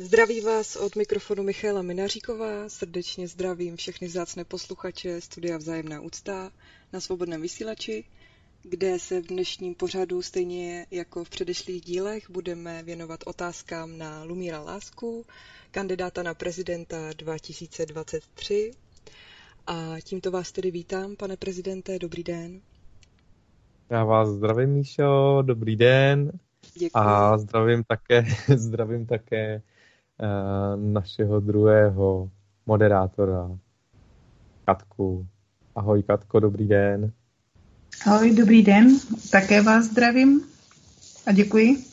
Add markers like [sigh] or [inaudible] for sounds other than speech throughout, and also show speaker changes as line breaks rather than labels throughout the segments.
Zdraví vás od mikrofonu Michaela Minaříková, srdečně zdravím všechny vzácné posluchače Studia Vzájemná úcta na svobodném vysílači, kde se v dnešním pořadu stejně jako v předešlých dílech budeme věnovat otázkám na Lumíra Lásku, kandidáta na prezidenta 2023. A tímto vás tedy vítám, pane prezidente, dobrý den.
Já vás zdravím, Míšo, dobrý den. Děkuji. A zdravím také, [laughs] zdravím také našeho druhého moderátora, Katku. Ahoj Katko, dobrý den.
Ahoj, dobrý den. Také vás zdravím a děkuji.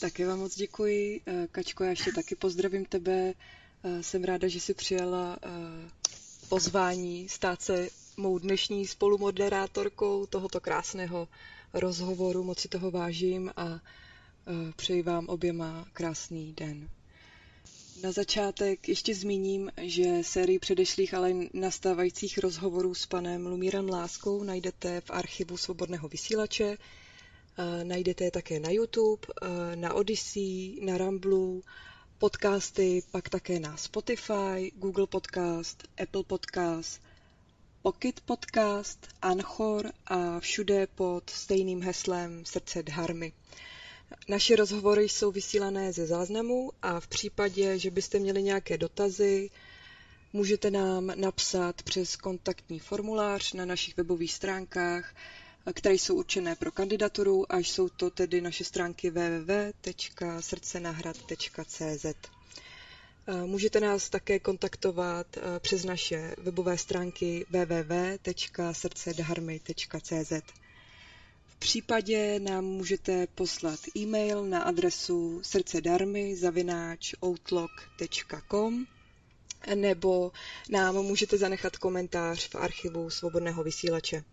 Také vám moc děkuji. Eh, Kačko, já ještě taky pozdravím tebe. Eh, jsem ráda, že jsi přijala pozvání stát se mou dnešní spolumoderátorkou tohoto krásného rozhovoru. Moc si toho vážím a Přeji vám oběma krásný den. Na začátek ještě zmíním, že sérii předešlých, ale nastávajících rozhovorů s panem Lumírem Láskou najdete v archivu Svobodného vysílače. Najdete je také na YouTube, na Odyssey, na Ramblu, podcasty pak také na Spotify, Google Podcast, Apple Podcast, Pocket Podcast, Anchor a všude pod stejným heslem Srdce Dharmy. Naše rozhovory jsou vysílané ze záznamu a v případě, že byste měli nějaké dotazy, můžete nám napsat přes kontaktní formulář na našich webových stránkách, které jsou určené pro kandidaturu a jsou to tedy naše stránky www.srdcenahrad.cz. Můžete nás také kontaktovat přes naše webové stránky www.srdcedharmy.cz případě nám můžete poslat e-mail na adresu srdcedarmy.outlook.com nebo nám můžete zanechat komentář v archivu Svobodného vysílače.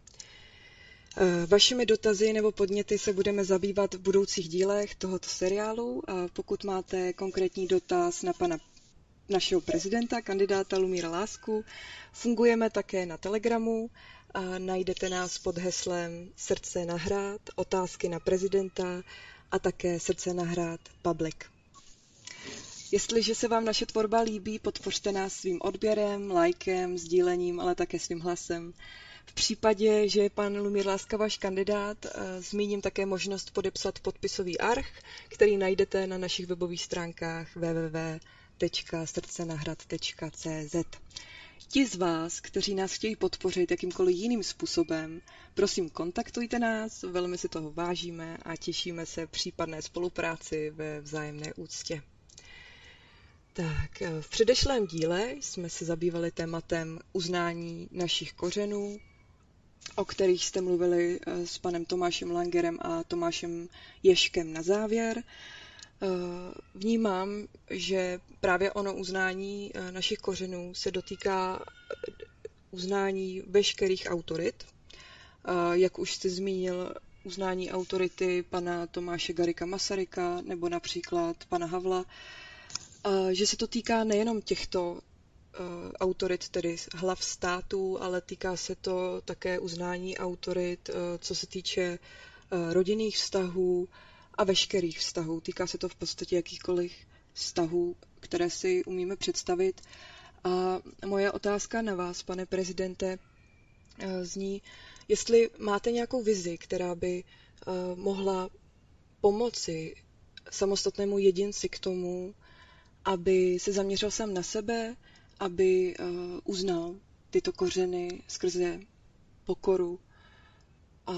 Eh, vašimi dotazy nebo podněty se budeme zabývat v budoucích dílech tohoto seriálu a pokud máte konkrétní dotaz na pana našeho prezidenta, kandidáta Lumíra Lásku, fungujeme také na Telegramu a najdete nás pod heslem Srdce na hrad, otázky na prezidenta a také Srdce na hrad Public. Jestliže se vám naše tvorba líbí, podpořte nás svým odběrem, lajkem, sdílením, ale také svým hlasem. V případě, že je pan Lumír Láska váš kandidát, eh, zmíním také možnost podepsat podpisový arch, který najdete na našich webových stránkách www.srdcenahrad.cz. Ti z vás, kteří nás chtějí podpořit jakýmkoliv jiným způsobem, prosím kontaktujte nás, velmi si toho vážíme a těšíme se případné spolupráci ve vzájemné úctě. Tak, eh, v předešlém díle jsme se zabývali tématem uznání našich kořenů, o kterých jste mluvili eh, s panem Tomášem Langerem a Tomášem Ješkem na závěr. Eh, vnímám, že právě ono uznání eh, našich kořenů se dotýká eh, uznání veškerých autorit. Jak už jste zmínil, uznání autority pana Tomáše Garika Masaryka nebo například pana Havla, že se to týká nejenom těchto autorit, tedy hlav států, ale týká se to také uznání autorit, co se týče rodinných vztahů, a veškerých vztahů. Týká se to v podstatě jakýchkoliv vztahů, které si umíme představit. A moje otázka na vás, pane prezidente, eh, zní, jestli máte nějakou vizi, která by eh, mohla pomoci samostatnému jedinci k tomu, aby se zaměřil sám na sebe, aby eh, uznal tyto kořeny skrze pokoru a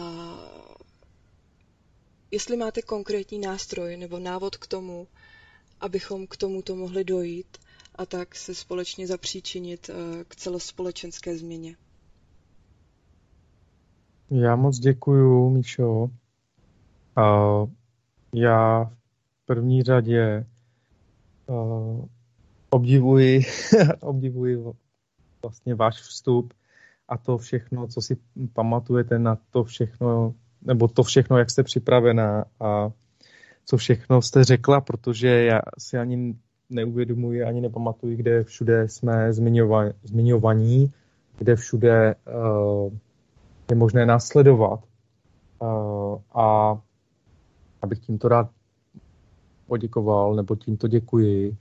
jestli máte konkrétní nástroj nebo návod k tomu, abychom k tomuto mohli dojít a tak se společně zapříčinit eh, k celospolečenské změně.
Já moc děkuju, Míšo. Já v první řadě obdivuji, [laughs] obdivuji vlastně váš vstup a to všechno, co si pamatujete na to všechno, nebo to všechno, jak jste připravená a co všechno jste řekla, protože já si ani neuvědomuji, ani nepamatuji, kde všude jsme zmiňovaní, kde všude uh, je možné následovat. Uh, a abych tímto rád poděkoval, nebo tímto děkuji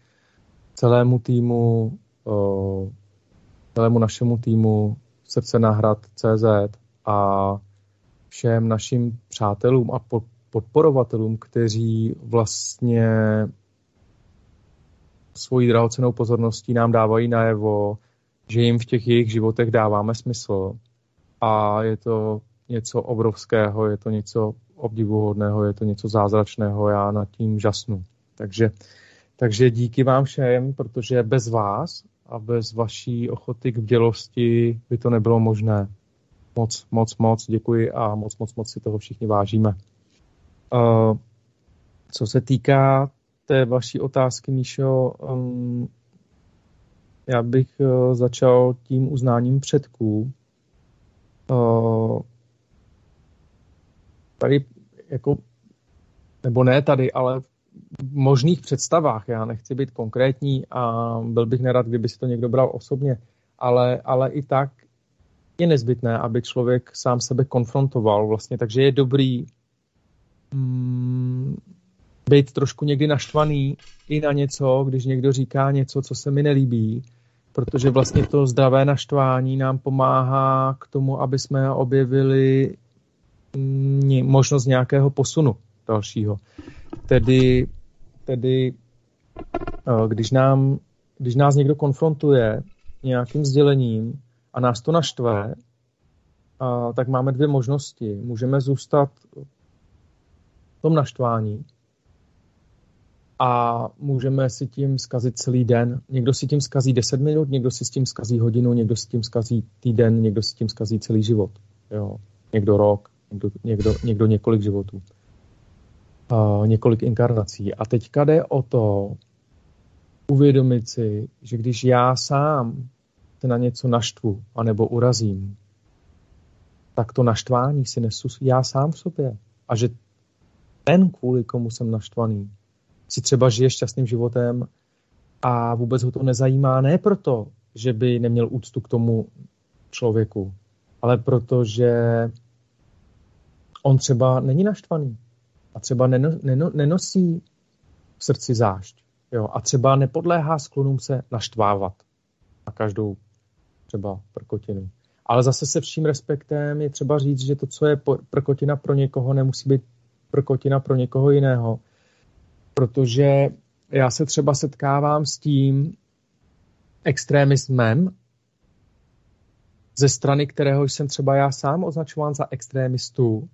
celému týmu, uh, celému našemu týmu srdce hrad CZ a všem našim přátelům a podporovatelům, kteří vlastně svojí drahocenou pozorností nám dávají najevo, že jim v těch jejich životech dáváme smysl. A je to něco obrovského, je to něco obdivuhodného, je to něco zázračného, já nad tím žasnu. Takže, takže díky vám všem, protože bez vás a bez vaší ochoty k bdělosti by to nebylo možné. Moc, moc, moc děkuji a moc, moc, moc si toho všichni vážíme. Uh, co se týká té vaší otázky, Míšo, um, já bych uh, začal tím uznáním předků. Uh, tady jako, nebo ne tady, ale v možných představách, já nechci být konkrétní a byl bych nerad, kdyby si to někdo bral osobně, ale, ale i tak je nezbytné, aby člověk sám sebe konfrontoval vlastně, takže je dobrý mm, být trošku někdy naštvaný i na něco, když někdo říká něco, co se mi nelíbí, protože vlastně to zdravé naštvání nám pomáhá k tomu, aby jsme objevili mm, možnost nějakého posunu dalšího. Tedy, tedy eh, když, nám, když nás někdo konfrontuje nějakým sdělením a nás to naštve, a, tak máme dvě možnosti. Můžeme zůstat v tom naštvání a můžeme si tím zkazit celý den. Někdo si tím zkazí 10 minut, někdo si s tím zkazí hodinu, někdo si tím zkazí týden, někdo si tím zkazí celý život. Jo. Někdo rok, někdo, někdo, někdo několik životů. Uh, několik inkarnací. A teďka jde o to uvědomit si, že když já sám na něco naštvu anebo urazím, tak to naštvání si nesu já sám v sobě. A že ten, kvůli komu jsem naštvaný, si třeba žije šťastným životem a vůbec ho to nezajímá, ne proto, že by neměl úctu k tomu člověku, ale proto, že on třeba není naštvaný a třeba neno, neno, nenosí v srdci zášť. Jo, a třeba nepodléhá sklonům se naštvávat na každou třeba prkotinu. Ale zase se vším respektem je třeba říct, že to, co je prkotina pro někoho, nemusí být prkotina pro někoho jiného. Protože já se třeba setkávám s tím extremismem, ze strany kterého jsem třeba já sám označován za extrémistu.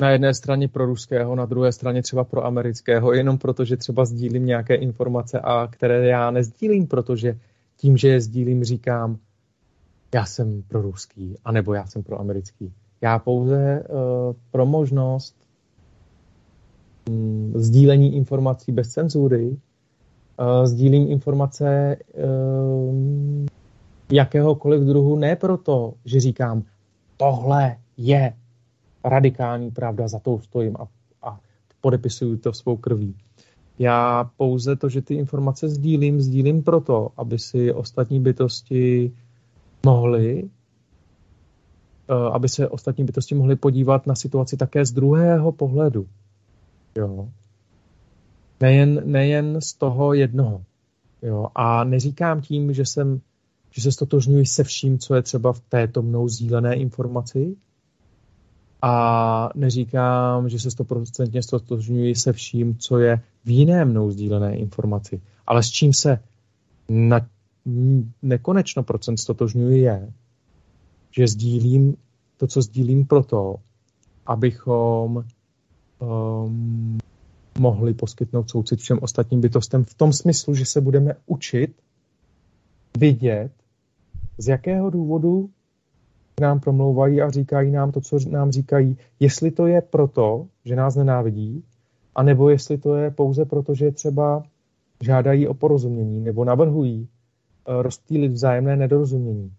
Na jedné straně pro ruského, na druhé straně třeba pro amerického, jenom proto, že třeba sdílím nějaké informace, a které já nezdílím, protože tím, že je sdílím, říkám, já jsem pro ruský, anebo já jsem pro americký. Já pouze uh, pro možnost um, sdílení informací bez cenzury uh, sdílím informace uh, jakéhokoliv druhu, ne proto, že říkám, tohle je radikální pravda, za to stojím a, a podepisuju to svou krví. Já pouze to, že ty informace sdílím, sdílím proto, aby si ostatní bytosti mohly, eh, aby se ostatní bytosti mohly podívat na situaci také z druhého pohledu. Jo. Nejen, nejen z toho jednoho. Jo. A neříkám tím, že jsem že se stotožňuji se vším, co je třeba v této mnou sdílené informaci, a neříkám, že se stoprocentně stotožňuji se vším, co je v jiné mnou sdílené informaci. Ale s čím se na nekonečno procent stotožňuji je, že sdílím to, co sdílím proto, abychom um, mohli poskytnout soucit všem ostatním bytostem v tom smyslu, že se budeme učit vidět, z jakého důvodu nám promlouvají a říkají nám to, co nám říkají, jestli to je proto, že nás nenávidí, anebo jestli to je pouze proto, že třeba žádají o porozumění nebo navrhují rozptýlit vzájemné nedorozumění.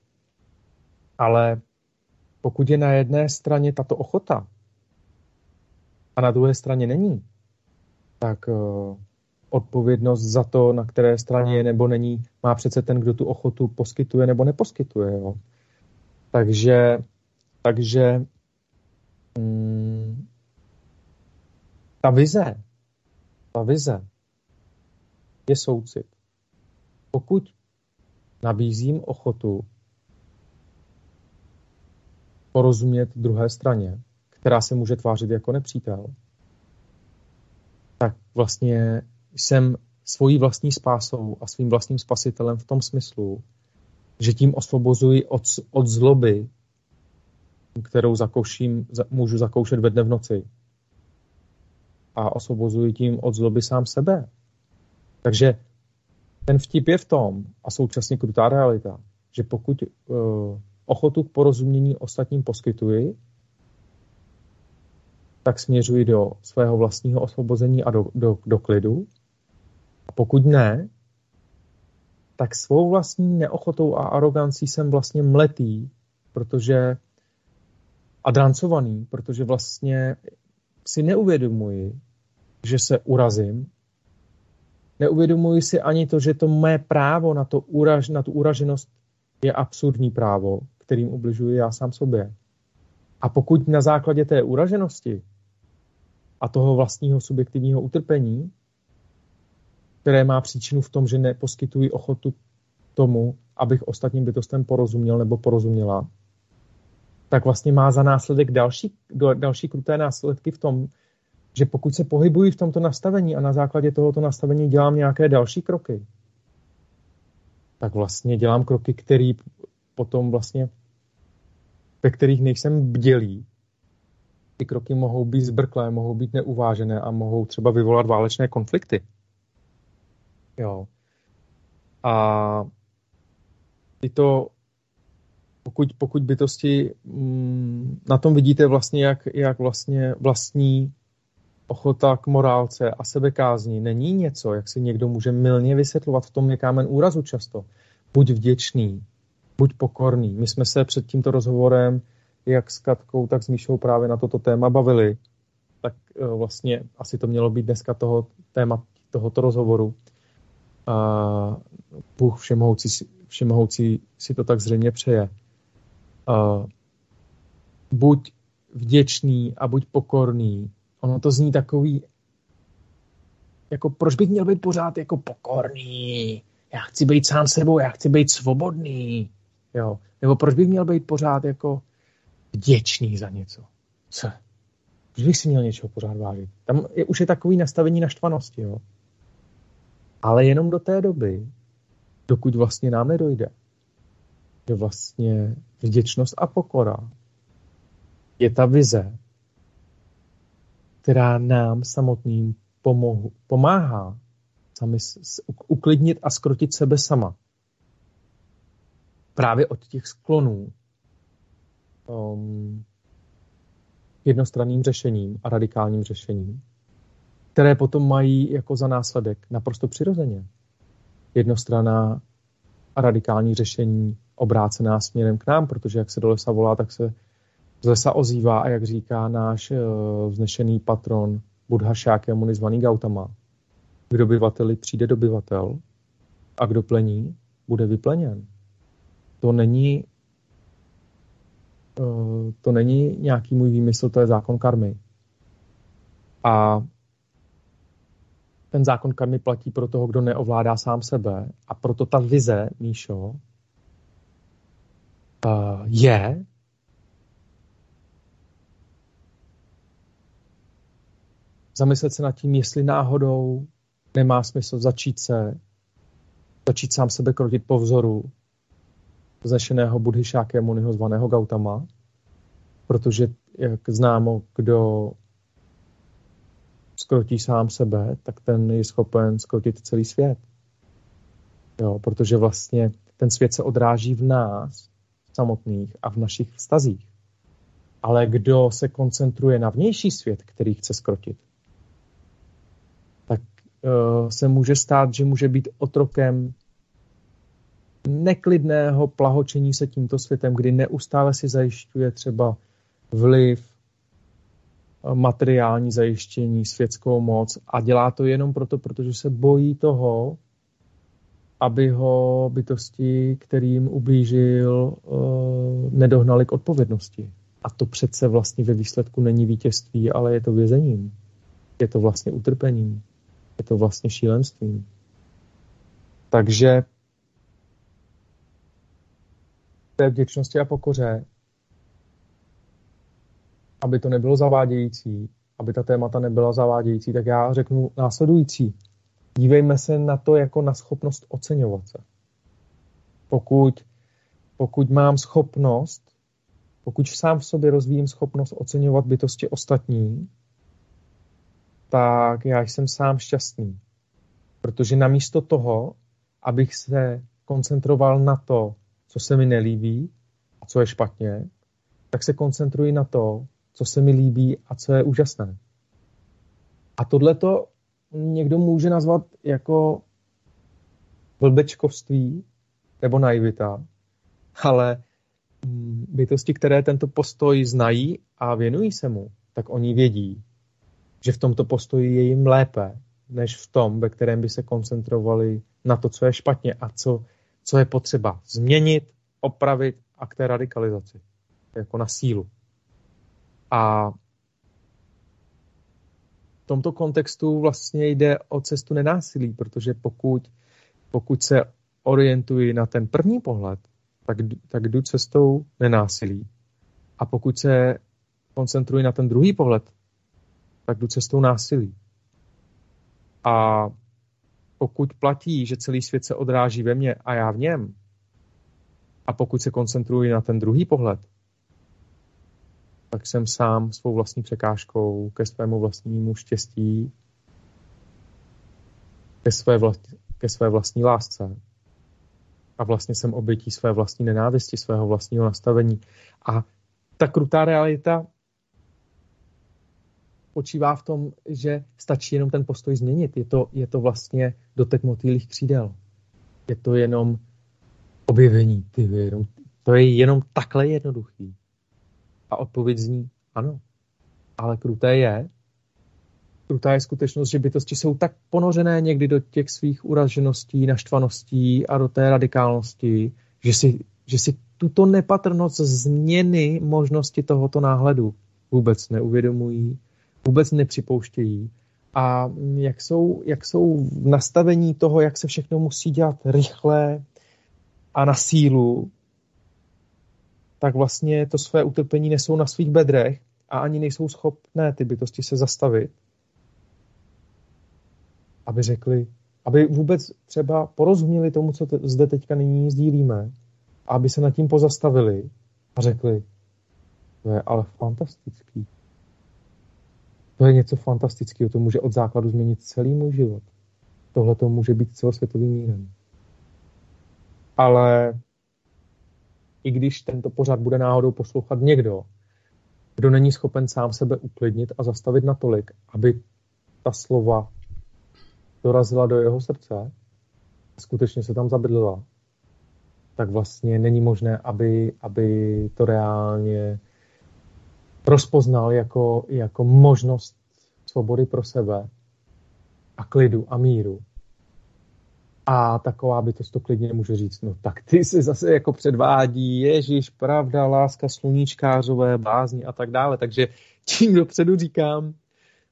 Ale pokud je na jedné straně tato ochota a na druhé straně není, tak uh, odpovědnost za to, na které straně je nebo není, má přece ten, kdo tu ochotu poskytuje nebo neposkytuje. Jo? Takže, takže mm, ta vize, ta vize je soucit. Pokud nabízím ochotu porozumět druhé straně, která se může tvářit jako nepřítel, tak vlastně jsem svojí vlastní spásou a svým vlastním spasitelem v tom smyslu, že tím osvobozuji od, od zloby, kterou zakouším, můžu zakoušet ve dne v noci. A osvobozuji tím od zloby sám sebe. Takže ten vtip je v tom, a současně krutá realita, že pokud uh, ochotu k porozumění ostatním poskytuji, tak směřuji do svého vlastního osvobození a do, do, do klidu. A pokud ne, tak svou vlastní neochotou a arogancí jsem vlastně mletý, protože a drancovaný, protože vlastně si neuvědomuji, že se urazím. Neuvědomuji si ani to, že to mé právo na, to uraž, na tu uraženost je absurdní právo, kterým ubližuji já sám sobě. A pokud na základě té uraženosti a toho vlastního subjektivního utrpení, které má příčinu v tom, že neposkytuji ochotu tomu, abych ostatním bytostem porozuměl nebo porozuměla, tak vlastně má za následek další, další kruté následky v tom, že pokud se pohybuji v tomto nastavení a na základě tohoto nastavení dělám nějaké další kroky, tak vlastně dělám kroky, které potom vlastně, ve kterých nejsem bdělý. Ty kroky mohou být zbrklé, mohou být neuvážené a mohou třeba vyvolat válečné konflikty. Jo. A tyto, pokud, pokud bytosti mm, na tom vidíte vlastně, jak, jak vlastně vlastní ochota k morálce a sebekázní není něco, jak si někdo může milně vysvětlovat v tom je kámen úrazu často. Buď vděčný, buď pokorný. My jsme se před tímto rozhovorem jak s Katkou, tak s Míšou právě na toto téma bavili. Tak e, vlastně asi to mělo být dneska toho téma tohoto rozhovoru. A Bůh všemohoucí, všemohoucí si to tak zřejmě přeje. A buď vděčný a buď pokorný. Ono to zní takový, jako proč bych měl být pořád jako pokorný? Já chci být sám sebou, já chci být svobodný. Jo. Nebo proč bych měl být pořád jako vděčný za něco? Co? Proč bych si měl něčeho pořád vážit? Tam je, už je takový nastavení naštvanosti, jo. Ale jenom do té doby, dokud vlastně nám nedojde, že vlastně vděčnost a pokora. Je ta vize, která nám samotným pomohu, pomáhá sami uklidnit a skrotit sebe sama. Právě od těch sklonů um, jednostranným řešením a radikálním řešením, které potom mají jako za následek naprosto přirozeně jednostranná a radikální řešení obrácená směrem k nám, protože jak se do lesa volá, tak se z lesa ozývá a jak říká náš uh, vznešený patron Buddha Šákému zvaný Gautama. Kdo obyvateli přijde dobyvatel a kdo plení, bude vypleněn to není eh, to není nějaký můj výmysl, to je zákon karmy. A ten zákon karmy platí pro toho, kdo neovládá sám sebe. A proto ta vize, Míšo, eh, je zamyslet se nad tím, jestli náhodou nemá smysl začít se, začít sám sebe krotit po vzoru vznešeného Budhišáke Muniho zvaného Gautama, protože, jak známo, kdo skrotí sám sebe, tak ten je schopen skrotit celý svět. Jo, protože vlastně ten svět se odráží v nás samotných a v našich vztazích. Ale kdo se koncentruje na vnější svět, který chce skrotit, tak uh, se může stát, že může být otrokem neklidného plahočení se tímto světem, kdy neustále si zajišťuje třeba vliv, materiální zajištění, světskou moc a dělá to jenom proto, protože se bojí toho, aby ho bytosti, kterým ublížil, eh, nedohnali k odpovědnosti. A to přece vlastně ve výsledku není vítězství, ale je to vězením. Je to vlastně utrpením. Je to vlastně šílenstvím. Takže té vděčnosti a pokoře, aby to nebylo zavádějící, aby ta témata nebyla zavádějící, tak já řeknu následující. Dívejme se na to jako na schopnost oceňovat se. Pokud, pokud mám schopnost, pokud sám v sobě rozvíjím schopnost oceňovat bytosti ostatní, tak já jsem sám šťastný. Protože namísto toho, abych se koncentroval na to, co se mi nelíbí a co je špatně, tak se koncentruji na to, co se mi líbí a co je úžasné. A tohleto někdo může nazvat jako blbečkovství nebo naivita, ale mm, bytosti, které tento postoj znají a věnují se mu, tak oni vědí, že v tomto postoji je jim lépe, než v tom, ve kterém by se koncentrovali na to, co je špatně a co, co je potřeba změnit, opravit a k té radikalizaci. Jako na sílu. A v tomto kontextu vlastně jde o cestu nenásilí, protože pokud, pokud se orientuji na ten první pohled, tak, tak jdu cestou nenásilí. A pokud se koncentruji na ten druhý pohled, tak jdu cestou násilí. A pokud platí, že celý svět se odráží ve mně a já v něm, a pokud se koncentruji na ten druhý pohled, tak jsem sám svou vlastní překážkou ke svému vlastnímu štěstí, ke své, vlastní, ke své vlastní lásce. A vlastně jsem obětí své vlastní nenávisti, svého vlastního nastavení. A ta krutá realita spočívá v tom, že stačí jenom ten postoj změnit. Je to, je to vlastně dotek motýlých křídel. Je to jenom objevení, ty jenom, to je jenom takhle jednoduchý. A odpověď zní ano. Ale kruté je, krutá je skutečnost, že bytosti jsou tak ponořené někdy do těch svých uražeností, naštvaností a do té radikálnosti, že si, že si tuto nepatrnost změny možnosti tohoto náhledu vůbec neuvědomují, vůbec nepřipouštějí. A jak jsou, jak jsou v nastavení toho, jak se všechno musí dělat rychle a na sílu, tak vlastně to své utrpení nesou na svých bedrech a ani nejsou schopné ty bytosti se zastavit, aby řekli, aby vůbec třeba porozuměli tomu, co te, zde teďka nyní sdílíme, a aby se nad tím pozastavili a řekli, to je ale fantastický. To je něco fantastického, to může od základu změnit celý můj život. Tohle to může být celosvětovým mírem. Ale i když tento pořad bude náhodou poslouchat někdo, kdo není schopen sám sebe uklidnit a zastavit natolik, aby ta slova dorazila do jeho srdce skutečně se tam zabydlila, tak vlastně není možné, aby, aby to reálně rozpoznal jako, jako možnost svobody pro sebe a klidu a míru. A taková by to klidně může říct, no tak ty se zase jako předvádí, ježíš, pravda, láska, sluníčkářové, blázni a tak dále. Takže tím dopředu říkám,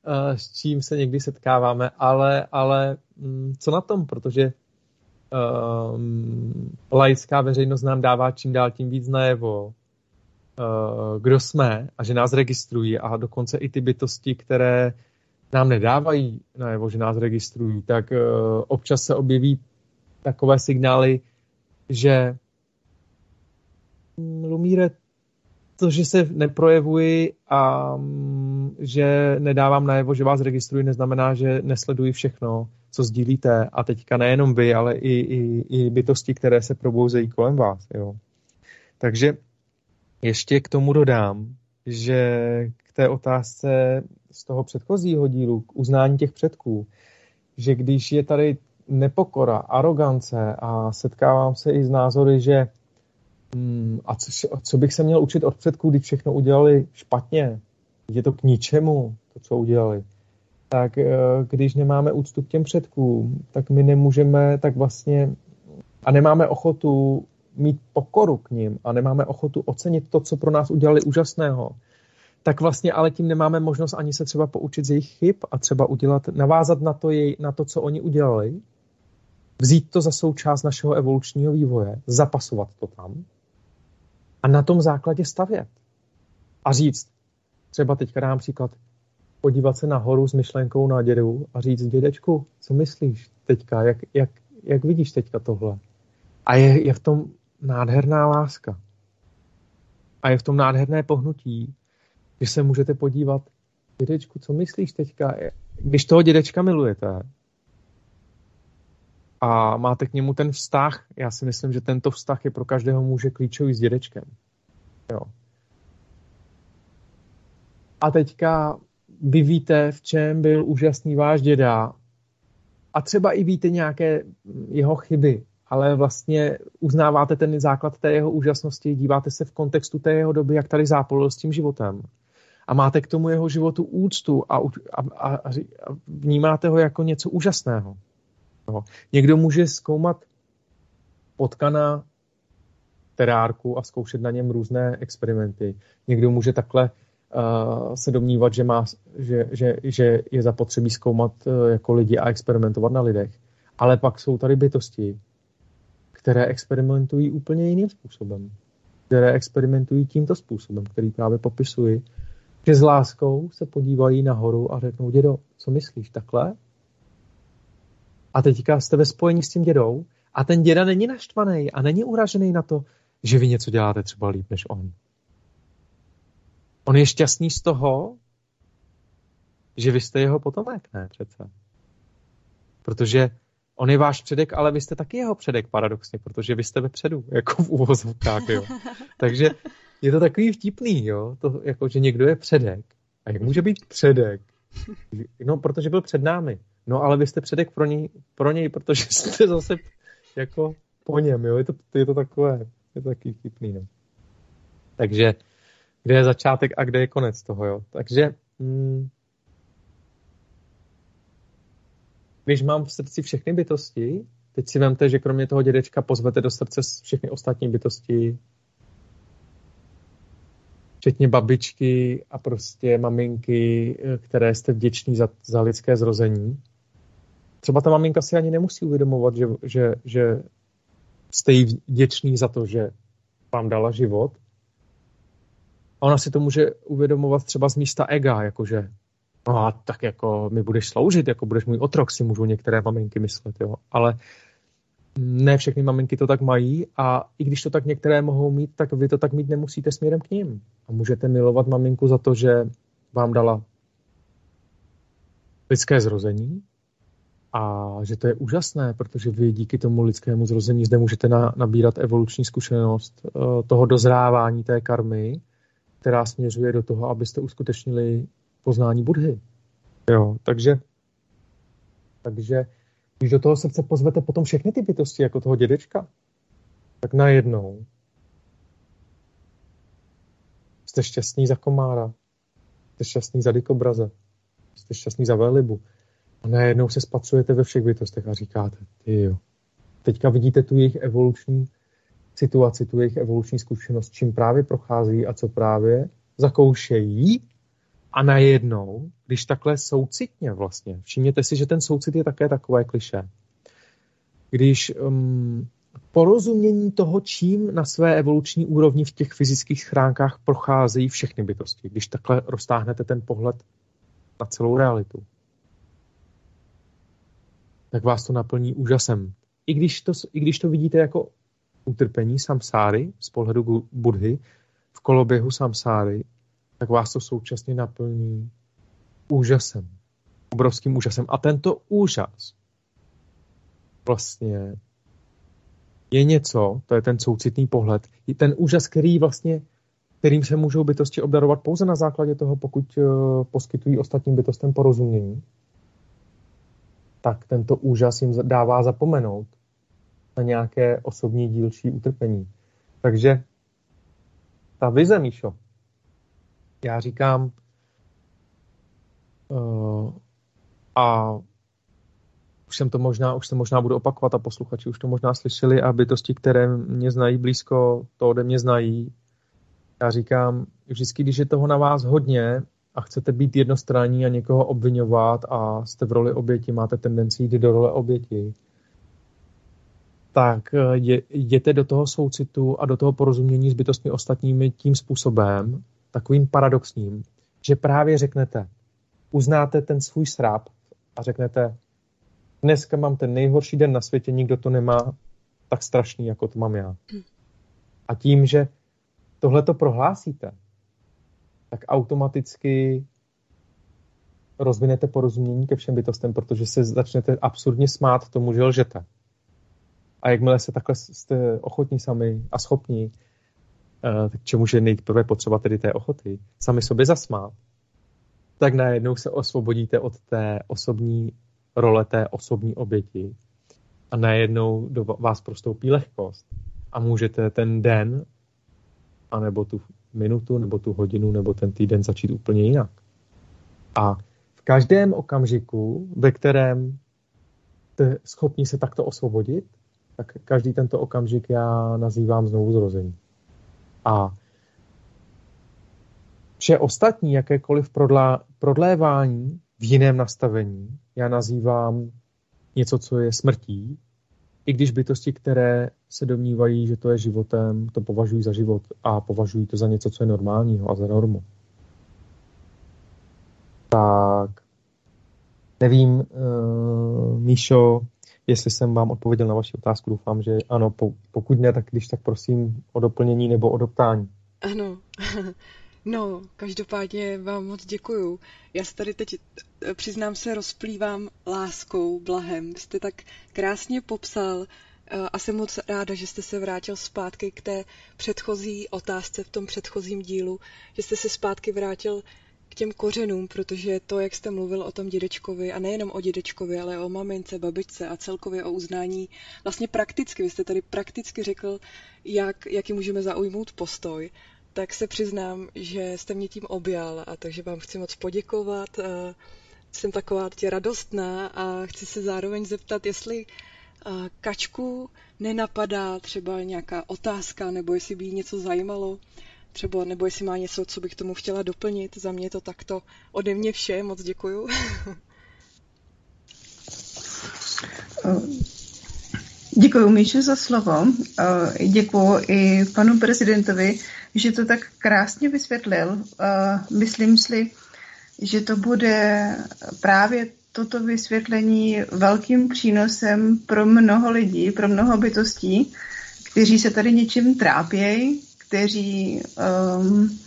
eh, s čím se někdy setkáváme, ale, ale mm, co na tom, protože um, laická veřejnost nám dává čím dál tím víc najevo, uh, kdo jsme a že nás registrují a dokonce i ty bytosti, které nám nedávají najevo, že nás registrují, tak uh, občas se objeví takové signály, že mm, Lumíre, to, že se neprojevuji a mm, že nedávám najevo, že vás registruji, neznamená, že nesleduji všechno, co sdílíte. A teďka nejenom vy, ale i, i, i bytosti, které se probouzejí kolem vás. Jo. Takže ještě k tomu dodám, že k té otázce z toho předchozího dílu, k uznání těch předků, že když je tady nepokora, arogance a setkávám se i s názory, že hmm, a co, co bych se měl učit od předků, když všechno udělali špatně, je to k ničemu, to, co udělali. Tak eh, když nemáme úctu k těm předkům, tak my nemůžeme tak vlastně a nemáme ochotu mít pokoru k ním a nemáme ochotu ocenit to, co pro nás udělali úžasného, tak vlastně ale tím nemáme možnost ani se třeba poučit z jejich chyb a třeba udělat, navázat na to, jej, na to, co oni udělali, vzít to za součást našeho evolučního vývoje, zapasovat to tam a na tom základě stavět. A říct, třeba teďka dám příklad, podívat se nahoru s myšlenkou na dědu a říct, dědečku, co myslíš teďka, jak, jak, jak vidíš teďka tohle? A je, je v tom nádherná láska. A je v tom nádherné pohnutí, že se můžete podívat, dědečku, co myslíš teďka? Když toho dědečka milujete a máte k němu ten vztah, já si myslím, že tento vztah je pro každého muže klíčový s dědečkem. Jo. A teďka vy víte, v čem byl úžasný váš děda a třeba i víte nějaké jeho chyby, ale vlastně uznáváte ten základ té jeho úžasnosti, díváte se v kontextu té jeho doby, jak tady zápolil s tím životem. A máte k tomu jeho životu úctu a, a, a, a vnímáte ho jako něco úžasného. No. Někdo může zkoumat potkana terárku a zkoušet na něm různé experimenty. Někdo může takhle uh, se domnívat, že, má, že, že, že je zapotřebí zkoumat uh, jako lidi a experimentovat na lidech. Ale pak jsou tady bytosti, které experimentují úplně jiným způsobem. Které experimentují tímto způsobem, který právě popisuji, že s láskou se podívají nahoru a řeknou, dědo, co myslíš, takhle? A teďka jste ve spojení s tím dědou a ten děda není naštvaný a není uražený na to, že vy něco děláte třeba líp než on. On je šťastný z toho, že vy jste jeho potomek, ne přece. Protože On je váš předek, ale vy jste taky jeho předek paradoxně, protože vy jste vepředu, jako v uvozovkách, jo. [laughs] Takže je to takový vtipný, jo, to, jako, že někdo je předek. A jak může být předek? No, protože byl před námi. No, ale vy jste předek pro něj, pro něj protože [laughs] jste zase jako po něm, jo. Je to, je to takové, je to takový vtipný, no. Takže kde je začátek a kde je konec toho, jo. Takže mm, když mám v srdci všechny bytosti, teď si vemte, že kromě toho dědečka pozvete do srdce všechny ostatní bytosti, včetně babičky a prostě maminky, které jste vděční za, za lidské zrození. Třeba ta maminka si ani nemusí uvědomovat, že, že, že jste jí vděčný za to, že vám dala život. A ona si to může uvědomovat třeba z místa ega, jakože no a tak jako mi budeš sloužit, jako budeš můj otrok, si můžou některé maminky myslet, jo. Ale ne všechny maminky to tak mají a i když to tak některé mohou mít, tak vy to tak mít nemusíte směrem k ním. A můžete milovat maminku za to, že vám dala lidské zrození a že to je úžasné, protože vy díky tomu lidskému zrození zde můžete na, nabírat evoluční zkušenost uh, toho dozrávání té karmy, která směřuje do toho, abyste uskutečnili poznání Budhy. Jo, takže, takže když do toho srdce pozvete potom všechny ty bytosti, jako toho dědečka, tak najednou jste šťastný za komára, jste šťastný za dikobraze, jste šťastný za velibu. A najednou se spatřujete ve všech bytostech a říkáte, ty jo. Teďka vidíte tu jejich evoluční situaci, tu jejich evoluční zkušenost, čím právě prochází a co právě zakoušejí a najednou, když takhle soucitně vlastně, všimněte si, že ten soucit je také takové kliše. Když um, porozumění toho, čím na své evoluční úrovni v těch fyzických schránkách procházejí všechny bytosti, když takhle roztáhnete ten pohled na celou realitu, tak vás to naplní úžasem. I když to, i když to vidíte jako utrpení samsáry z pohledu Budhy, v koloběhu samsáry, tak vás to současně naplní úžasem. Obrovským úžasem. A tento úžas vlastně je něco, to je ten soucitný pohled, je ten úžas, který vlastně, kterým se můžou bytosti obdarovat pouze na základě toho, pokud uh, poskytují ostatním bytostem porozumění, tak tento úžas jim dává zapomenout na nějaké osobní dílčí utrpení. Takže ta vize, Míšo, já říkám, uh, a už jsem to možná, už se možná budu opakovat a posluchači už to možná slyšeli a bytosti, které mě znají blízko, to ode mě znají. Já říkám, vždycky, když je toho na vás hodně a chcete být jednostranní a někoho obvinovat a jste v roli oběti, máte tendenci jít do role oběti, tak eh, jděte do toho soucitu a do toho porozumění s bytostmi ostatními tím způsobem, takovým paradoxním, že právě řeknete, uznáte ten svůj sráp a řeknete, dneska mám ten nejhorší den na světě, nikdo to nemá tak strašný, jako to mám já. A tím, že tohle to prohlásíte, tak automaticky rozvinete porozumění ke všem bytostem, protože se začnete absurdně smát tomu, že lžete. A jakmile se takhle jste ochotní sami a schopní, k čemu je nejprve potřeba tedy té ochoty, sami sobě zasmát, tak najednou se osvobodíte od té osobní role té osobní oběti a najednou do vás prostoupí lehkost a můžete ten den, anebo tu minutu, nebo tu hodinu, nebo ten týden začít úplně jinak. A v každém okamžiku, ve kterém jste schopni se takto osvobodit, tak každý tento okamžik já nazývám znovu zrození. A vše ostatní, jakékoliv prodlá, prodlévání v jiném nastavení, já nazývám něco, co je smrtí, i když bytosti, které se domnívají, že to je životem, to považují za život a považují to za něco, co je normálního a za normu. Tak nevím, uh, Míšo, jestli jsem vám odpověděl na vaši otázku. Doufám, že ano. Pokud ne, tak když tak prosím o doplnění nebo o doptání.
Ano. [laughs] No, každopádně vám moc děkuju. Já se tady teď, eh, přiznám se, rozplývám láskou, blahem. Jste tak krásně popsal eh, a jsem moc ráda, že jste se vrátil zpátky k té předchozí otázce v tom předchozím dílu, že jste se zpátky vrátil k těm kořenům, protože to, jak jste mluvil o tom dědečkovi, a nejenom o dědečkovi, ale o mamince, babičce a celkově o uznání, vlastně prakticky, vy jste tady prakticky řekl, jak, jaký můžeme zaujmout postoj tak se přiznám, že jste mě tím objal a takže vám chci moc poděkovat. Jsem taková tě radostná a chci se zároveň zeptat, jestli Kačku nenapadá třeba nějaká otázka, nebo jestli by jí něco zajímalo, třeba, nebo jestli má něco, co bych tomu chtěla doplnit. Za mě to takto ode mě vše, moc děkuju. [laughs]
Děkuji Míšu za slovo. Děkuji i panu prezidentovi, že to tak krásně vysvětlil. Myslím si, že to bude právě toto vysvětlení velkým přínosem pro mnoho lidí, pro mnoho bytostí, kteří se tady něčím trápějí, kteří um,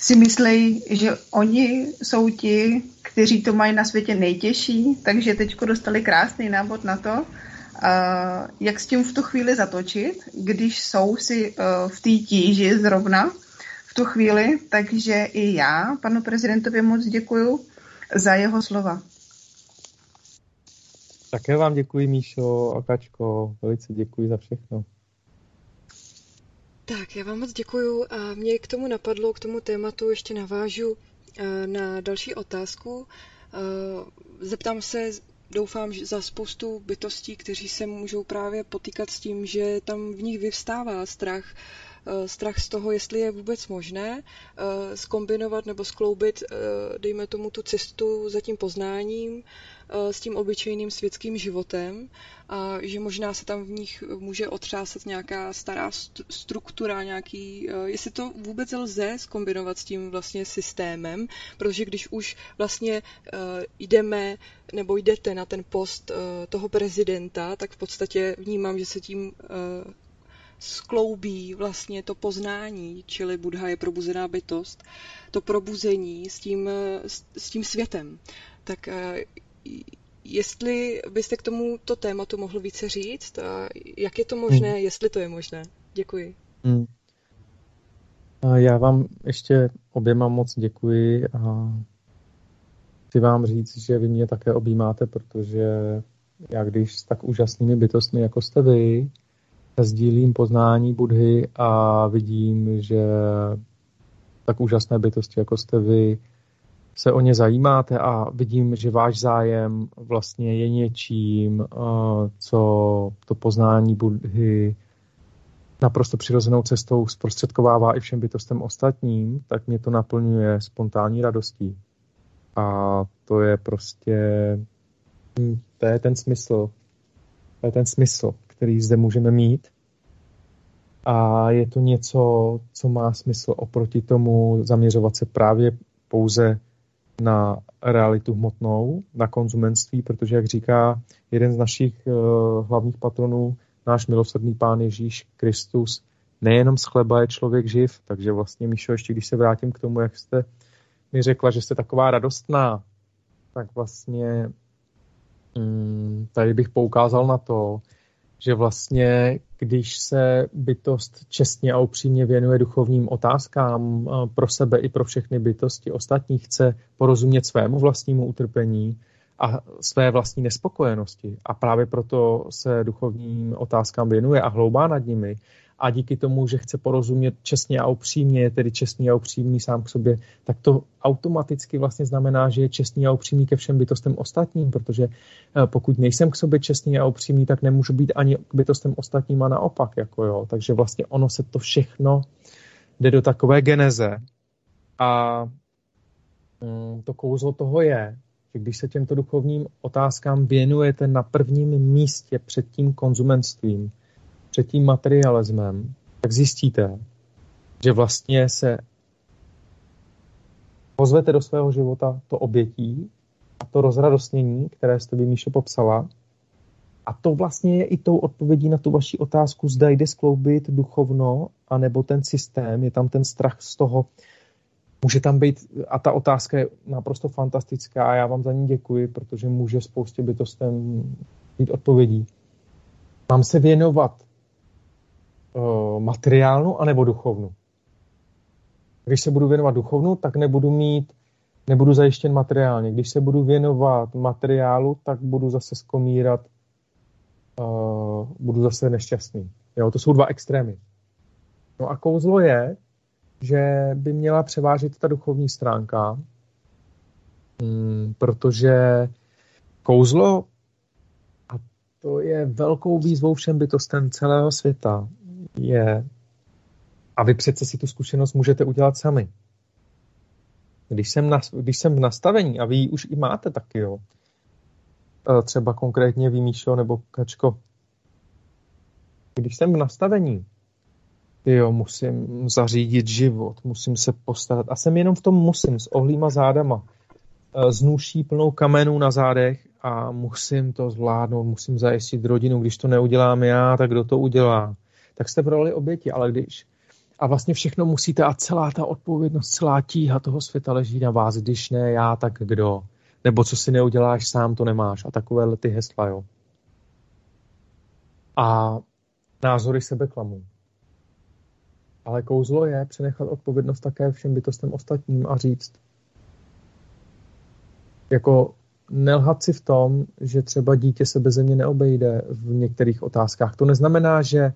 si myslí, že oni jsou ti, kteří to mají na světě nejtěžší, takže teď dostali krásný návod na to, jak s tím v tu chvíli zatočit, když jsou si eh, v té tíži zrovna v tu chvíli. Takže i já panu prezidentovi moc děkuju za jeho slova.
Také vám děkuji, Míšo a Kačko. Velice děkuji za všechno.
Tak, já vám moc děkuju a mě k tomu napadlo, k tomu tématu ještě navážu eh, na další otázku. Eh, zeptám se, doufám, že za spoustu bytostí, kteří se můžou právě potýkat s tím, že tam v nich vyvstává strach, eh, strach z toho, jestli je vůbec možné skombinovat nebo skloubit, dejme tomu, tu cestu za tím poznáním s tím obyčejným světským životem a že možná se tam v nich může otřásat nějaká stará struktura, nějaký, eh, jestli to vůbec lze skombinovat s tím vlastně systémem, protože když už vlastně eh, jdeme nebo jdete na ten post toho prezidenta, tak v podstatě vnímám, že se tím skloubí vlastně to poznání, čili Buddha je probuzená bytost, to probuzení s tím, s tím světem. Tak jestli byste k tomuto tématu mohl více říct, a jak je to možné, hmm. jestli to je možné. Děkuji. Hmm.
A já vám ještě oběma moc děkuji a chci vám říct, že vy mě také objímáte, protože já když s tak úžasnými bytostmi, jako jste vy, sdílím poznání Budhy a vidím, že tak úžasné bytosti, jako jste vy, se o ně zajímáte a vidím, že váš zájem vlastně je něčím, eh, co to poznání Budhy naprosto přirozenou cestou zprostředkovává i všem bytostem ostatním, tak mě to naplňuje spontánní radostí. A to je prostě, to je ten smysl, to je ten smysl, který zde můžeme mít. A je to něco, co má smysl oproti tomu zaměřovat se právě pouze na realitu hmotnou, na konzumenství, protože, jak říká jeden z našich uh, hlavních patronů, náš milosrdný pán Ježíš Kristus, nejenom z chleba je člověk živ, takže vlastně, Míšo, ještě když se vrátím k tomu, jak jste mi řekla, že jste taková radostná, tak vlastně um, tady bych poukázal na to, že vlastně, když se bytost čestně a upřímně věnuje duchovním otázkám eh, pro sebe i pro všechny bytosti ostatní, chce porozumět svému vlastnímu utrpení a své vlastní nespokojenosti. A právě proto se duchovním otázkám věnuje a hloubá nad nimi, a díky tomu, že chce porozumět čestně a upřímně, je tedy čestný a upřímný sám k sobě, tak to automaticky vlastně znamená, že je čestný a upřímný ke všem bytostem ostatním, protože eh, pokud nejsem k sobě čestný a upřímný, tak nemůžu být ani k bytostem ostatním a naopak. Jako jo. Takže vlastně ono se to všechno jde do takové geneze a mm, to kouzlo toho je, že když se těmto duchovním otázkám věnujete na prvním místě před tím konzumenstvím, před tím materialismem, tak zjistíte, že vlastně se pozvete do svého života to obětí a to rozradostnění, které jste by Míšo popsala. A to vlastně je i tou odpovědí na tu vaši otázku, zda jde skloubit duchovno, anebo ten systém, je tam ten strach z toho, může tam být, a ta otázka je naprosto fantastická a já vám za ní děkuji, protože může spoustě bytostem mít odpovědí. Mám se věnovat materiálnu anebo duchovnu. Když se budu věnovat duchovnu, tak nebudu mít, nebudu zajištěn materiálně. Když se budu věnovat materiálu, tak budu zase skomírat, uh, budu zase nešťastný. Jo, to jsou dva extrémy. No a kouzlo je, že by měla převážit ta duchovní stránka, hmm, protože kouzlo, a to je velkou výzvou všem bytostem celého světa, je, a vy přece si tu zkušenost můžete udělat sami. Když jsem, na, když jsem v nastavení, a vy ji už i máte taky, jo, e, třeba konkrétně Míšo nebo Kačko, když jsem v nastavení, jo, musím zařídit život, musím se postarat, a jsem jenom v tom musím, s ohlýma zádama, e, s nůší plnou kamenů na zádech a musím to zvládnout, musím zajistit rodinu, když to neudělám já, tak kdo to udělá? Tak jste v roli oběti, ale když a vlastně všechno musíte a celá ta odpovědnost, celá tíha toho světa leží na vás, když ne já, tak kdo? Nebo co si neuděláš sám, to nemáš. A takové ty hesla, jo. A názory sebe klamou. Ale kouzlo je přenechat odpovědnost také všem bytostem ostatním a říct, jako nelhat si v tom, že třeba dítě se bez země neobejde v některých otázkách. To neznamená, že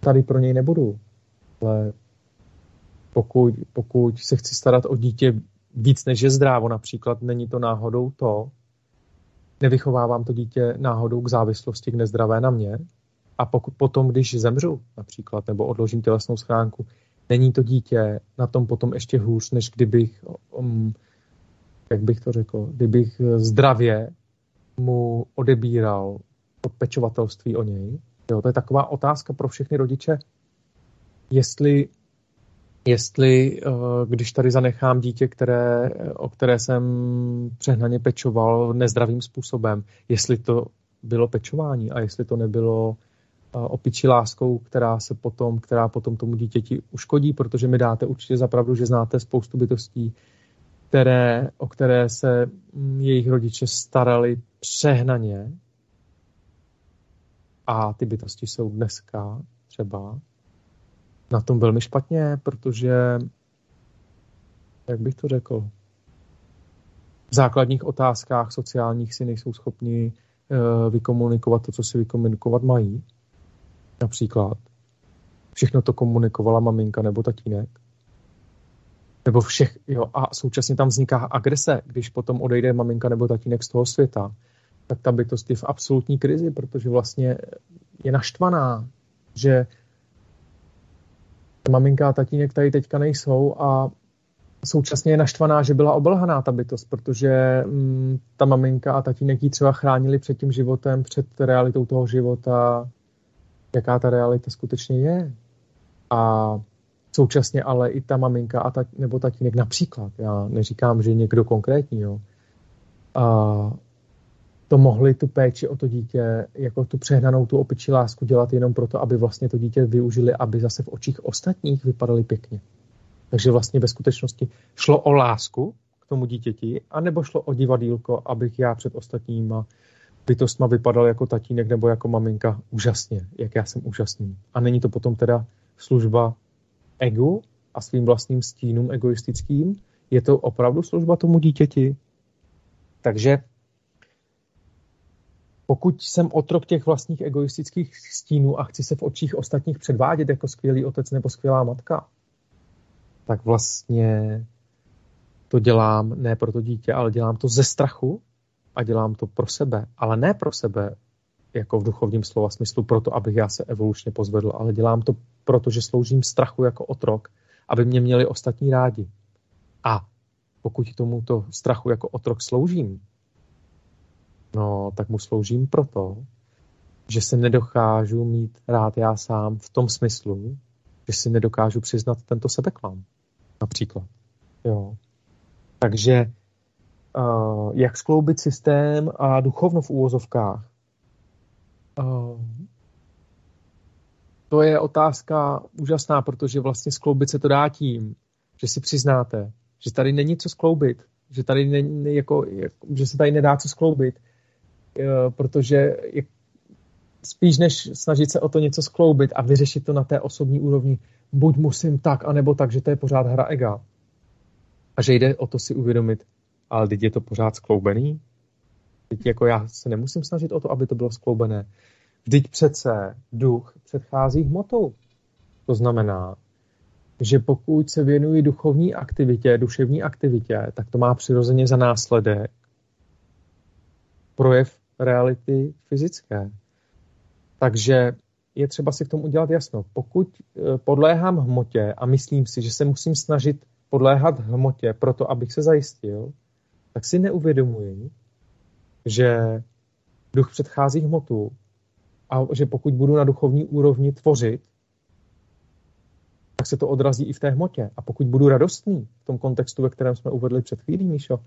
tady pro něj nebudu. Ale pokud, pokud se chci starat o dítě víc než je zdrávo, například není to náhodou to, nevychovávám to dítě náhodou k závislosti, k nezdravé na mě, a pokud potom, když zemřu například, nebo odložím tělesnou schránku, není to dítě na tom potom ještě hůř, než kdybych, um, jak bych to řekl, kdybych zdravě mu odebíral pečovatelství o něj, Jo, to je taková otázka pro všechny rodiče, jestli, jestli eh, když tady zanechám dítě, které, o které jsem přehnaně pečoval nezdravým způsobem, jestli to bylo pečování a jestli to nebylo eh, opičí láskou, která se potom, která potom tomu dítěti uškodí, protože mi dáte určitě zapravdu, že znáte spoustu bytostí, které, o které se mm, jejich rodiče starali přehnaně a ty bytosti jsou dneska třeba na tom velmi špatně, protože, jak bych to řekl, v základních otázkách sociálních si nejsou schopni uh, vykomunikovat to, co si vykomunikovat mají. Například. Všechno to komunikovala maminka nebo tatínek. Nebo všech, jo, a současně tam vzniká agrese, když potom odejde maminka nebo tatínek z toho světa, tak ta bytost je v absolutní krizi, protože vlastně je naštvaná, že maminka a tatínek tady teďka nejsou a současně je naštvaná, že byla obelhaná ta bytost, protože mm, ta maminka a tatínek ji třeba chránili před tím životem, před realitou toho života, jaká ta realita skutečně je. A současně ale i ta maminka a tat, nebo tatínek například, já neříkám, že někdo konkrétní, jo, a to mohli tu péči o to dítě, jako tu přehnanou, tu opičí lásku dělat jenom proto, aby vlastně to dítě využili, aby zase v očích ostatních vypadali pěkně. Takže vlastně ve skutečnosti šlo o lásku k tomu dítěti, anebo šlo o divadílko, abych já před ostatníma bytostma vypadal jako tatínek nebo jako maminka úžasně, jak já jsem úžasný. A není to potom teda služba egu a svým vlastním stínům egoistickým, je to opravdu služba tomu dítěti. Takže pokud jsem otrok těch vlastních egoistických stínů a chci se v očích ostatních předvádět jako skvělý otec nebo skvělá matka, tak vlastně to dělám ne pro to dítě, ale dělám to ze strachu a dělám to pro sebe, ale ne pro sebe jako v duchovním slova smyslu, proto abych já se evolučně pozvedl, ale dělám to proto, že sloužím strachu jako otrok, aby mě měli ostatní rádi. A pokud tomuto strachu jako otrok sloužím, no tak mu sloužím proto, že se nedokážu mít rád já sám v tom smyslu, že si nedokážu přiznat tento sebeklam. Například. Jo. Takže uh, jak skloubit systém a duchovno v úvozovkách? Uh, to je otázka úžasná, protože vlastně skloubit se to dá tím, že si přiznáte, že tady není co skloubit, že tady není, jako, že se tady nedá co skloubit, uh, protože spíš než snažit se o to něco skloubit a vyřešit to na té osobní úrovni, buď musím tak, anebo tak, že to je pořád hra ega. A že jde o to si uvědomit, ale teď je to pořád skloubený. Teď jako já se nemusím snažit o to, aby to bylo skloubené. Vždyť přece duch předchází hmotu. To znamená, že pokud se věnuji duchovní aktivitě, duševní aktivitě, tak to má přirozeně za následek projev reality fyzické. Takže je třeba si k tomu udělat jasno. Pokud eh, podléhám hmotě a myslím si, že se musím snažit podléhat hmotě proto, abych se zajistil, tak si neuvědomuji, že duch předchází hmotu a že pokud budu na duchovní úrovni tvořit, tak se to odrazí i v té hmotě. A pokud budu radostný v tom kontextu, ve kterém jsme uvedli před chvílí, Míšo,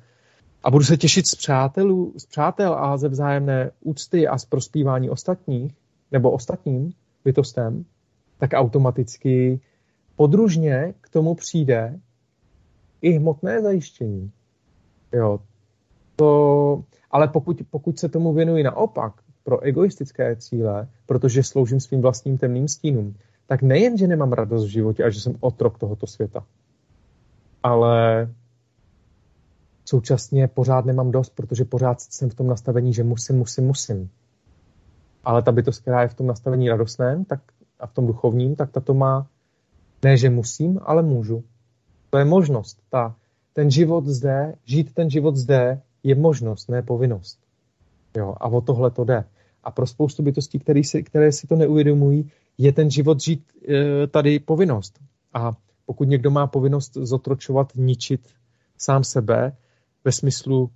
a budu se těšit z, přátelů, z přátel a ze vzájemné úcty a z prospívání ostatních, nebo ostatním bytostem, tak automaticky podružně k tomu přijde i hmotné zajištění. Jo, to, ale pokud, pokud se tomu věnuji naopak pro egoistické cíle, protože sloužím svým vlastním temným stínům, tak nejen, že nemám radost v životě a že jsem otrok tohoto světa, ale současně pořád nemám dost, protože pořád jsem v tom nastavení, že musím, musím, musím. Ale ta bytost, která je v tom nastavení radostném tak, a v tom duchovním, tak ta to má ne, že musím, ale můžu. To je možnost. Ta, ten život zde, žít ten život zde je možnost, ne povinnost. Jo, a o tohle to jde. A pro spoustu bytostí, které si, které si to neuvědomují, je ten život žít e, tady povinnost. A pokud někdo má povinnost zotročovat, ničit sám sebe ve smyslu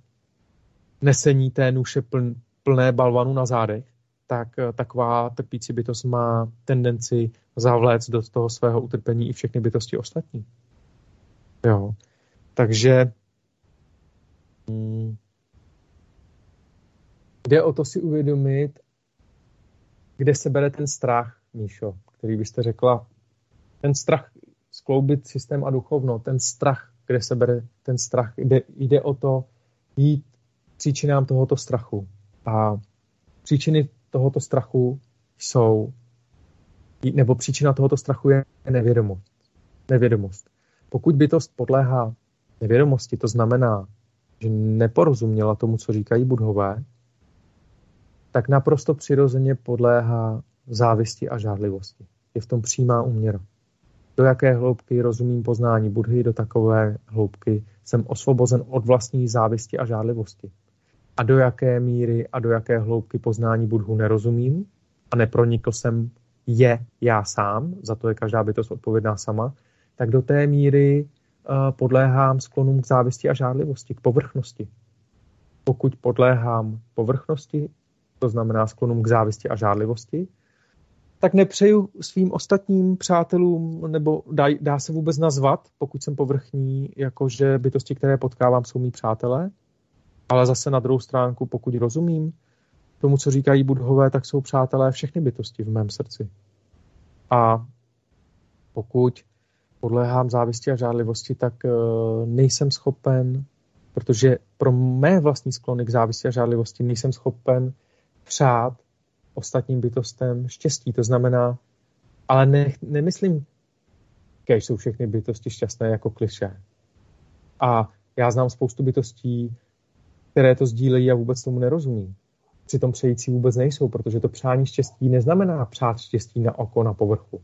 nesení té nůše pln, plné balvanu na zádech, tak eh, taková trpící bytost má tendenci zavléct do toho svého utrpení i všechny bytosti ostatní. Jo. Takže hmm, jde o to si uvědomit, kde se bere ten strach, Míšo, který byste řekla, ten strach skloubit systém a duchovno, ten strach, kde se bere ten strach, jde, jde o to jít příčinám tohoto strachu. A příčiny tohoto strachu jsou, nebo příčina tohoto strachu je nevědomost. Nevědomost. Pokud bytost podléhá nevědomosti, to znamená, že neporozuměla tomu, co říkají budhové, tak naprosto přirozeně podléhá závisti a žádlivosti. Je v tom přímá úměra. Do jaké hloubky rozumím poznání Budhy, do takové hloubky jsem osvobozen od vlastní závisti a žádlivosti. A do jaké míry a do jaké hloubky poznání Budhu nerozumím a nepronikl jsem je já sám, za to je každá bytost odpovědná sama, tak do té míry uh, podléhám sklonům k závisti a žádlivosti, k povrchnosti. Pokud podléhám povrchnosti, to znamená sklonům k závisti a žádlivosti, tak nepřeju svým ostatním přátelům, nebo dá, dá se vůbec nazvat, pokud jsem povrchní, jakože bytosti, které potkávám, jsou mý přátelé, ale zase na druhou stránku, pokud rozumím tomu, co říkají budhové, tak jsou přátelé všechny bytosti v mém srdci. A pokud podléhám závisti a žádlivosti, tak uh, nejsem schopen, protože pro mé vlastní sklony k závisti a žádlivosti nejsem schopen přát ostatním bytostem štěstí. To znamená, ale ne, nemyslím, kež jsou všechny bytosti šťastné jako kliše. A já znám spoustu bytostí, které to sdílejí a vůbec tomu nerozumí. Přitom přející vůbec nejsou, protože to přání štěstí neznamená přát štěstí na oko, na povrchu.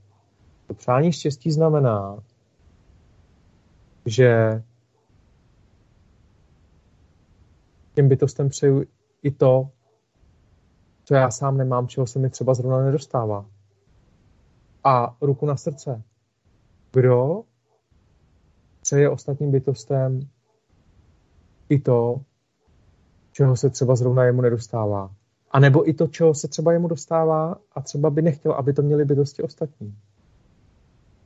To přání štěstí znamená, že těm bytostem přeju i to, co já sám nemám, čeho se mi třeba zrovna nedostává. A ruku na srdce. Kdo přeje ostatním bytostem i to, čeho se třeba zrovna jemu nedostává. A nebo i to, čeho se třeba jemu dostává a třeba by nechtěl, aby to měli bytosti ostatní.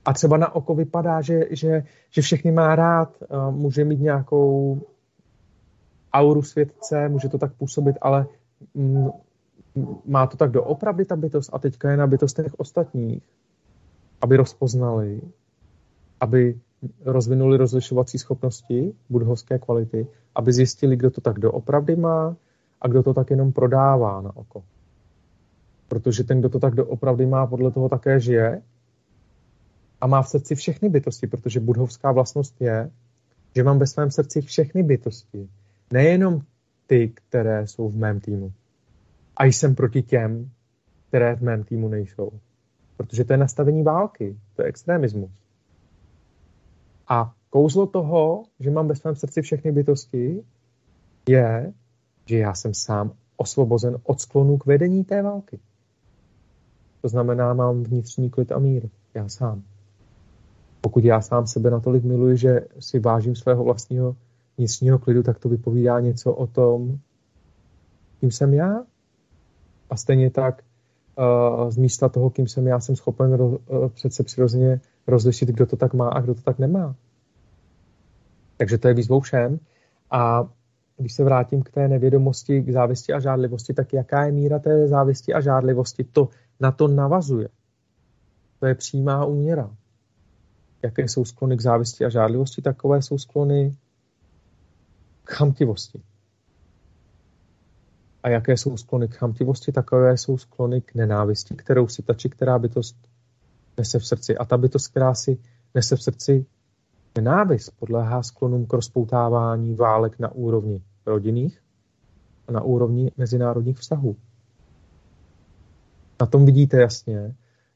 A třeba na oko vypadá, že, že, že všechny má rád, může mít nějakou auru světce, může to tak působit, ale mm, má to tak doopravdy ta bytost a teďka je na bytostech ostatních, aby rozpoznali, aby rozvinuli rozlišovací schopnosti budhovské kvality, aby zjistili, kdo to tak doopravdy má a kdo to tak jenom prodává na oko. Protože ten, kdo to tak doopravdy má, podle toho také žije a má v srdci všechny bytosti, protože budhovská vlastnost je, že mám ve svém srdci všechny bytosti. Nejenom ty, které jsou v mém týmu a jsem proti těm, které v mém týmu nejsou. Protože to je nastavení války, to je extremismus. A kouzlo toho, že mám ve svém srdci všechny bytosti, je, že já jsem sám osvobozen od sklonu k vedení té války. To znamená, mám vnitřní klid a mír. Já sám. Pokud já sám sebe natolik miluji, že si vážím svého vlastního vnitřního klidu, tak to vypovídá něco o tom, kým jsem já a stejně tak uh, z místa toho, kým jsem já, jsem schopen ro, uh, přece přirozeně rozlišit, kdo to tak má a kdo to tak nemá. Takže to je výzvou všem. A když se vrátím k té nevědomosti, k závisti a žádlivosti, tak jaká je míra té závisti a žádlivosti? To na to navazuje. To je přímá úměra. Jaké jsou sklony k závisti a žádlivosti, takové jsou sklony k chamtivosti. A jaké jsou sklony k chamtivosti, takové jsou sklony k nenávisti, kterou si ta či která bytost nese v srdci. A ta bytost, která si nese v srdci nenávist, podléhá sklonům k rozpoutávání válek na úrovni rodinných a na úrovni mezinárodních vztahů. Na tom vidíte jasně,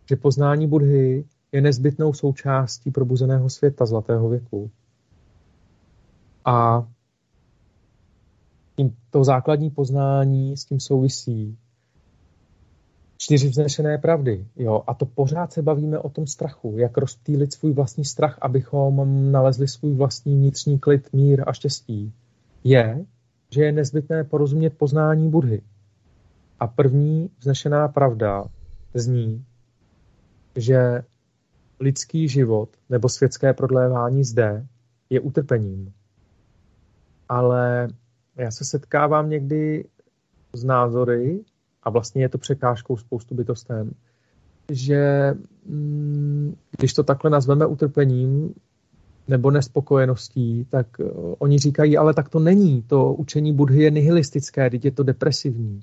že poznání Budhy je nezbytnou součástí probuzeného světa zlatého věku. A tím, to základní poznání s tím souvisí čtyři vznešené pravdy. Jo? A to pořád se bavíme o tom strachu, jak rozptýlit svůj vlastní strach, abychom nalezli svůj vlastní vnitřní klid, mír a štěstí. Je, že je nezbytné porozumět poznání Budhy. A první vznešená pravda zní, že lidský život nebo světské prodlévání zde je utrpením. Ale já se setkávám někdy s názory, a vlastně je to překážkou spoustu bytostem, že mm, když to takhle nazveme utrpením nebo nespokojeností, tak uh, oni říkají, ale tak to není. To učení Budhy je nihilistické, teď je to depresivní.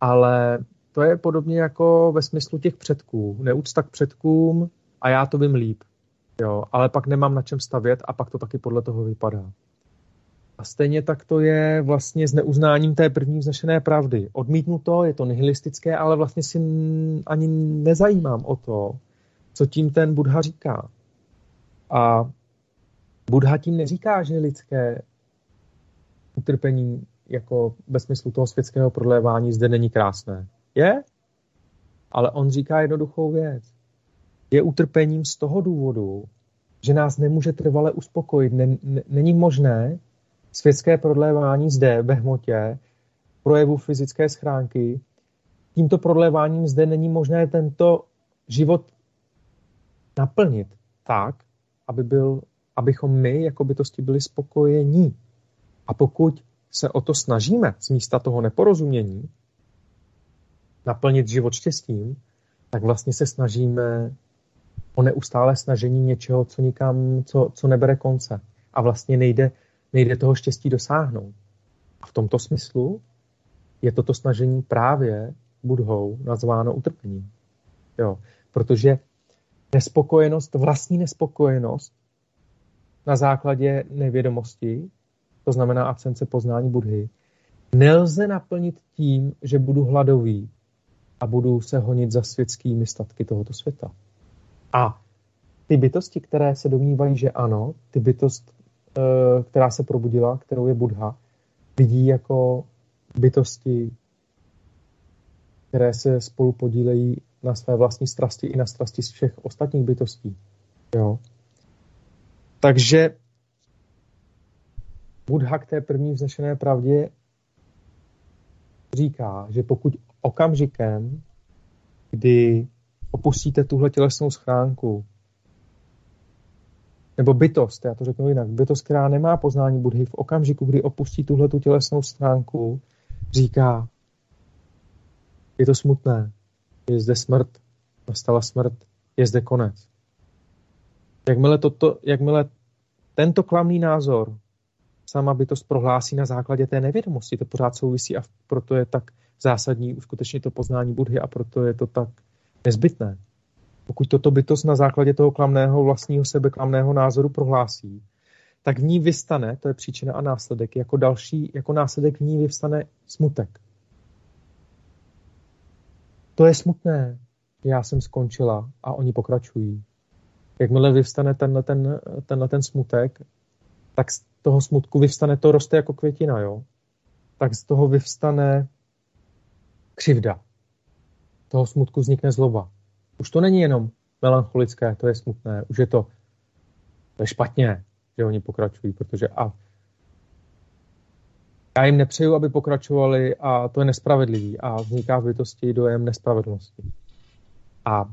Ale to je podobně jako ve smyslu těch předků. Neúcta k předkům a já to vím líp. Jo, ale pak nemám na čem stavět a pak to taky podle toho vypadá. A stejně tak to je vlastně s neuznáním té první vznešené pravdy. Odmítnu to, je to nihilistické, ale vlastně si ani nezajímám o to, co tím ten Buddha říká. A Buddha tím neříká, že lidské utrpení jako ve smyslu toho světského prodlévání zde není krásné. Je, ale on říká jednoduchou věc. Je utrpením z toho důvodu, že nás nemůže trvale uspokojit. Není možné světské prodlévání zde ve hmotě, projevu fyzické schránky, tímto prodléváním zde není možné tento život naplnit tak, aby byl, abychom my jako bytosti byli spokojení. A pokud se o to snažíme z místa toho neporozumění, naplnit život štěstím, tak vlastně se snažíme o neustále snažení něčeho, co nikam, co, co nebere konce. A vlastně nejde, nejde toho štěstí dosáhnout. A v tomto smyslu je toto snažení právě budhou nazváno utrpením. Jo, protože nespokojenost, vlastní nespokojenost na základě nevědomosti, to znamená absence poznání budhy, nelze naplnit tím, že budu hladový a budu se honit za světskými statky tohoto světa. A ty bytosti, které se domnívají, že ano, ty bytost, která se probudila, kterou je Buddha, vidí jako bytosti, které se spolu podílejí na své vlastní strasti i na strasti z všech ostatních bytostí. Jo. Takže Buddha k té první vznešené pravdě říká, že pokud okamžikem, kdy opustíte tuhle tělesnou schránku, nebo bytost, já to řeknu jinak, bytost, která nemá poznání Budhy, v okamžiku, kdy opustí tuhle tu tělesnou schránku, říká, je to smutné, je zde smrt, nastala smrt, je zde konec. Jakmile, toto, jakmile tento klamný názor sama bytost prohlásí na základě té nevědomosti, to pořád souvisí a proto je tak zásadní uskutečnit to poznání Budhy a proto je to tak nezbytné. Pokud toto bytost na základě toho klamného vlastního sebe klamného názoru prohlásí, tak v ní vystane, to je příčina a následek, jako další, jako následek v ní vyvstane smutek. To je smutné, já jsem skončila a oni pokračují. Jakmile vyvstane tenhle ten, tenhle ten smutek, tak z toho smutku vyvstane, to roste jako květina, jo? Tak z toho vyvstane křivda. Toho smutku vznikne zloba. Už to není jenom melancholické, to je smutné, už je to, to je špatně, že oni pokračují, protože a já jim nepřeju, aby pokračovali a to je nespravedlivý a vzniká v bytosti dojem nespravedlnosti. A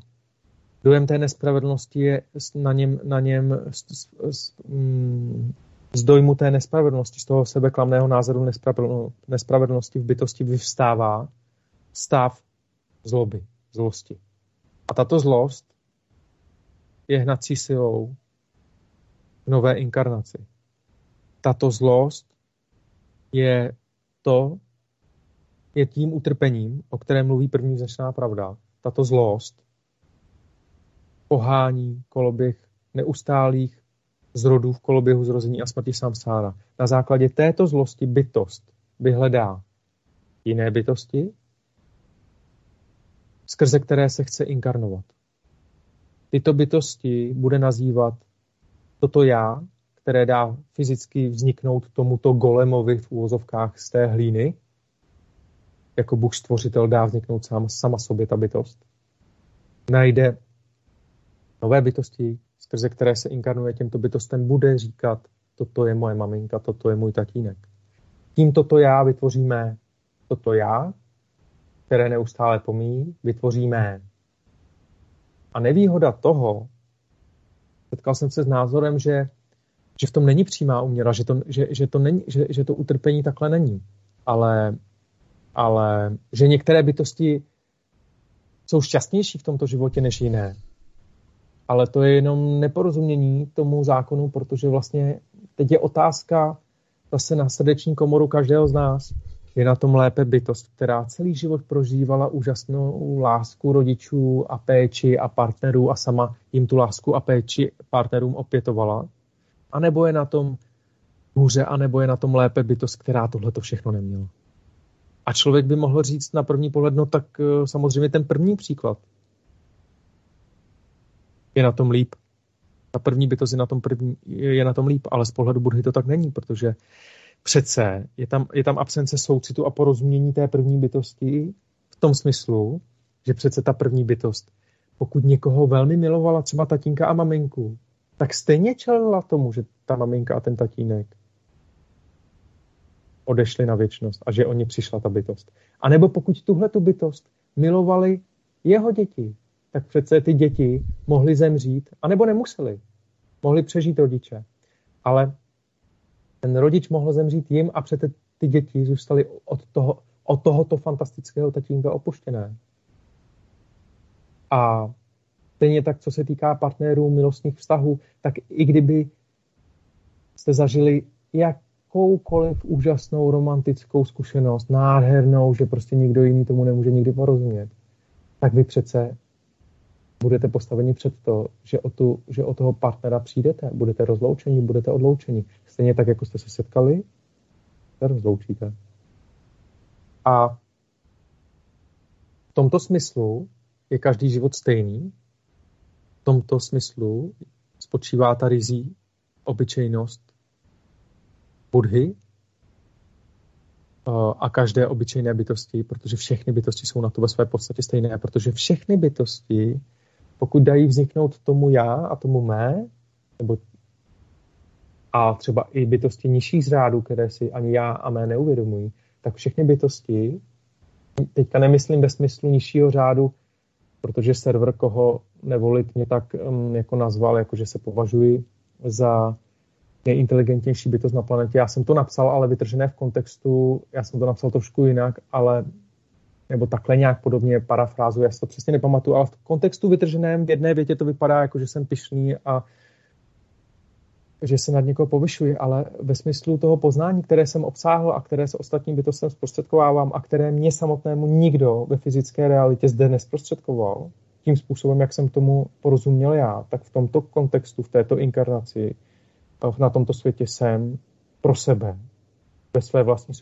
dojem té nespravedlnosti je na něm, na něm z, z, mm, z dojmu té nespravedlnosti, z toho sebeklamného názoru nespravedlnosti v bytosti vyvstává stav zloby, zlosti. A tato zlost je hnací silou v nové inkarnaci. Tato zlost je to, je tím utrpením, o kterém mluví první začná pravda. Tato zlost pohání koloběh neustálých zrodů v koloběhu zrození a smrti samsára. Na základě této zlosti bytost vyhledá jiné bytosti, skrze které se chce inkarnovat. Tyto bytosti bude nazývat toto já, které dá fyzicky vzniknout tomuto golemovi v úvozovkách z té hlíny, jako Bůh stvořitel dá vzniknout sám, sama sobě ta bytost. Najde nové bytosti, skrze které se inkarnuje těmto bytostem, bude říkat, toto je moje maminka, toto je můj tatínek. Tím toto já vytvoříme toto já, které neustále pomíjí, vytvoříme. A nevýhoda toho, setkal jsem se s názorem, že, že v tom není přímá uměra, že to, že, že to, není, že, že to utrpení takhle není. Ale, ale že některé bytosti jsou šťastnější v tomto životě než jiné. Ale to je jenom neporozumění tomu zákonu, protože vlastně teď je otázka zase na srdeční komoru každého z nás je na tom lépe bytost, která celý život prožívala úžasnou lásku rodičů a péči a partnerů a sama jim tu lásku a péči partnerům opětovala? A nebo je na tom hůře, anebo je na tom lépe bytost, která tohle to všechno neměla. A člověk by mohl říct na první pohled, no tak eh, samozřejmě ten první příklad je na tom líp. Ta první bytost je na tom, první, je na tom líp, ale z pohledu Budhy to tak není, protože přece je tam, je tam absence soucitu a porozumění té první bytosti v tom smyslu, že přece ta první bytost, pokud někoho velmi milovala, třeba tatínka a maminku, tak stejně čelila tomu, že ta maminka a ten tatínek odešli na věčnost a že o ně přišla ta bytost. A nebo pokud tuhle tu bytost milovali jeho děti, tak přece ty děti mohly zemřít, anebo nemuseli. Mohli přežít rodiče. Ale ten rodič mohl zemřít jim a přece ty děti zůstaly od, toho, od tohoto fantastického tatínka opuštěné. A stejně tak, co se týká partnerů, milostných vztahů, tak i kdyby jste zažili jakoukoliv úžasnou romantickou zkušenost, nádhernou, že prostě nikdo jiný tomu nemůže nikdy porozumět, tak vy přece budete postaveni před to, že o, tu, že o toho partnera přijdete, budete rozloučeni, budete odloučeni. Stejně tak, jako jste se setkali, se rozloučíte. A v tomto smyslu je každý život stejný. V tomto smyslu spočívá ta rizí, obyčejnost Budhy a každé obyčejné bytosti, protože všechny bytosti jsou na to ve své podstatě stejné, protože všechny bytosti pokud dají vzniknout tomu já a tomu mé, nebo a třeba i bytosti nižších zrádů, které si ani já a mé neuvědomují, tak všechny bytosti, teďka nemyslím ve smyslu nižšího řádu, protože server, koho nevolit, mě tak um, jako nazval, jako že se považuji za nejinteligentnější bytost na planetě. Já jsem to napsal, ale vytržené v kontextu, já jsem to napsal trošku jinak, ale nebo takhle nějak podobně parafrázu, já si to přesně nepamatuju, ale v kontextu vytrženém v jedné větě to vypadá jako, že jsem pišný a že se nad někoho povyšuji, ale ve smyslu toho poznání, které jsem obsáhl a které se ostatním bytostem zprostředkovávám a které mě samotnému nikdo ve fyzické realitě zde nesprostředkoval, tím způsobem, jak jsem tomu porozuměl já, tak v tomto kontextu, v této inkarnaci, na tomto světě jsem pro sebe ve své vlastní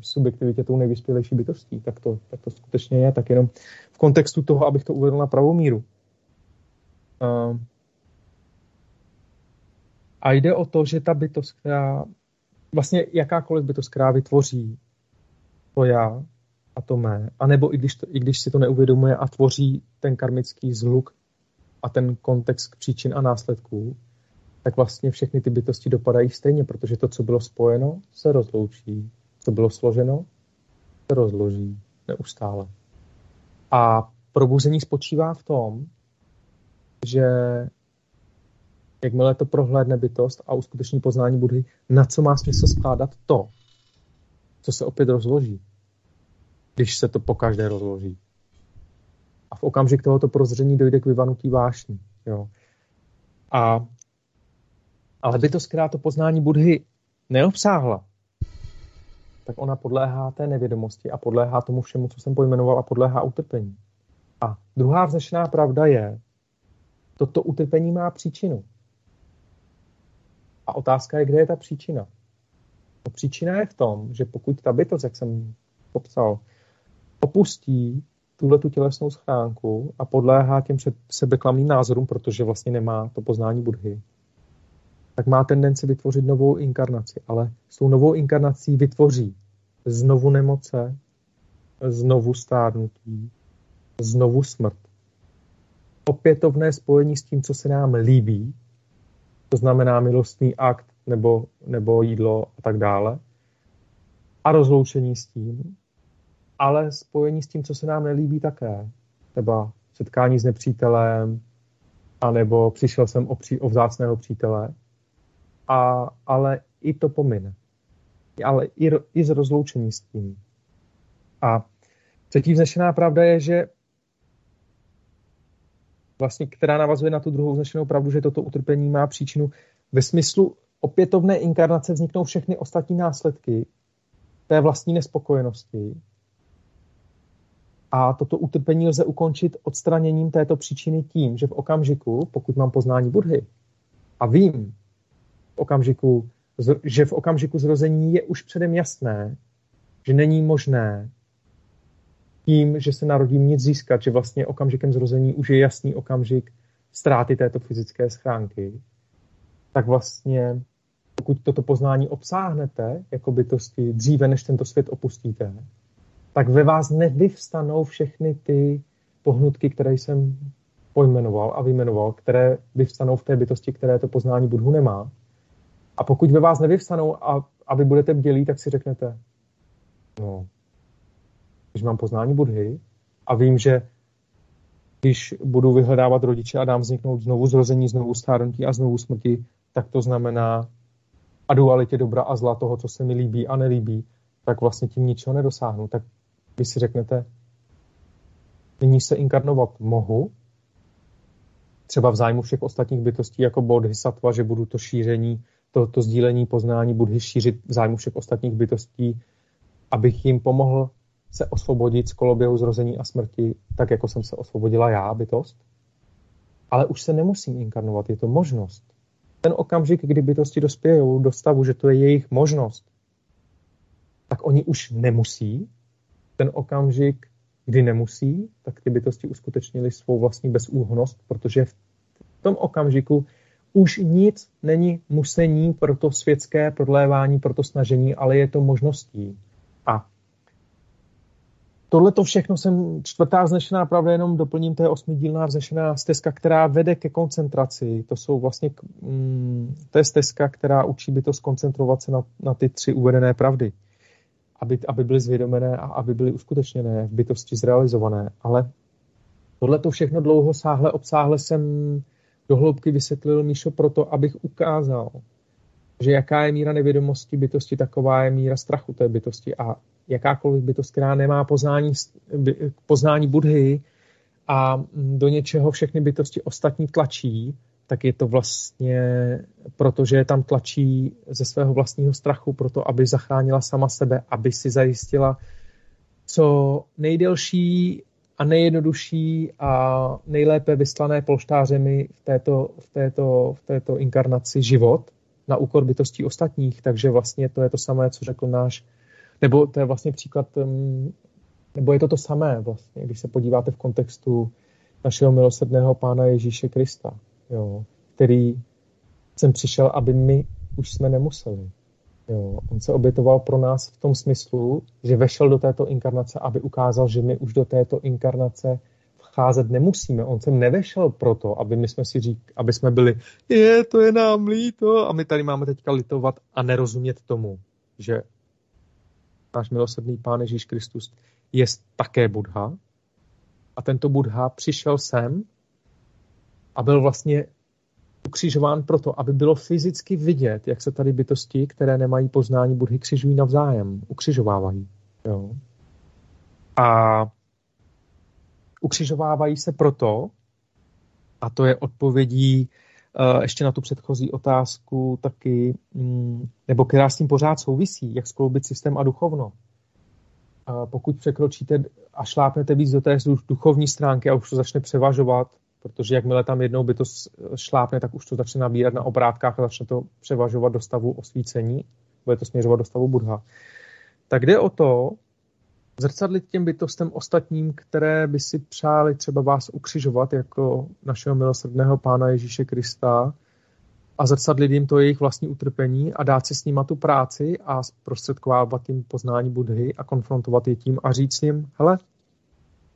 subjektivitě tou nejvyspělejší bytostí. Tak to, tak to skutečně je, tak jenom v kontextu toho, abych to uvedl na pravou míru. A jde o to, že ta bytost, která vlastně jakákoliv bytost, která vytvoří to já a to mé, anebo i když, to, i když si to neuvědomuje a tvoří ten karmický zhluk a ten kontext příčin a následků, tak vlastně všechny ty bytosti dopadají stejně, protože to, co bylo spojeno, se rozloučí. Co bylo složeno, se rozloží neustále. A probuzení spočívá v tom, že jakmile to prohlédne bytost a uskuteční poznání Budhy, na co má smysl skládat to, co se opět rozloží, když se to po každé rozloží. A v okamžik tohoto prozření dojde k vyvanutí vášní. Jo. A ale bytost, která to poznání Budhy neobsáhla, tak ona podléhá té nevědomosti a podléhá tomu všemu, co jsem pojmenoval a podléhá utrpení. A druhá vznešená pravda je, toto utrpení má příčinu. A otázka je, kde je ta příčina. Ta příčina je v tom, že pokud ta bytost, jak jsem popsal, opustí tuhle tu tělesnou schránku a podléhá těm sebeklamným názorům, protože vlastně nemá to poznání Budhy, tak má tendenci vytvořit novou inkarnaci. Ale s tou novou inkarnací vytvoří znovu nemoce, znovu stárnutí, znovu smrt. Opětovné spojení s tím, co se nám líbí, to znamená milostný akt nebo, nebo jídlo a tak dále, a rozloučení s tím, ale spojení s tím, co se nám nelíbí také. Třeba setkání s nepřítelem, anebo přišel jsem o, pří, o vzácného přítele a, ale i to pomine. Ale i, i z rozloučení s tím. A třetí vznešená pravda je, že vlastně, která navazuje na tu druhou vznešenou pravdu, že toto utrpení má příčinu ve smyslu opětovné inkarnace vzniknou všechny ostatní následky té vlastní nespokojenosti. A toto utrpení lze ukončit odstraněním této příčiny tím, že v okamžiku, pokud mám poznání Budhy a vím, okamžiku že v okamžiku zrození je už předem jasné, že není možné tím, že se narodím nic získat, že vlastně okamžikem zrození už je jasný okamžik ztráty této fyzické schránky, tak vlastně pokud toto poznání obsáhnete jako bytosti dříve, než tento svět opustíte, tak ve vás nevyvstanou všechny ty pohnutky, které jsem pojmenoval a vyjmenoval, které vyvstanou v té bytosti, které to poznání Budhu nemá. A pokud ve vás nevyvstanou a, a vy budete bdělí, tak si řeknete, no, když mám poznání Budhy a vím, že když budu vyhledávat rodiče a dám vzniknout znovu zrození, znovu stárnutí a znovu smrti, tak to znamená a dualitě dobra a zla toho, co se mi líbí a nelíbí, tak vlastně tím ničeho nedosáhnu. Tak vy si řeknete, nyní se inkarnovat mohu, třeba v zájmu všech ostatních bytostí jako bodhisattva, že budu to šíření, to, to sdílení poznání budu šířit v zájmu všech ostatních bytostí, abych jim pomohl se osvobodit z koloběhu zrození a smrti, tak jako jsem se osvobodila já, bytost. Ale už se nemusím inkarnovat, je to možnost. Ten okamžik, kdy bytosti dospějou do stavu, že to je jejich možnost, tak oni už nemusí. Ten okamžik, kdy nemusí, tak ty bytosti uskutečnili svou vlastní bezúhonost, protože v tom okamžiku už nic není musení pro to světské prodlévání, pro to snažení, ale je to možností. A tohle to všechno jsem čtvrtá vznešená pravda, jenom doplním, to je osmidílná vznešená stezka, která vede ke koncentraci. To jsou vlastně, mm, to je stezka, která učí by to skoncentrovat se na, na ty tři uvedené pravdy aby, aby byly zvědomené a aby byly uskutečněné, v bytosti zrealizované. Ale tohle to všechno dlouho sáhle, obsáhle jsem do hloubky vysvětlil, Míšo, proto, abych ukázal, že jaká je míra nevědomosti bytosti, taková je míra strachu té bytosti. A jakákoliv bytost, která nemá poznání, poznání budhy a do něčeho všechny bytosti ostatní tlačí, tak je to vlastně proto, že je tam tlačí ze svého vlastního strachu, proto aby zachránila sama sebe, aby si zajistila co nejdelší a nejjednodušší a nejlépe vyslané polštářemi v této, v této, v této inkarnaci život na úkor bytostí ostatních. Takže vlastně to je to samé, co řekl náš, nebo to je vlastně příklad, mm, nebo je to to samé vlastně, když se podíváte v kontextu našeho milosrdného Pána Ježíše Krista jo, který jsem přišel, aby my už jsme nemuseli. Jo. On se obětoval pro nás v tom smyslu, že vešel do této inkarnace, aby ukázal, že my už do této inkarnace vcházet nemusíme. On sem nevešel proto, aby my jsme si řík, aby jsme byli, je, to je nám líto a my tady máme teďka litovat a nerozumět tomu, že náš milosrdný Pán Ježíš Kristus je také Budha a tento Budha přišel sem, a byl vlastně ukřižován proto, aby bylo fyzicky vidět, jak se tady bytosti, které nemají poznání Budhy, křižují navzájem, ukřižovávají. Jo. A ukřižovávají se proto, a to je odpovědí uh, ještě na tu předchozí otázku taky, um, nebo která s tím pořád souvisí, jak skloubit systém a duchovno. Uh, pokud překročíte a šlápnete víc do té duchovní stránky a už to začne převažovat, protože jakmile tam jednou by to šlápne, tak už to začne nabírat na obrátkách a začne to převažovat do stavu osvícení, bude to směřovat do stavu Budha. Tak jde o to, zrcadlit těm bytostem ostatním, které by si přáli třeba vás ukřižovat jako našeho milosrdného Pána Ježíše Krista a zrcadlit jim to jejich vlastní utrpení a dát si s nima tu práci a zprostředkovávat jim poznání Budhy a konfrontovat je tím a říct jim, hele,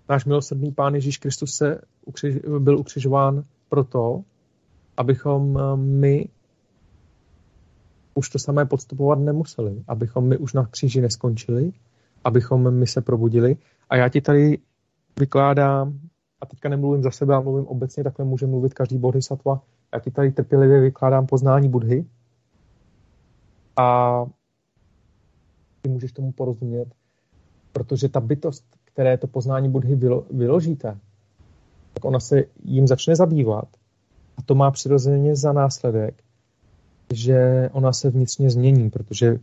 náš milosrdný Pán Ježíš Kristus se ukřiž, byl ukřižován proto, abychom eh, my už to samé podstupovat nemuseli, abychom my už na kříži neskončili, abychom my se probudili. A já ti tady vykládám, a teďka nemluvím za sebe, ale mluvím obecně, takhle může mluvit každý bodhisattva, já ti tady trpělivě vykládám poznání Budhy. A ty můžeš tomu porozumět, protože ta bytost, které to poznání Budhy vyložíte, tak ona se jim začne zabývat. A to má přirozeně za následek, že ona se vnitřně změní, protože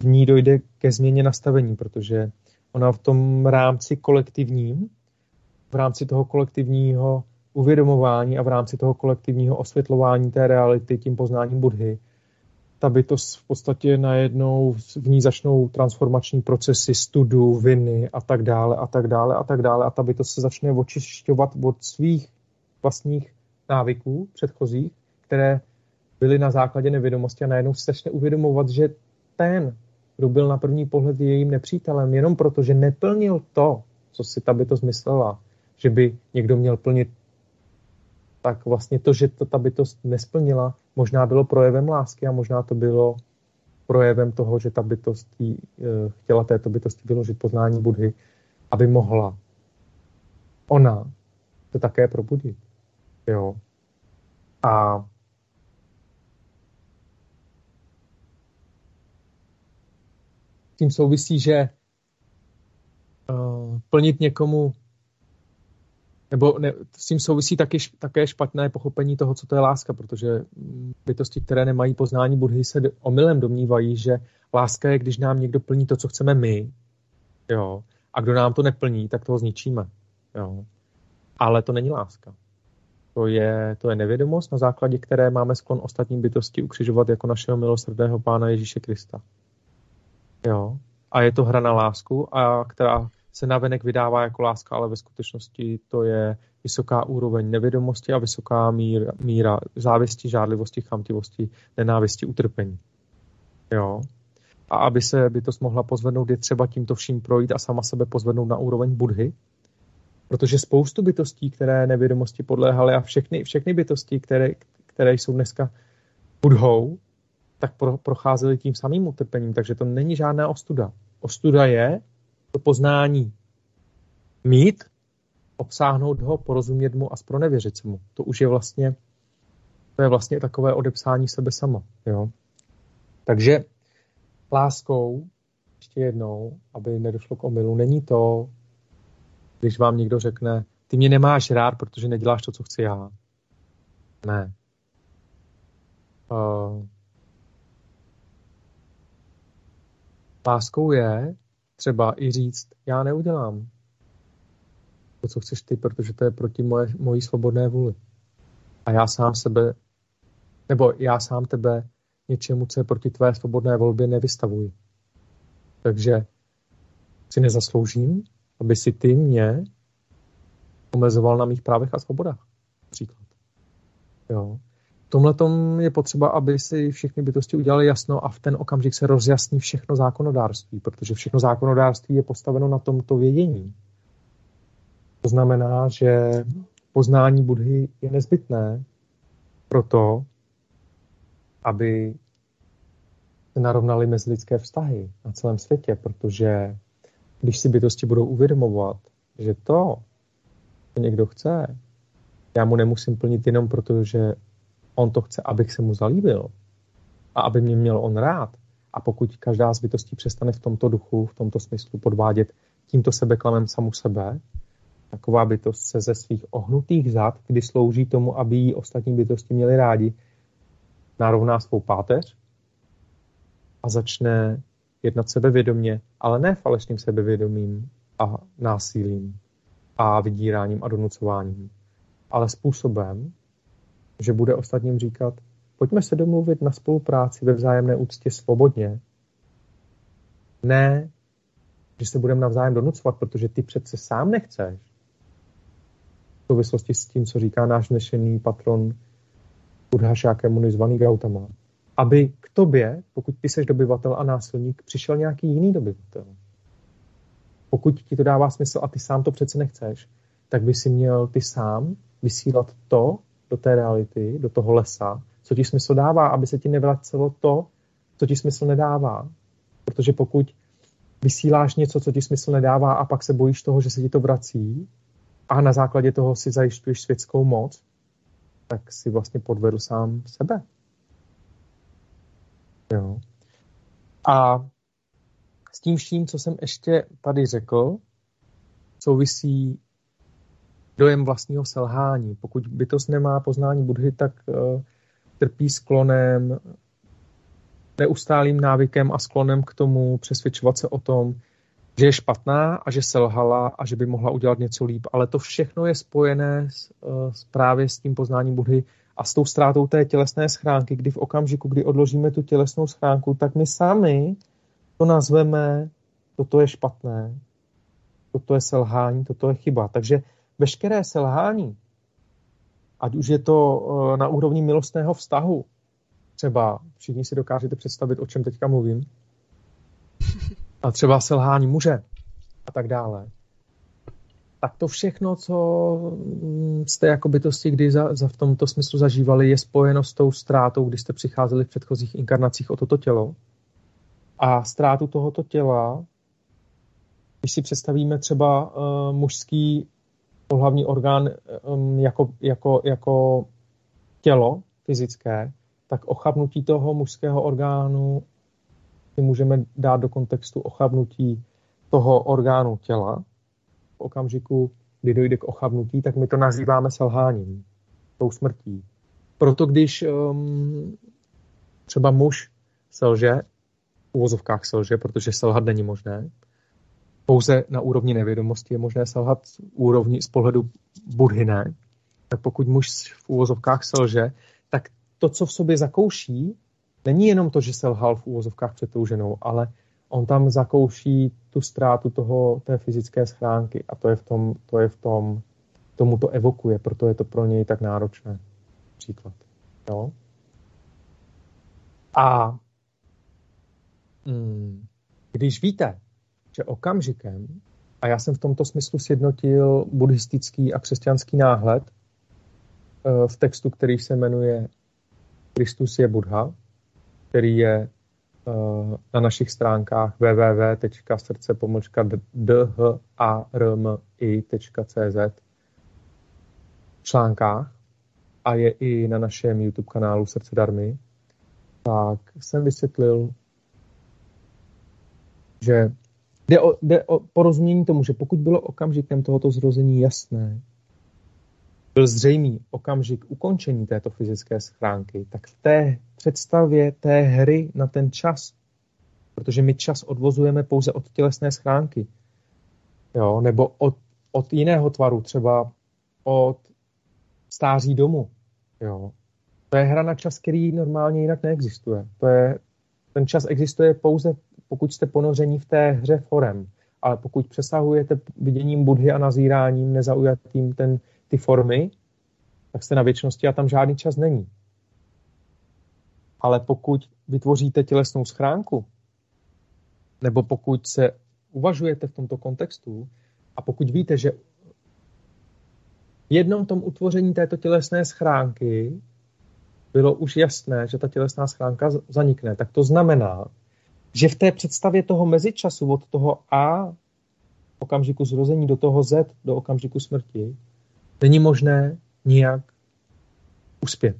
v ní dojde ke změně nastavení, protože ona v tom rámci kolektivním, v rámci toho kolektivního uvědomování a v rámci toho kolektivního osvětlování té reality tím poznáním Budhy, ta bytost v podstatě najednou v ní začnou transformační procesy studu, viny a tak dále a tak dále a tak dále. A ta bytost se začne očišťovat od svých vlastních návyků předchozích, které byly na základě nevědomosti a najednou se začne uvědomovat, že ten, kdo byl na první pohled jejím nepřítelem, jenom proto, že neplnil to, co si ta bytost myslela, že by někdo měl plnit, tak vlastně to, že to ta bytost nesplnila, možná bylo projevem lásky a možná to bylo projevem toho, že ta bytost jí, eh, chtěla této bytosti vyložit poznání Budhy, aby mohla ona to také probudit. Jo. A tím souvisí, že uh, plnit někomu nebo ne, s tím souvisí taky, také špatné pochopení toho, co to je láska, protože bytosti, které nemají poznání Budhy, se omylem domnívají, že láska je, když nám někdo plní to, co chceme my, jo, a kdo nám to neplní, tak toho zničíme. Jo. Ale to není láska. To je, to je nevědomost, na základě které máme sklon ostatní bytosti ukřižovat jako našeho milosrdného Pána Ježíše Krista. Jo. A je to hra na lásku, a která se navenek vydává jako láska, ale ve skutečnosti to je vysoká úroveň nevědomosti a vysoká míra, míra závisti, žádlivosti, chamtivosti, nenávisti, utrpení. Jo. A aby se bytost mohla pozvednout, je třeba tímto vším projít a sama sebe pozvednout na úroveň budhy, protože spoustu bytostí, které nevědomosti podléhaly a všechny, všechny bytosti, které, které jsou dneska budhou, tak pro, procházely tím samým utrpením, takže to není žádná ostuda. Ostuda je to poznání mít, obsáhnout ho, porozumět mu a spronevěřit se mu. To už je vlastně, to je vlastně takové odepsání sebe sama. Jo? Takže láskou, ještě jednou, aby nedošlo k omylu, není to, když vám někdo řekne, ty mě nemáš rád, protože neděláš to, co chci já. Ne. Uh, láskou je třeba i říct, já neudělám to, co chceš ty, protože to je proti moje, mojí svobodné vůli. A já sám sebe, nebo já sám tebe něčemu, co je proti tvé svobodné volbě, nevystavuji. Takže si nezasloužím, aby si ty mě omezoval na mých právech a svobodách. Příklad. Jo. Tomhle je potřeba, aby si všechny bytosti udělali jasno a v ten okamžik se rozjasní všechno zákonodárství, protože všechno zákonodárství je postaveno na tomto vědění. To znamená, že poznání Budhy je nezbytné pro to, aby se narovnaly mezilidské vztahy na celém světě, protože když si bytosti budou uvědomovat, že to, co někdo chce, já mu nemusím plnit jenom proto, že on to chce, abych se mu zalíbil a aby mě měl on rád. A pokud každá z bytostí přestane v tomto duchu, v tomto smyslu podvádět tímto sebeklamem samu sebe, taková bytost se ze svých ohnutých zad, kdy slouží tomu, aby jí ostatní bytosti měli rádi, narovná svou páteř a začne jednat sebevědomě, ale ne falešným sebevědomím a násilím a vydíráním a donucováním, ale způsobem, že bude ostatním říkat, pojďme se domluvit na spolupráci ve vzájemné úctě svobodně. Ne, že se budeme navzájem donucovat, protože ty přece sám nechceš. V souvislosti s tím, co říká náš dnešní patron Shakyamuni zvaný Gautama aby k tobě, pokud ty seš dobyvatel a násilník, přišel nějaký jiný dobyvatel. Pokud ti to dává smysl a ty sám to přece nechceš, tak by si měl ty sám vysílat to do té reality, do toho lesa, co ti smysl dává, aby se ti nevracelo to, co ti smysl nedává. Protože pokud vysíláš něco, co ti smysl nedává a pak se bojíš toho, že se ti to vrací a na základě toho si zajišťuješ světskou moc, tak si vlastně podvedl sám sebe. Jo. A s tím vším, co jsem ještě tady řekl, souvisí dojem vlastního selhání. Pokud bytost nemá poznání Budhy, tak uh, trpí sklonem, neustálým návykem a sklonem k tomu přesvědčovat se o tom, že je špatná a že selhala a že by mohla udělat něco líp. Ale to všechno je spojené s, uh, s právě s tím poznáním Budhy A s tou ztrátou té tělesné schránky, kdy v okamžiku, kdy odložíme tu tělesnou schránku, tak my sami to nazveme, toto je špatné, toto je selhání, toto je chyba. Takže veškeré selhání, ať už je to eh, na úrovni milostného vztahu, třeba všichni si dokážete představit, o čem teďka mluvím, a třeba selhání muže a tak dále, tak to všechno, co jste jako bytosti kdy za, za v tomto smyslu zažívali, je spojeno s tou ztrátou, kdy jste přicházeli v předchozích inkarnacích o toto tělo. A ztrátu tohoto těla, když si představíme třeba uh, mužský pohlavní orgán um, jako, jako, jako tělo fyzické, tak ochabnutí toho mužského orgánu si můžeme dát do kontextu ochabnutí toho orgánu těla. V okamžiku, kdy dojde k ochabnutí, tak my to nazýváme selháním, tou smrtí. Proto když um, třeba muž selže, v uvozovkách selže, protože selhat není možné, pouze na úrovni nevědomosti je možné selhat úrovni, z pohledu budhy ne. Tak pokud muž v úvozovkách selže, tak to, co v sobě zakouší, není jenom to, že selhal v úvozovkách před tou ženou, ale on tam zakouší tu ztrátu toho, té fyzické schránky a to je v tom, to je v tom, tomu to evokuje, proto je to pro něj tak náročné. Příklad. Jo? A mm, když víte, že okamžikem, a já jsem v tomto smyslu sjednotil buddhistický a křesťanský náhled eh, v textu, který se jmenuje Kristus je Buddha, který je eh, na našich stránkách www.srdce-dharmi.cz článkách a je i na našem YouTube kanálu Srdce Darmy, tak jsem vysvětlil, že jde o, jde o porozumění tomu, že pokud bylo okamžikem tohoto zrození jasné, byl zřejmý okamžik ukončení této fyzické schránky, tak v té představě té hry na ten čas, protože my čas odvozujeme pouze od tělesné schránky, jo, nebo od, od jiného tvaru, třeba od stáří domu. Jo. To je hra na čas, který normálně jinak neexistuje. To je, ten čas existuje pouze, pokud jste ponoření v té hře forem. Ale pokud přesahujete viděním budhy a nazíráním nezaujatým ten ty formy, tak jste na věčnosti a tam žádný čas není. Ale pokud vytvoříte tělesnou schránku, nebo pokud se uvažujete v tomto kontextu a pokud víte, že v jednom tom utvoření této tělesné schránky bylo už jasné, že ta tělesná schránka zanikne, tak to znamená, že v té představě toho mezičasu od toho A okamžiku zrození do toho Z do okamžiku smrti není možné nijak uspět.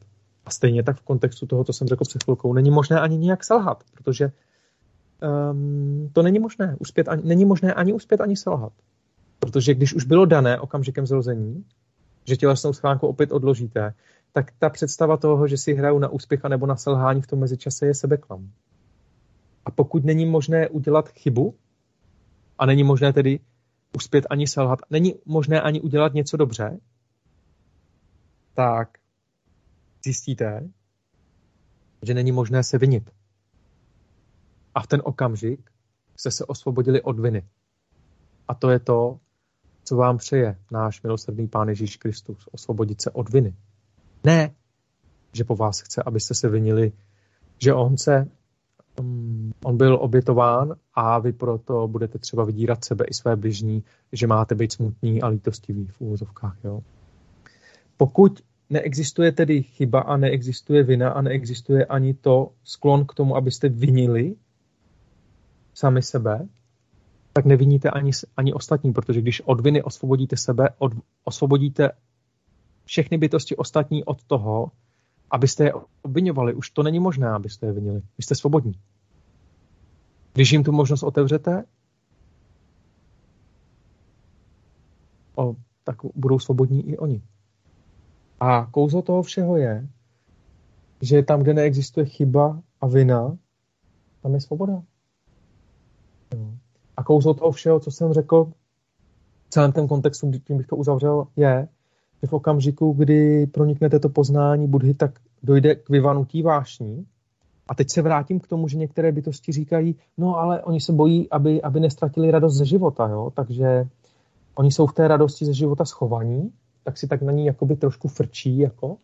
A stejně tak v kontextu toho, co jsem řekl před chvilkou, není možné ani nijak selhat, protože um, to není možné. Uspět ani, není možné ani uspět, ani selhat. Protože když už bylo dané okamžikem zrození, že tělesnou schránku opět odložíte, tak ta představa toho, že si hraju na úspěch nebo na selhání v tom mezičase je sebeklam. A pokud není možné udělat chybu, a není možné tedy uspět ani selhat, není možné ani udělat něco dobře, tak zjistíte, že není možné se vinit. A v ten okamžik jste se osvobodili od viny. A to je to, co vám přeje náš milosrdný Pán Ježíš Kristus. Osvobodit se od viny. Ne, že po vás chce, abyste se vinili, že on se on byl obětován a vy proto budete třeba vydírat sebe i své bližní, že máte být smutní a lítostiví v úvozovkách. Jo? Pokud neexistuje tedy chyba a neexistuje vina a neexistuje ani to sklon k tomu, abyste vinili sami sebe, tak neviníte ani, ani ostatní, protože když od viny osvobodíte sebe, od, osvobodíte všechny bytosti ostatní od toho, abyste je obvinovali. Už to není možné, abyste je vinili. Vy jste svobodní. Když jim tu možnost otevřete, o, tak budou svobodní i oni. A kouzlo toho všeho je, že tam, kde neexistuje chyba a vina, tam je svoboda. A kouzlo toho všeho, co jsem řekl, v celém tom kontextu, tím bych to uzavřel, je, že v okamžiku, kdy proniknete to poznání Budhy, tak dojde k vyvanutí vášní. A teď se vrátím k tomu, že některé bytosti říkají, no ale oni se bojí, aby, aby nestratili radost ze života, jo? takže oni jsou v té radosti ze života schovaní, tak si tak na ní jakoby trošku frčí, jako,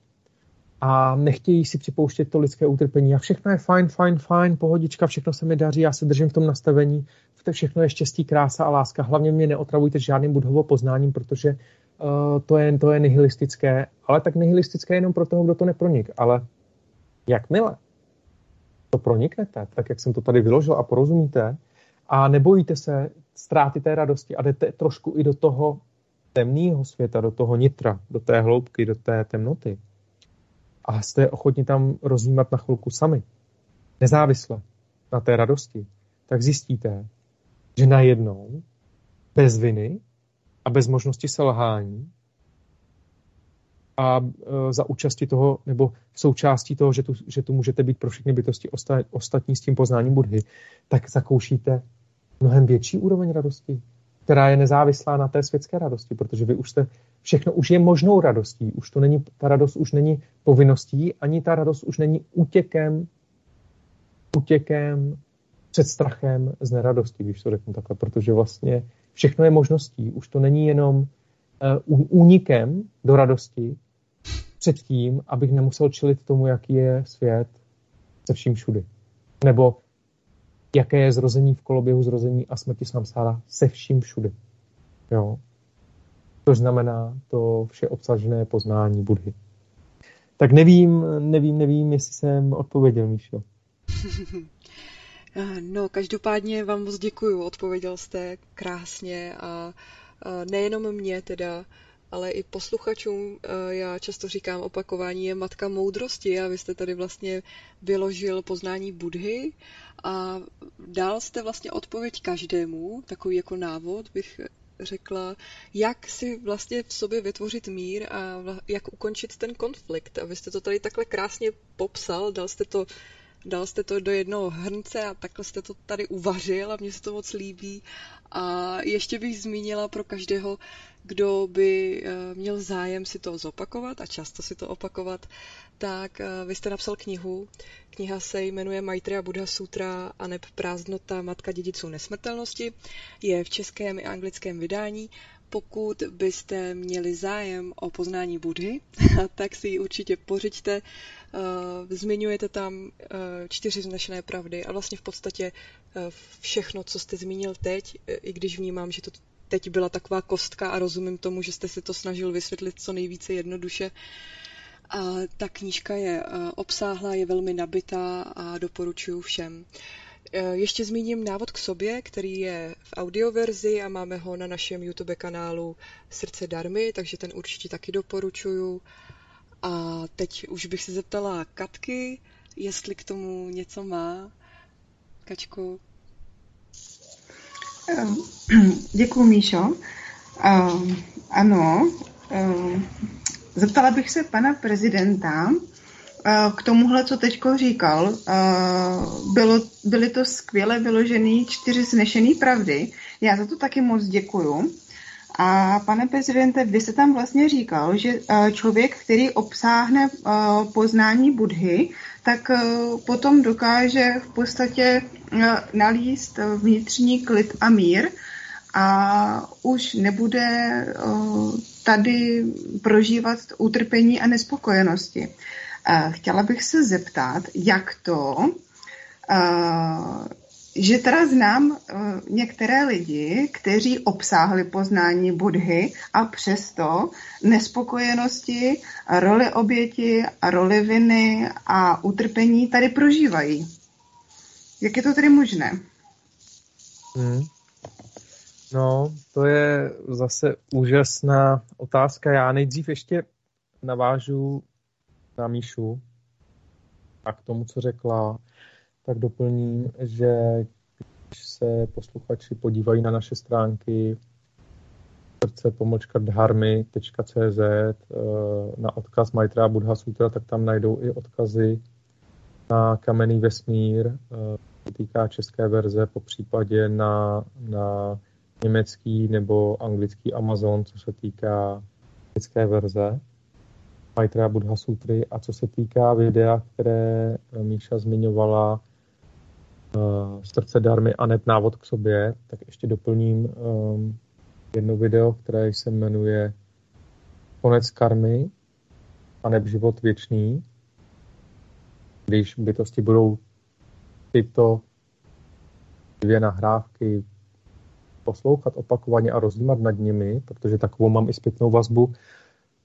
a nechtějí si připouštět to lidské utrpení. A všechno je fajn, fajn, fajn, pohodička, všechno se mi daří, já se držím v tom nastavení, to všechno je štěstí, krása a láska. Hlavně mě neotravujte žádným budhovo poznáním, protože uh, to, je, to je nihilistické, ale tak nihilistické jenom pro toho, kdo to nepronik. Ale jakmile to proniknete, tak jak jsem to tady vyložil a porozumíte, a nebojíte se ztráty té radosti a jdete trošku i do toho temného světa, do toho nitra, do té hloubky, do té temnoty, a jste ochotni tam rozjímat na chvilku sami, nezávisle na té radosti, tak zjistíte, že najednou bez viny a bez možnosti selhání a e, za účasti toho, nebo v součástí toho, že tu, že tu můžete být pro všechny bytosti osta, ostatní s tím poznáním Budhy, tak zakoušíte mnohem větší úroveň radosti, která je nezávislá na té světské radosti, protože vy už jste, všechno už je možnou radostí, už to není, ta radost už není povinností, ani ta radost už není útěkem, útěkem před strachem z neradosti, když to řeknu takhle, protože vlastně všechno je možností, už to není jenom uh, únikem do radosti před tím, abych nemusel čelit tomu, jaký je svět se vším všudy. Nebo jaké je zrození v koloběhu zrození a smrti samsára se vším všudy. Jo. To znamená to vše obsažené poznání Budhy. Tak nevím, nevím, nevím, jestli jsem odpověděl, Míšo. [laughs]
No, každopádně vám moc děkuju, odpověděl jste krásně a nejenom mě teda, ale i posluchačům. Já často říkám, opakování je matka moudrosti a vy jste tady vlastně vyložil poznání Budhy a dal jste vlastně odpověď každému, takový jako návod bych řekla, jak si vlastně v sobě vytvořit mír a jak ukončit ten konflikt. A vy jste to tady takhle krásně popsal, dal jste to dal jste to do jednoho hrnce a takhle jste to tady uvařil a mně se to moc líbí. A ještě bych zmínila pro každého, kdo by eh, měl zájem si to zopakovat a často si to opakovat, tak eh, vy jste napsal knihu. Kniha se jmenuje Maitreya Buddha Sutra a neb prázdnota matka dědiců nesmrtelnosti. Je v českém i anglickém vydání. Pokud byste měli zájem o poznání Budhy, [laughs] tak si ji určitě pořiďte. Eh, zmiňujete tam čtyři vznešené pravdy a vlastně v podstatě všechno, co jste zmínil teď, i když vnímám, že to teď byla taková kostka a rozumím tomu, že jste si to snažil vysvětlit co nejvíce jednoduše. A ta knížka je eh, obsáhlá, je velmi nabitá a doporučuji všem. Eh, ještě zmíním návod k sobě, který je v audioverzi a máme ho na našem YouTube kanálu Srdce Darmy, takže ten určitě taky doporučuju. A teď už bych se zeptala Katky, jestli k tomu něco má. Kačku.
Ehm, [clears throat] děkuji, Míšo. Ehm, ano, ehm, zeptala bych se pana prezidenta eh, k tomuhle, co teďko říkal. Eh, bylo, byly to skvěle vyložené čtyři znešené pravdy. Já za to taky moc děkuju. A pane prezidente, vy jste tam vlastně říkal, že eh, člověk, který obsáhne poznání Budhy, tak potom dokáže v podstatě nalíst vnitřní klid a mír a už nebude tady prožívat utrpení a nespokojenosti. Chtěla bych se zeptat, jak to, že teda znám některé lidi, kteří obsáhli poznání Budhy a přesto nespokojenosti, roli oběti roli viny a utrpení tady prožívají. Jak je to tedy možné? Hmm.
No, to je zase úžasná otázka. Já nejdřív ještě navážu na Míšu a k tomu, co řekla, tak doplním, že když se posluchači podívají na naše stránky srdce pomlčka dharmy.cz eh, na odkaz Maitra Buddha Sutra, tak tam najdou i odkazy na kamenný vesmír, eh, týká české verze, po případě na, na německý nebo anglický Amazon, co se týká anglické verze Maitreya Buddha Sutry. A co se týká videa, které Míša zmiňovala srdce darmy a net návod k sobě, tak ještě doplním um, jedno video, které se jmenuje Konec karmy a neb život věčný. Když bytosti budou tyto dvě nahrávky poslouchat opakovaně a rozjímat nad nimi, protože takovou mám i zpětnou vazbu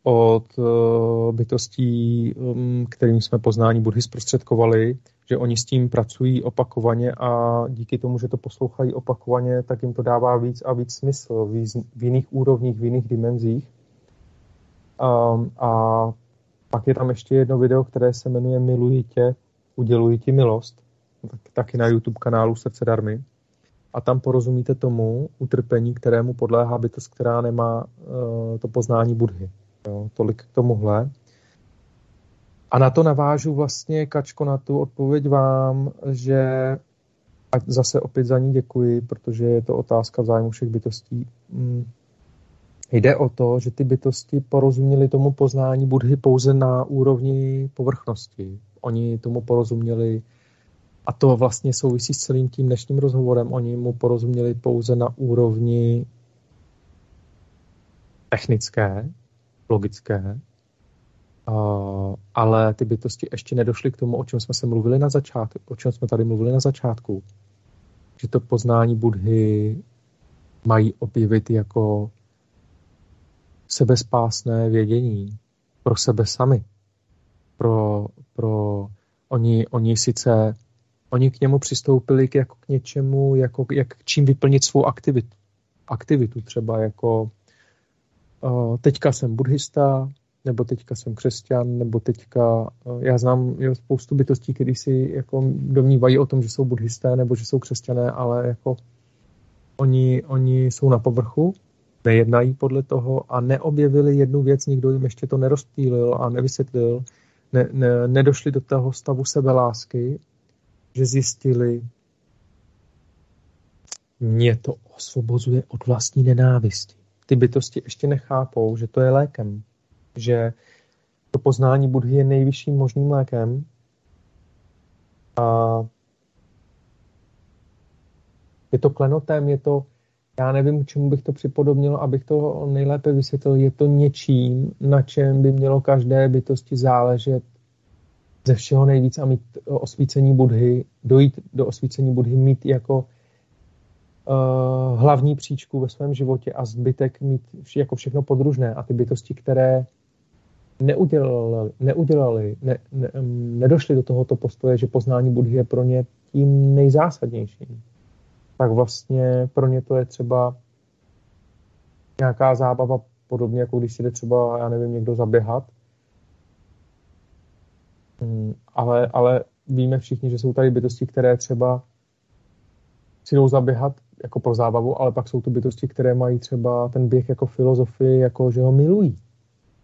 od uh, bytostí, um, kterým jsme poznání Budhy zprostředkovali, že oni s tím pracují opakovaně a díky tomu, že to poslouchají opakovaně, tak jim to dává víc a víc smysl v, jiných úrovních, v jiných dimenzích. Um, a pak je tam ještě jedno video, které se jmenuje Miluji tě, uděluji ti milost, tak, taky na YouTube kanálu Srdce darmy. A tam porozumíte tomu utrpení, kterému podléhá bytost, která nemá uh, to poznání Budhy. Jo, tolik k tomuhle. A na to navážu vlastně, Kačko, na tu odpověď vám, že a zase opět za ní děkuji, protože je to otázka v zájmu všech bytostí. Mm. Jde o to, že ty bytosti porozuměli tomu poznání Budhy pouze na úrovni povrchnosti. Oni tomu porozuměli, a to vlastně souvisí s celým tím dnešním rozhovorem, oni mu porozuměli pouze na úrovni technické, logické, ale ty bytosti ještě nedošly k tomu, o čem jsme se mluvili na začátku, o čem jsme tady mluvili na začátku. Že to poznání Budhy mají objevit jako sebespásné vědění pro sebe sami. Pro, pro oni, oni sice oni k němu přistoupili k, jako k něčemu, jako jak čím vyplnit svou aktivitu. Aktivitu třeba jako teďka jsem buddhista, nebo teďka jsem křesťan, nebo teďka, já znám jo, spoustu bytostí, kteří si jako domnívají o tom, že jsou buddhisté, nebo že jsou křesťané, ale jako oni, oni jsou na povrchu, nejednají podle toho a neobjevili jednu věc, nikdo jim ještě to nerozptýlil a nevysvětlil, ne, ne, nedošli do toho stavu sebelásky, že zjistili, mě to osvobozuje od vlastní nenávisti ty bytosti ještě nechápou, že to je lékem. Že to poznání Budhy je nejvyšším možným lékem. A je to klenotem, je to, já nevím, čemu bych to připodobnil, abych to nejlépe vysvětlil, je to něčím, na čem by mělo každé bytosti záležet ze všeho nejvíc a mít osvícení Budhy, dojít do osvícení Budhy, mít jako uh, hlavní příčku ve svém životě a zbytek mít jako všechno podružné a ty bytosti, které neudělali, neudělali ne, ne, nedošli do tohoto postoje, že poznání Budhy je pro ně tím nejzásadnějším, tak vlastně pro ně to je třeba nějaká zábava, podobně jako když si jde třeba, já nevím, někdo zaběhat, hmm, ale, ale víme všichni, že jsou tady bytosti, které třeba si jdou zaběhat jako pro zábavu, ale pak jsou to bytosti, které mají třeba ten běh jako filozofii, jako že ho milují.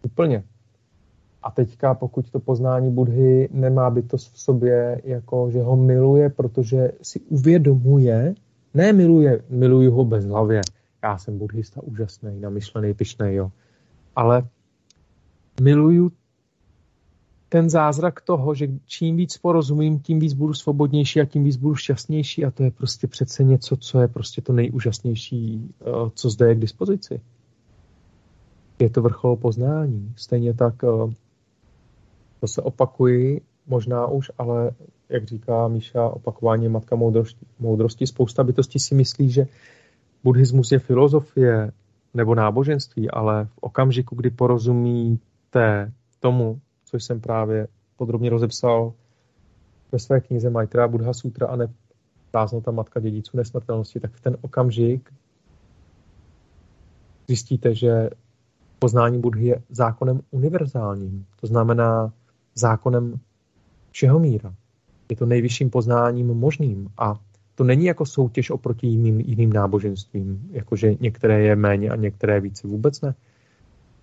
Úplně. A teďka, pokud to poznání Budhy nemá bytost v sobě, jako že ho miluje, protože si uvědomuje, ne miluje, miluju ho bez hlavě, já jsem buddhista úžasný, namyšlený, pišnej, jo. Ale miluju ten zázrak toho, že čím víc porozumím, tím víc budu svobodnější a tím víc budu šťastnější a to je prostě přece něco, co je prostě to nejúžasnější, eh, co zde je k dispozici. Je to vrchol poznání. Stejně tak eh, to se opakuji, možná už, ale jak říká Míša, opakování matka moudrosti. moudrosti. Spousta bytostí si myslí, že buddhismus je filozofie nebo náboženství, ale v okamžiku, kdy porozumíte tomu, což jsem právě podrobně rozepsal ve své knize Maitreya Buddha Sutra a ta matka dědiců nesmrtelnosti, tak v ten okamžik zjistíte, že poznání Budhy je zákonem univerzálním. To znamená zákonem všeho míra. Je to nejvyšším poznáním možným a to není jako soutěž oproti jiným, jiným náboženstvím, jakože některé je méně a některé více. Vůbec ne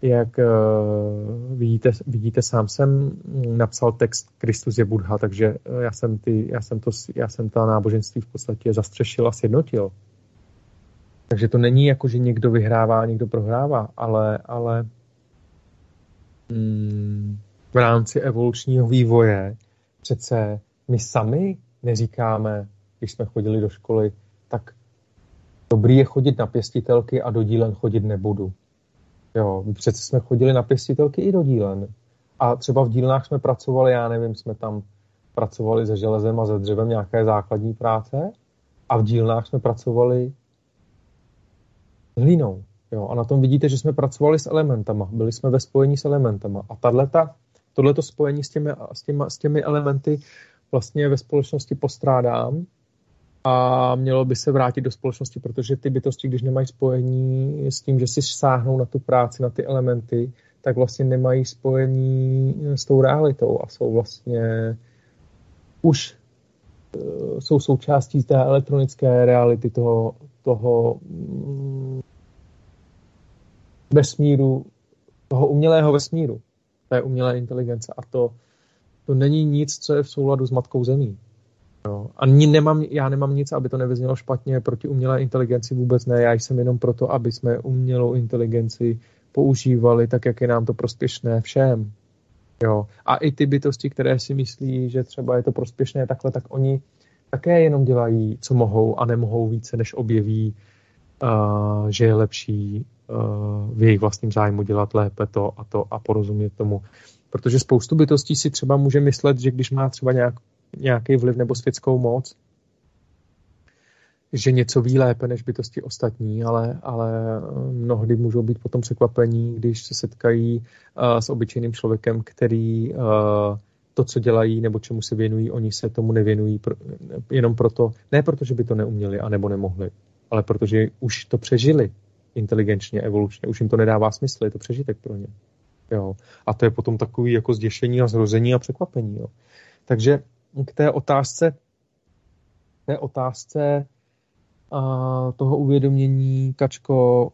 jak uh, vidíte, vidíte, sám jsem napsal text Kristus je Buddha, takže eh, já jsem, ty, já jsem, to, já jsem ta náboženství v podstatě zastřešil a sjednotil. Takže to není jako, že někdo vyhrává někdo prohrává, ale, ale mm, v rámci evolučního vývoje přece my sami neříkáme, když jsme chodili do školy, tak dobrý je chodit na pěstitelky a do dílen chodit nebudu. Jo, přece jsme chodili na pěstitelky i do dílen. A třeba v dílnách jsme pracovali, já nevím, jsme tam pracovali se železem a se dřevem nějaké základní práce a v dílnách jsme pracovali hlínou. Jo, a na tom vidíte, že jsme pracovali s elementama, byli jsme ve spojení s elementama. A tato, tohleto spojení s těmi, s, těmi, s těmi elementy vlastně ve společnosti postrádám a mělo by se vrátit do společnosti, protože ty bytosti, když nemají spojení s tím, že si sáhnou na tu práci, na ty elementy, tak vlastně nemají spojení s tou realitou a jsou vlastně už uh, jsou součástí té elektronické reality toho, toho um, vesmíru, toho umělého vesmíru, té umělé inteligence a to, to není nic, co je v souladu s matkou zemí. Jo. A nemám, já nemám nic, aby to nevyznělo špatně proti umělé inteligenci, vůbec ne. Já jsem jenom proto, aby jsme umělou inteligenci používali tak, jak je nám to prospěšné všem. Jo. A i ty bytosti, které si myslí, že třeba je to prospěšné takhle, tak oni také jenom dělají, co mohou a nemohou více, než objeví, uh, že je lepší uh, v jejich vlastním zájmu dělat lépe to a to a porozumět tomu. Protože spoustu bytostí si třeba může myslet, že když má třeba nějak, nějaký vliv nebo světskou moc, že něco ví lépe než bytosti ostatní, ale, ale eh, mnohdy můžou být potom překvapení, když se setkají uh, s obyčejným člověkem, který uh, to, co dělají nebo čemu se věnují, oni se tomu nevěnují pro, jenom proto, ne proto, že by to neuměli a nebo nemohli, ale protože už to přežili inteligenčně, evolučně, už jim to nedává smysl, je to přežitek pro ně. Jo. A to je potom takový jako zděšení a zrození a překvapení. Jo. Takže k té otázce, té otázce a toho uvědomění, Kačko,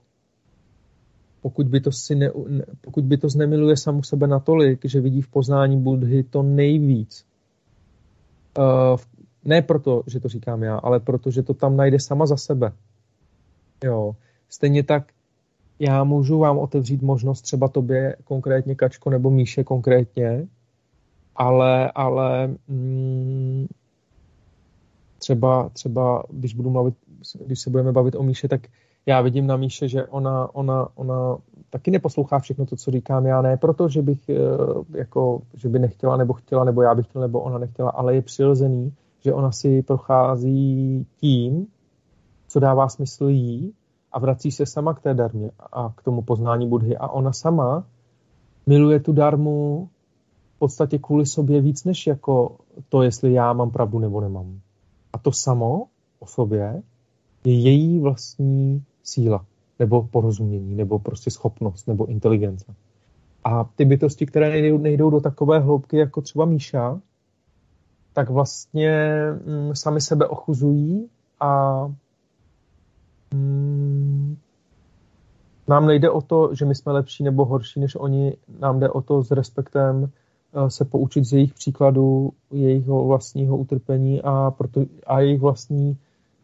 pokud by to, si ne, pokud by to znemiluje samu sebe natolik, že vidí v poznání Budhy to nejvíc, uh, ne proto, že to říkám já, ale proto, že to tam najde sama za sebe. Jo. Stejně tak já můžu vám otevřít možnost třeba tobě konkrétně Kačko nebo Míše konkrétně, ale, ale mm, třeba, třeba když budu mluvit, když se budeme bavit o Míše, tak já vidím na Míše, že ona, ona, ona taky neposlouchá všechno to, co říkám já, ne proto, že bych eh, jako, že by nechtěla nebo chtěla, nebo já bych chtěla, nebo ona nechtěla, ale je přirozený, že ona si prochází tím, co dává smysl jí a vrací se sama k té darmě a k tomu poznání Budhy. A ona sama miluje tu darmu v podstatě kvůli sobě víc než jako to, jestli já mám pravdu nebo nemám. A to samo o sobě je její vlastní síla, nebo porozumění, nebo prostě schopnost, nebo inteligence. A ty bytosti, které nejdou, nejdou do takové hloubky, jako třeba Míša, tak vlastně mm, sami sebe ochuzují a mm, nám nejde o to, že my jsme lepší nebo horší než oni, nám jde o to s respektem se poučit z jejich příkladů, jejich vlastního utrpení a, proto, a jejich vlastní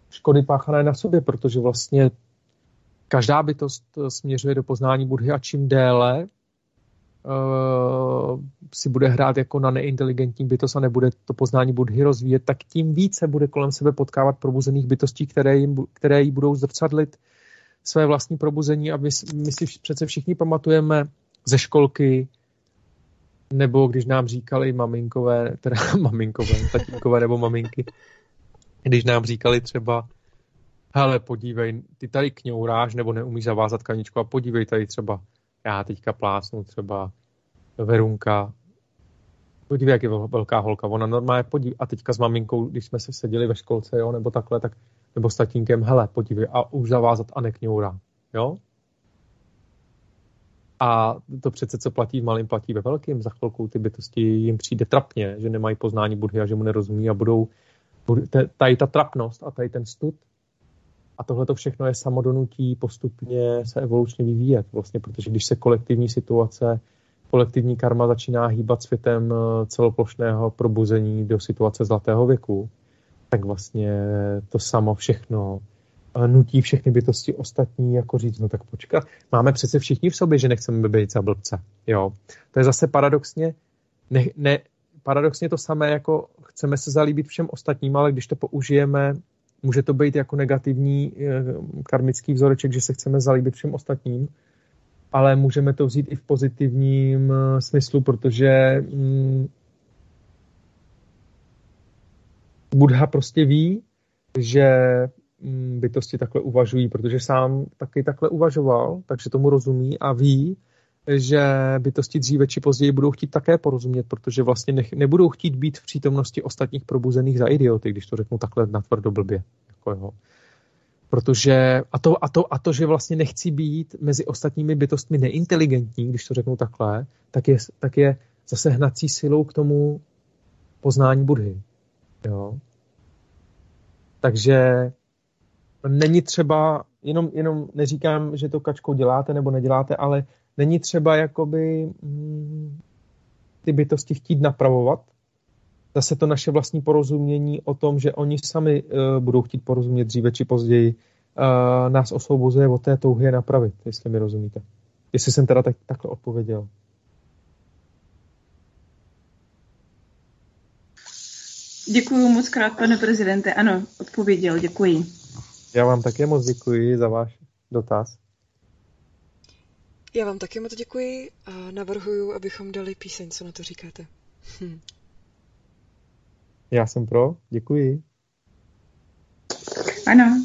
škody páchané na sobě, protože vlastně každá bytost směřuje do poznání Budhy a čím déle uh, si bude hrát jako na neinteligentní bytost a nebude to poznání Budhy rozvíjet, tak tím více bude kolem sebe potkávat probuzených bytostí, které, jim, které jí budou zrcadlit své vlastní probuzení. A my, my si přece všichni pamatujeme ze školky, nebo když nám říkali maminkové, teda [laughs] maminkové, tatínkové nebo maminky, když nám říkali třeba, hele, podívej, ty tady kňouráš nebo neumíš zavázat kaničku a podívej tady třeba, já teďka plásnu třeba Verunka, podívej, jak je velká holka, ona normálně podívej, a teďka s maminkou, když jsme se seděli ve školce, jo, nebo takhle, tak, nebo s tatínkem, hele, podívej, a už zavázat a nekňourá, jo? A to přece, co platí v malým, platí ve velkým. Za chvilku ty bytosti jim přijde trapně, že nemají poznání Budhy a že mu nerozumí a budou tady ta trapnost a tady ten stud a tohle to všechno je samodonutí postupně se evolučně vyvíjet, vlastně, protože když se kolektivní situace, kolektivní karma začíná hýbat světem eh, celoplošného probuzení do situace zlatého věku, tak vlastně to samo všechno nutí všechny bytosti ostatní jako říct, no tak počkat, máme přece všichni v sobě, že nechceme být za blbce. Jo. To je zase paradoxně, ne, ne, paradoxně to samé, jako chceme se zalíbit všem ostatním, ale když to použijeme, může to být jako negativní eh, karmický vzoreček, že se chceme zalíbit všem ostatním, ale můžeme to vzít i v pozitivním eh, smyslu, protože mm, Budha prostě ví, že bytosti takhle uvažují, protože sám taky takhle uvažoval, takže tomu rozumí a ví, že bytosti dříve či později budou chtít také porozumět, protože vlastně nech, nebudou chtít být v přítomnosti ostatních probuzených za idioty, když to řeknu takhle natvrdo blbě. Jako jo. Protože a to, a, to, a to, že vlastně nechci být mezi ostatními bytostmi neinteligentní, když to řeknu takhle, tak je, tak je zase hnací silou k tomu poznání Budhy. Jo. Takže není třeba, jenom, jenom neříkám, že to kačkou děláte nebo neděláte, ale není třeba jakoby mm, ty bytosti chtít napravovat. Zase to naše vlastní porozumění o tom, že oni sami uh, budou chtít porozumět dříve či později, uh, nás osvobozuje od té touhy je napravit, jestli mi rozumíte. Jestli jsem teda tak, takhle odpověděl.
Děkuji moc krát, pane prezidente. Ano, odpověděl, děkuji.
Já vám také moc děkuji za váš dotaz.
Já vám také moc děkuji a navrhuju, abychom dali píseň, co na to říkáte. Hm.
Já jsem pro, děkuji.
Ano.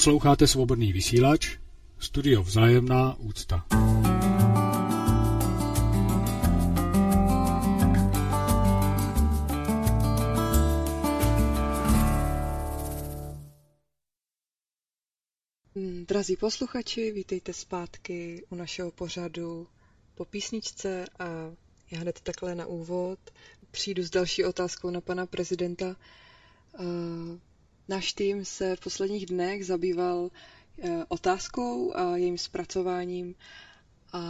Posloucháte svobodný vysílač, studio Vzájemná úcta.
Hmm, drazí posluchači, vítejte zpátky u našeho pořadu po písničce a já hned takhle na úvod přijdu s další otázkou na pana prezidenta. Náš tým se v posledních dnech zabýval eh, otázkou a jejím zpracováním a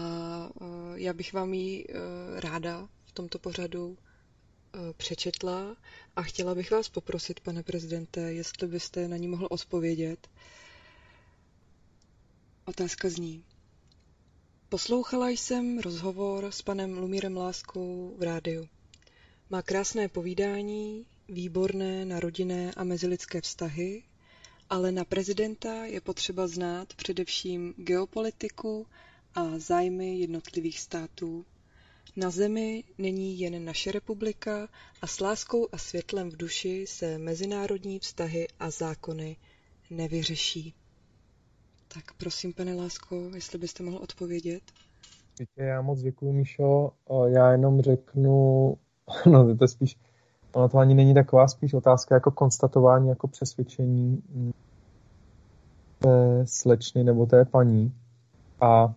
eh, já bych vám ji eh, ráda v tomto pořadu přečetla a chtěla bych vás poprosit, pane prezidente, jestli byste na ní mohl odpovědět. Otázka zní. Poslouchala jsem rozhovor s panem Lumírem Láskou v rádiu. Má krásné povídání, výborné na rodinné a mezilidské vztahy, ale na prezidenta je potřeba znát především geopolitiku a zájmy jednotlivých států. Na zemi není jen naše republika a s láskou a světlem v duši se mezinárodní vztahy a zákony nevyřeší. Tak prosím, pane Lásko, jestli byste mohl odpovědět.
Já moc děkuji, Míšo. Já jenom řeknu, [laughs] no to je spíš Ono to ani není taková spíš otázka jako konstatování, jako přesvědčení té slečny nebo té paní. A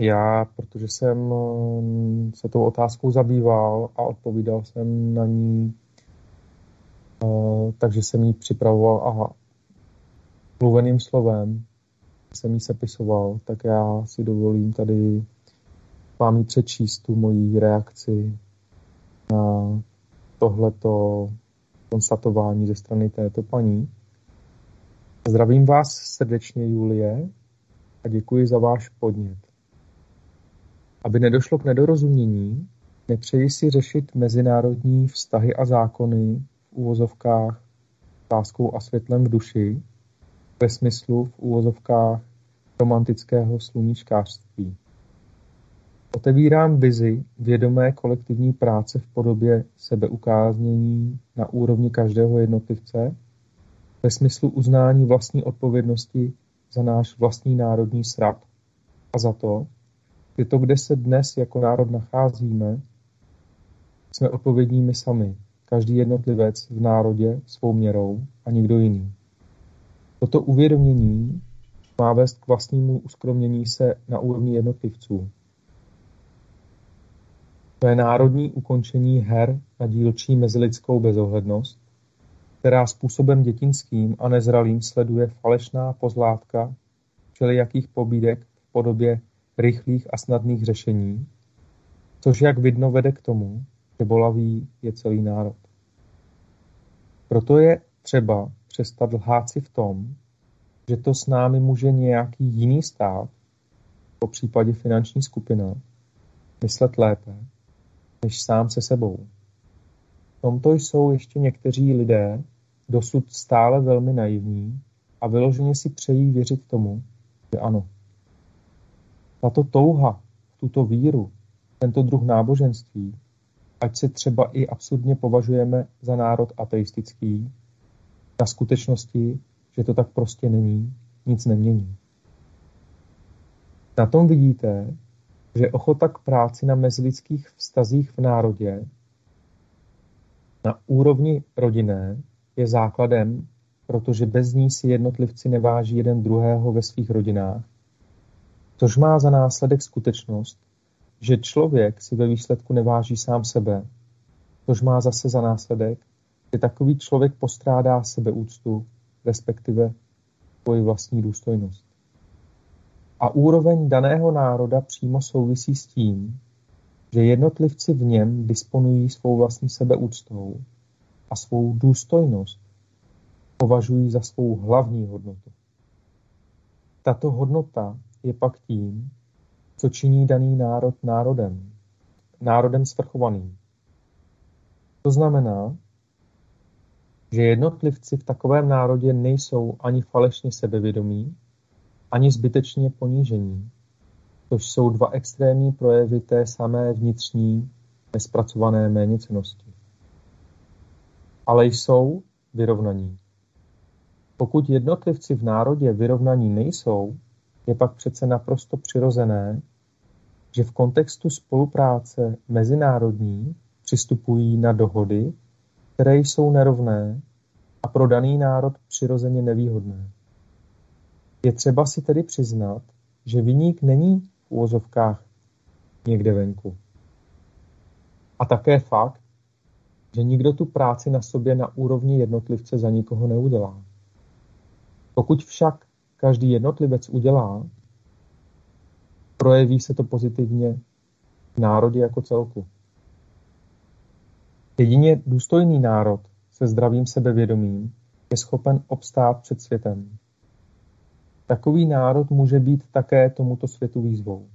já, protože jsem mm, se tou otázkou zabýval a odpovídal jsem na ní, eh, takže jsem ji připravoval a mluveným slovem jsem ji sepisoval, tak já si dovolím tady vám ji přečíst tu moji reakci na tohleto konstatování ze strany této paní. Zdravím vás srdečně, Julie, a děkuji za váš podnět. Aby nedošlo k nedorozumění, nepřeji si řešit mezinárodní vztahy a zákony v úvozovkách láskou a světlem v duši, ve smyslu v úvozovkách romantického sluníčkářství. Otevírám vizi vědomé kolektivní práce v podobě sebeukáznění na úrovni každého jednotlivce ve smyslu uznání vlastní odpovědnosti za náš vlastní národní srad. A za to, že to, kde se dnes jako národ nacházíme, jsme odpovědní my sami, každý jednotlivec v národě svou měrou a nikdo jiný. Toto uvědomění má vést k vlastnímu uskromnění se na úrovni jednotlivců, to je národní ukončení her na dílčí mezilidskou bezohlednost, která způsobem dětinským a nezralým sleduje falešná pozlátka všelijakých pobídek v podobě rychlých a snadných řešení, což jak vidno vede k tomu, že bolavý je celý národ. Proto je třeba přestat lhát si v tom, že to s námi může nějaký jiný stát, po případě finanční skupina, myslet lépe než sám se sebou. V tomto jsou ještě někteří lidé dosud stále velmi naivní a vyloženě si přejí věřit tomu, že ano. Tato touha, tuto víru, tento druh náboženství, ať se třeba i absurdně považujeme za národ ateistický, na skutečnosti, že to tak prostě není, nic nemění. Na tom vidíte, že ochota k práci na mezilidských vztazích v národě na úrovni rodinné je základem, protože bez ní si jednotlivci neváží jeden druhého ve svých rodinách, což má za následek skutečnost, že člověk si ve výsledku neváží sám sebe, což má zase za následek, že takový člověk postrádá sebeúctu, respektive svoji vlastní důstojnost. A úroveň daného národa přímo souvisí s tím, že jednotlivci v něm disponují svou vlastní sebeúctou a svou důstojnost považují za svou hlavní hodnotu. Tato hodnota je pak tím, co činí daný národ národem, národem svrchovaným. To znamená, že jednotlivci v takovém národě nejsou ani falešně sebevědomí, ani zbytečně ponížení, což jsou dva extrémní projevy té samé vnitřní, nespracované méněcenosti. Ale jsou vyrovnaní. Pokud jednotlivci v národě vyrovnaní nejsou, je pak přece naprosto přirozené, že v kontextu spolupráce mezinárodní přistupují na dohody, které jsou nerovné a pro daný národ přirozeně nevýhodné. Je třeba si tedy přiznat, že vyník není v úvozovkách někde venku. A také fakt, že nikdo tu práci na sobě na úrovni jednotlivce za nikoho neudělá. Pokud však každý jednotlivec udělá, projeví se to pozitivně v národě jako celku. Jedině důstojný národ se zdravým sebevědomím je schopen obstát před světem. Takový národ může být také tomuto světu výzvou.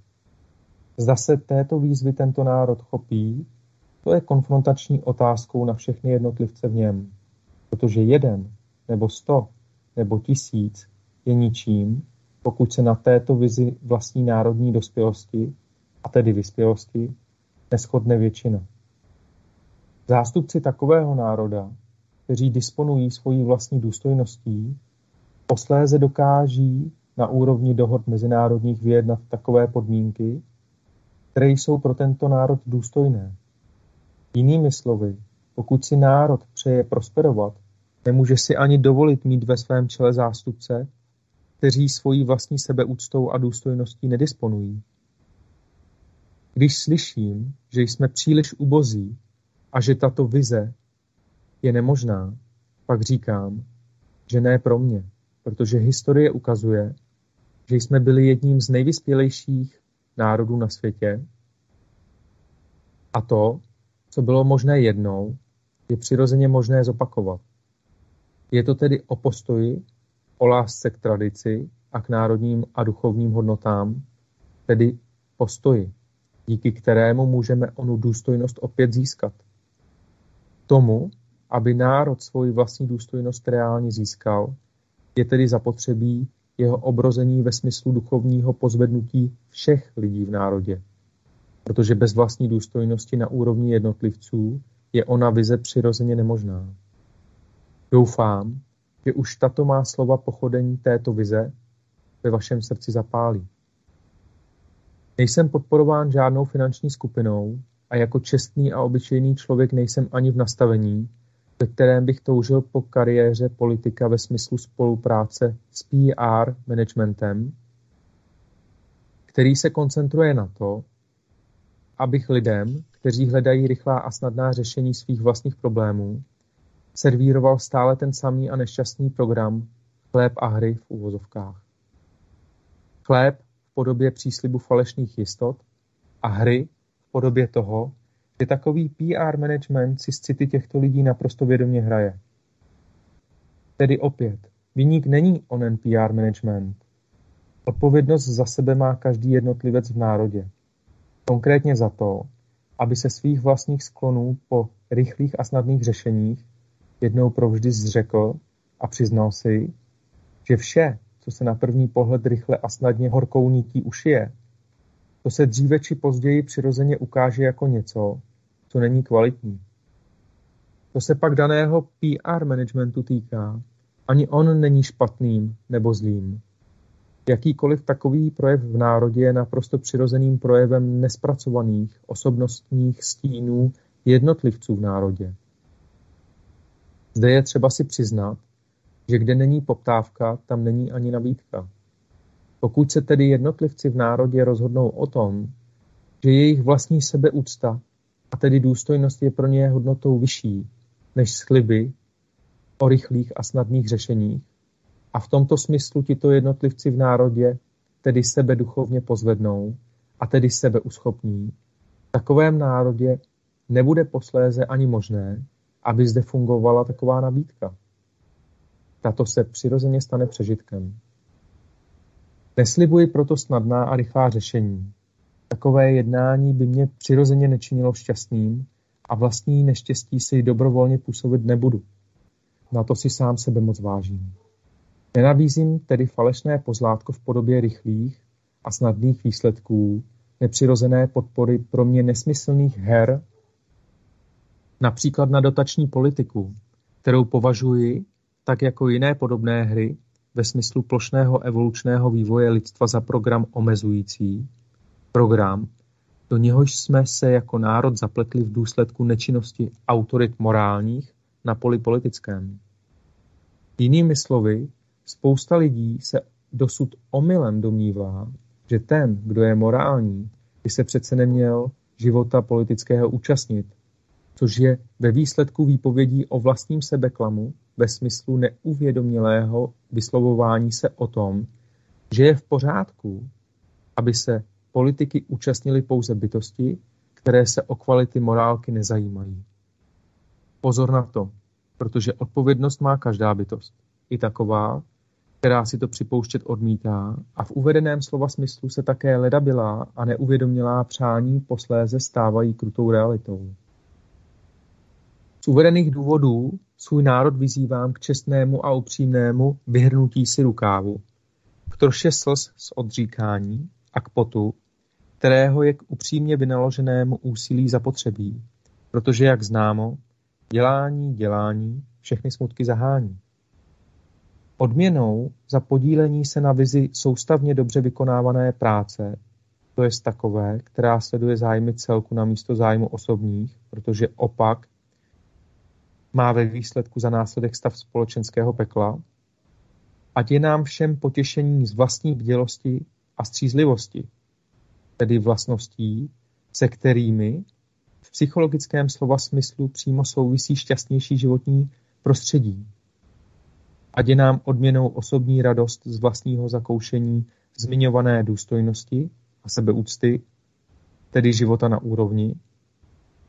Zda se této výzvy tento národ chopí, to je konfrontační otázkou na všechny jednotlivce v něm. Protože jeden, nebo sto, nebo tisíc je ničím, pokud se na této vizi vlastní národní dospělosti, a tedy vyspělosti, neschodne většina. Zástupci takového národa, kteří disponují svojí vlastní důstojností, posléze dokáží na úrovni dohod mezinárodních vyjednat takové podmínky, které jsou pro tento národ důstojné. Jinými slovy, pokud si národ přeje prosperovat, nemůže si ani dovolit mít ve svém čele zástupce, kteří svojí vlastní sebeúctou a důstojností nedisponují. Když slyším, že jsme příliš ubozí a že tato vize je nemožná, pak říkám, že ne pro mě, protože historie ukazuje, že jsme byli jedním z nejvyspělejších národů na světě a to, co bylo možné jednou, je přirozeně možné zopakovat. Je to tedy o postoji, o lásce k tradici a k národním a duchovním hodnotám, tedy postoji, díky kterému můžeme onu důstojnost opět získat. Tomu, aby národ svoji vlastní důstojnost reálně získal, je tedy zapotřebí jeho obrození ve smyslu duchovního pozvednutí všech lidí v národě. Protože bez vlastní důstojnosti na úrovni jednotlivců je ona vize přirozeně nemožná. Doufám, že už tato má slova pochodení této vize ve vašem srdci zapálí. Nejsem podporován žádnou finanční skupinou a jako čestný a obyčejný člověk nejsem ani v nastavení, ve kterém bych toužil po kariéře politika ve smyslu spolupráce s PR managementem, který se koncentruje na to, abych lidem, kteří hledají rychlá a snadná řešení svých vlastních problémů, servíroval stále ten samý a nešťastný program chléb a hry v uvozovkách. Chléb v podobě příslibu falešných jistot a hry v podobě toho, že takový PR management si z city těchto lidí naprosto vědomě hraje. Tedy opět, vyník není onen PR management. Odpovědnost za sebe má každý jednotlivec v národě. Konkrétně za to, aby se svých vlastních sklonů po rychlých a snadných řešeních jednou provždy zřekl a přiznal si, že vše, co se na první pohled rychle a snadně horkou nítí ušije, to se dříve či později přirozeně ukáže jako něco, co není kvalitní. Co se pak daného PR managementu týká, ani on není špatným nebo zlým. Jakýkoliv takový projev v národě je naprosto přirozeným projevem nespracovaných osobnostních stínů jednotlivců v národě. Zde je třeba si přiznat, že kde není poptávka, tam není ani nabídka. Pokud se tedy jednotlivci v národě rozhodnou o tom, že jejich vlastní sebeúcta a tedy důstojnost je pro ně hodnotou vyšší než sliby o rychlých a snadných řešeních, a v tomto smyslu tito jednotlivci v národě tedy sebe duchovně pozvednou a tedy sebe uschopní, v takovém národě nebude posléze ani možné, aby zde fungovala taková nabídka. Tato se přirozeně stane přežitkem. Neslibuji proto snadná a rychlá řešení. Takové jednání by mě přirozeně nečinilo šťastným a vlastní neštěstí si dobrovolně působit nebudu. Na to si sám sebe moc vážím. Nenabízím tedy falešné pozlátko v podobě rychlých a snadných výsledků, nepřirozené podpory pro mě nesmyslných her Například na dotační politiku, kterou považuji tak jako jiné podobné hry, ve smyslu plošného evolučného vývoje lidstva za program omezující, program, do něhož jsme se jako národ zapletli v důsledku nečinnosti autorit morálních na poli politickém. Jinými slovy, spousta lidí se dosud omylem domnívá, že ten, kdo je morální, by se přece neměl života politického účastnit, což je ve výsledku výpovědí o vlastním sebeklamu ve smyslu neuvědomělého vyslovování se o tom, že je v pořádku, aby se politiky účastnili pouze bytosti, které se o kvality morálky nezajímají. Pozor na to, protože odpovědnost má každá bytost. I taková, která si to připouštět odmítá a v uvedeném slova smyslu se také ledabilá a neuvědomělá přání posléze stávají krutou realitou. Z uvedených důvodů svůj národ vyzývám k čestnému a upřímnému vyhrnutí si rukávu, k troše slz z odříkání a k potu, kterého je k upřímně vynaloženému úsilí zapotřebí, protože, jak známo, dělání, dělání všechny smutky zahání. Odměnou za podílení se na vizi soustavně dobře vykonávané práce, to je takové, která sleduje zájmy celku na místo zájmu osobních, protože opak má ve výsledku za následek stav společenského pekla, ať je nám všem potěšení z vlastní bdělosti a střízlivosti, tedy vlastností, se kterými v psychologickém slova smyslu přímo souvisí šťastnější životní prostředí. Ať je nám odměnou osobní radost z vlastního zakoušení zmiňované důstojnosti a sebeúcty, tedy života na úrovni,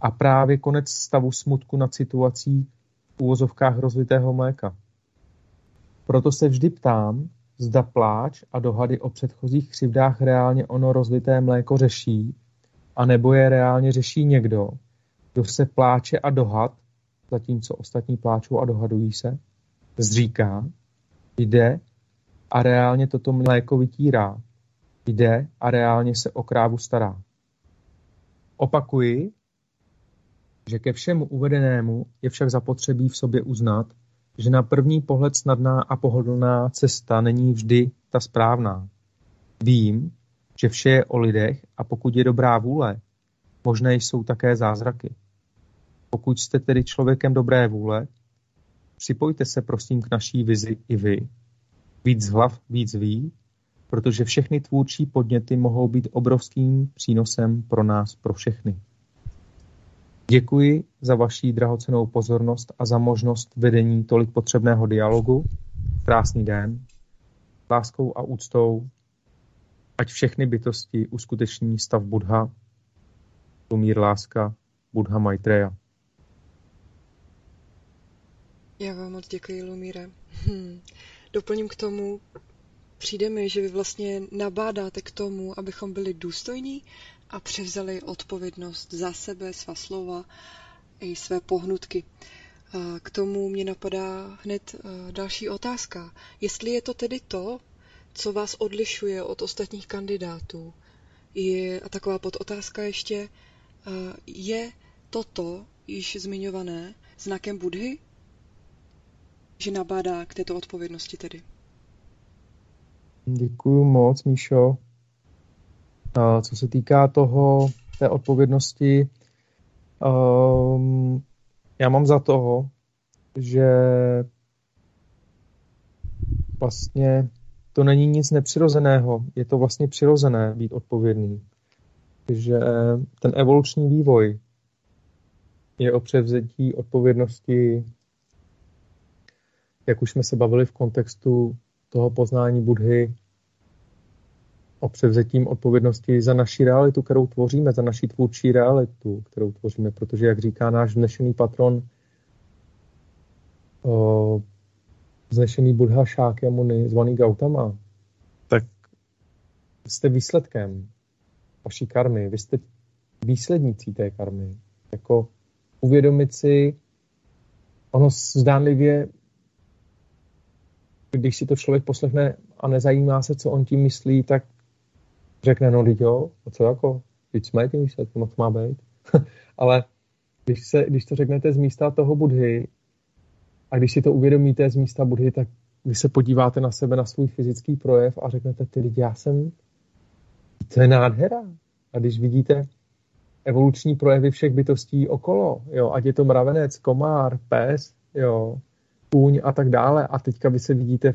a právě konec stavu smutku nad situací v úvozovkách rozlitého mléka. Proto se vždy ptám, zda pláč a dohady o předchozích křivdách reálně ono rozlité mléko řeší, anebo je reálně řeší někdo, kdo se pláče a dohad, zatímco ostatní pláčou a dohadují se, zříká, jde a reálně toto mléko vytírá, jde a reálně se o krávu stará. Opakuji, že ke všemu uvedenému je však zapotřebí v sobě uznat, že na první pohled snadná a pohodlná cesta není vždy ta správná. Vím, že vše je o lidech a pokud je dobrá vůle, možné jsou také zázraky. Pokud jste tedy člověkem dobré vůle, připojte se prosím k naší vizi i vy. Víc hlav, víc ví, protože všechny tvůrčí podněty mohou být obrovským přínosem pro nás, pro všechny. Děkuji za vaši drahocenou pozornost a za možnost vedení tolik potřebného dialogu. Krásný den. Láskou a úctou, ať všechny bytosti uskuteční stav Buddha, umír láska, Buddha Maitreya.
Já vám moc děkuji, Lumíre. Hm. Doplním k tomu, přijde mi, že vy vlastně nabádáte k tomu, abychom byli důstojní a převzali odpovědnost za sebe, svá slova i své pohnutky. K tomu mě napadá hned e, další otázka. Jestli je to tedy to, co vás odlišuje od ostatních kandidátů, je, a taková podotázka ještě, e, je toto již zmiňované znakem Budhy? Že nabádá k této odpovědnosti tedy.
Děkuji moc, Míšo. Co se týká toho, té odpovědnosti, um, já mám za toho, že vlastně to není nic nepřirozeného, je to vlastně přirozené být odpovědný. Že ten evoluční vývoj je o převzetí odpovědnosti, jak už jsme se bavili v kontextu toho poznání Budhy, o převzetím odpovědnosti za naši realitu, kterou tvoříme, za naši tvůrčí realitu, kterou tvoříme, protože, jak říká náš dnešní patron, o, vznešený Buddha Shakyamuni, zvaný Gautama, tak jste výsledkem vaší karmy, vy jste výslednící té karmy. Jako uvědomit si, ono zdánlivě, když si to člověk poslechne a nezajímá se, co on tím myslí, tak řekne, no teď jo, a co jako, teď jsme tím výsledkem, co má být. [laughs] Ale když, se, když to řeknete z místa toho budhy, A když si to uvědomíte z místa Budhy, tak vy se podíváte na sebe, na svůj fyzický projev a řeknete, ty lidi, já jsem, to je nádhera. A když vidíte evoluční projevy všech bytostí okolo, jo, ať je to mravenec, komár, pes, jo, kůň a tak dále, a teďka vy se vidíte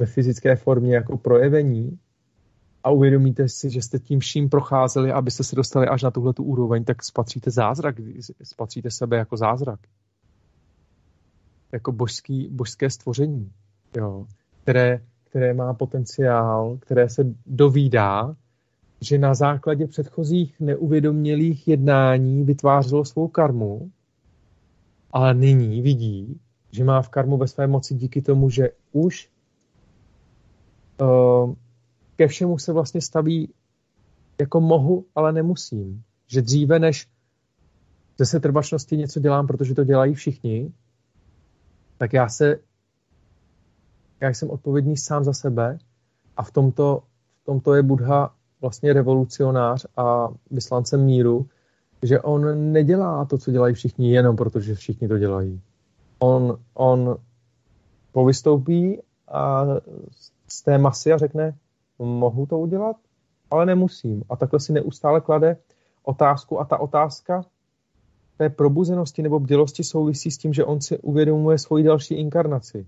ve fyzické formě jako projevení a uvědomíte si, že jste tím vším procházeli, abyste se dostali až na tuhle tu úroveň, tak spatříte zázrak, spatříte sebe jako zázrak. Jako božský, božské stvoření, jo, které, které má potenciál, které se dovídá, že na základě předchozích neuvědomělých jednání vytvářelo svou karmu, ale nyní vidí, že má v karmu ve své moci díky tomu, že už uh, ke všemu se vlastně staví jako mohu, ale nemusím. Že dříve, než ze setrvačnosti něco dělám, protože to dělají všichni, tak já se já jsem odpovědný sám za sebe a v tomto, v tomto je Buddha vlastně revolucionář a vyslancem míru, že on nedělá to, co dělají všichni, jenom protože všichni to dělají. On, on povystoupí a z té masy a řekne, mohu to udělat, ale nemusím. A takhle si neustále klade otázku a ta otázka té probuzenosti nebo bdělosti souvisí s tím, že on si uvědomuje svoji další inkarnaci.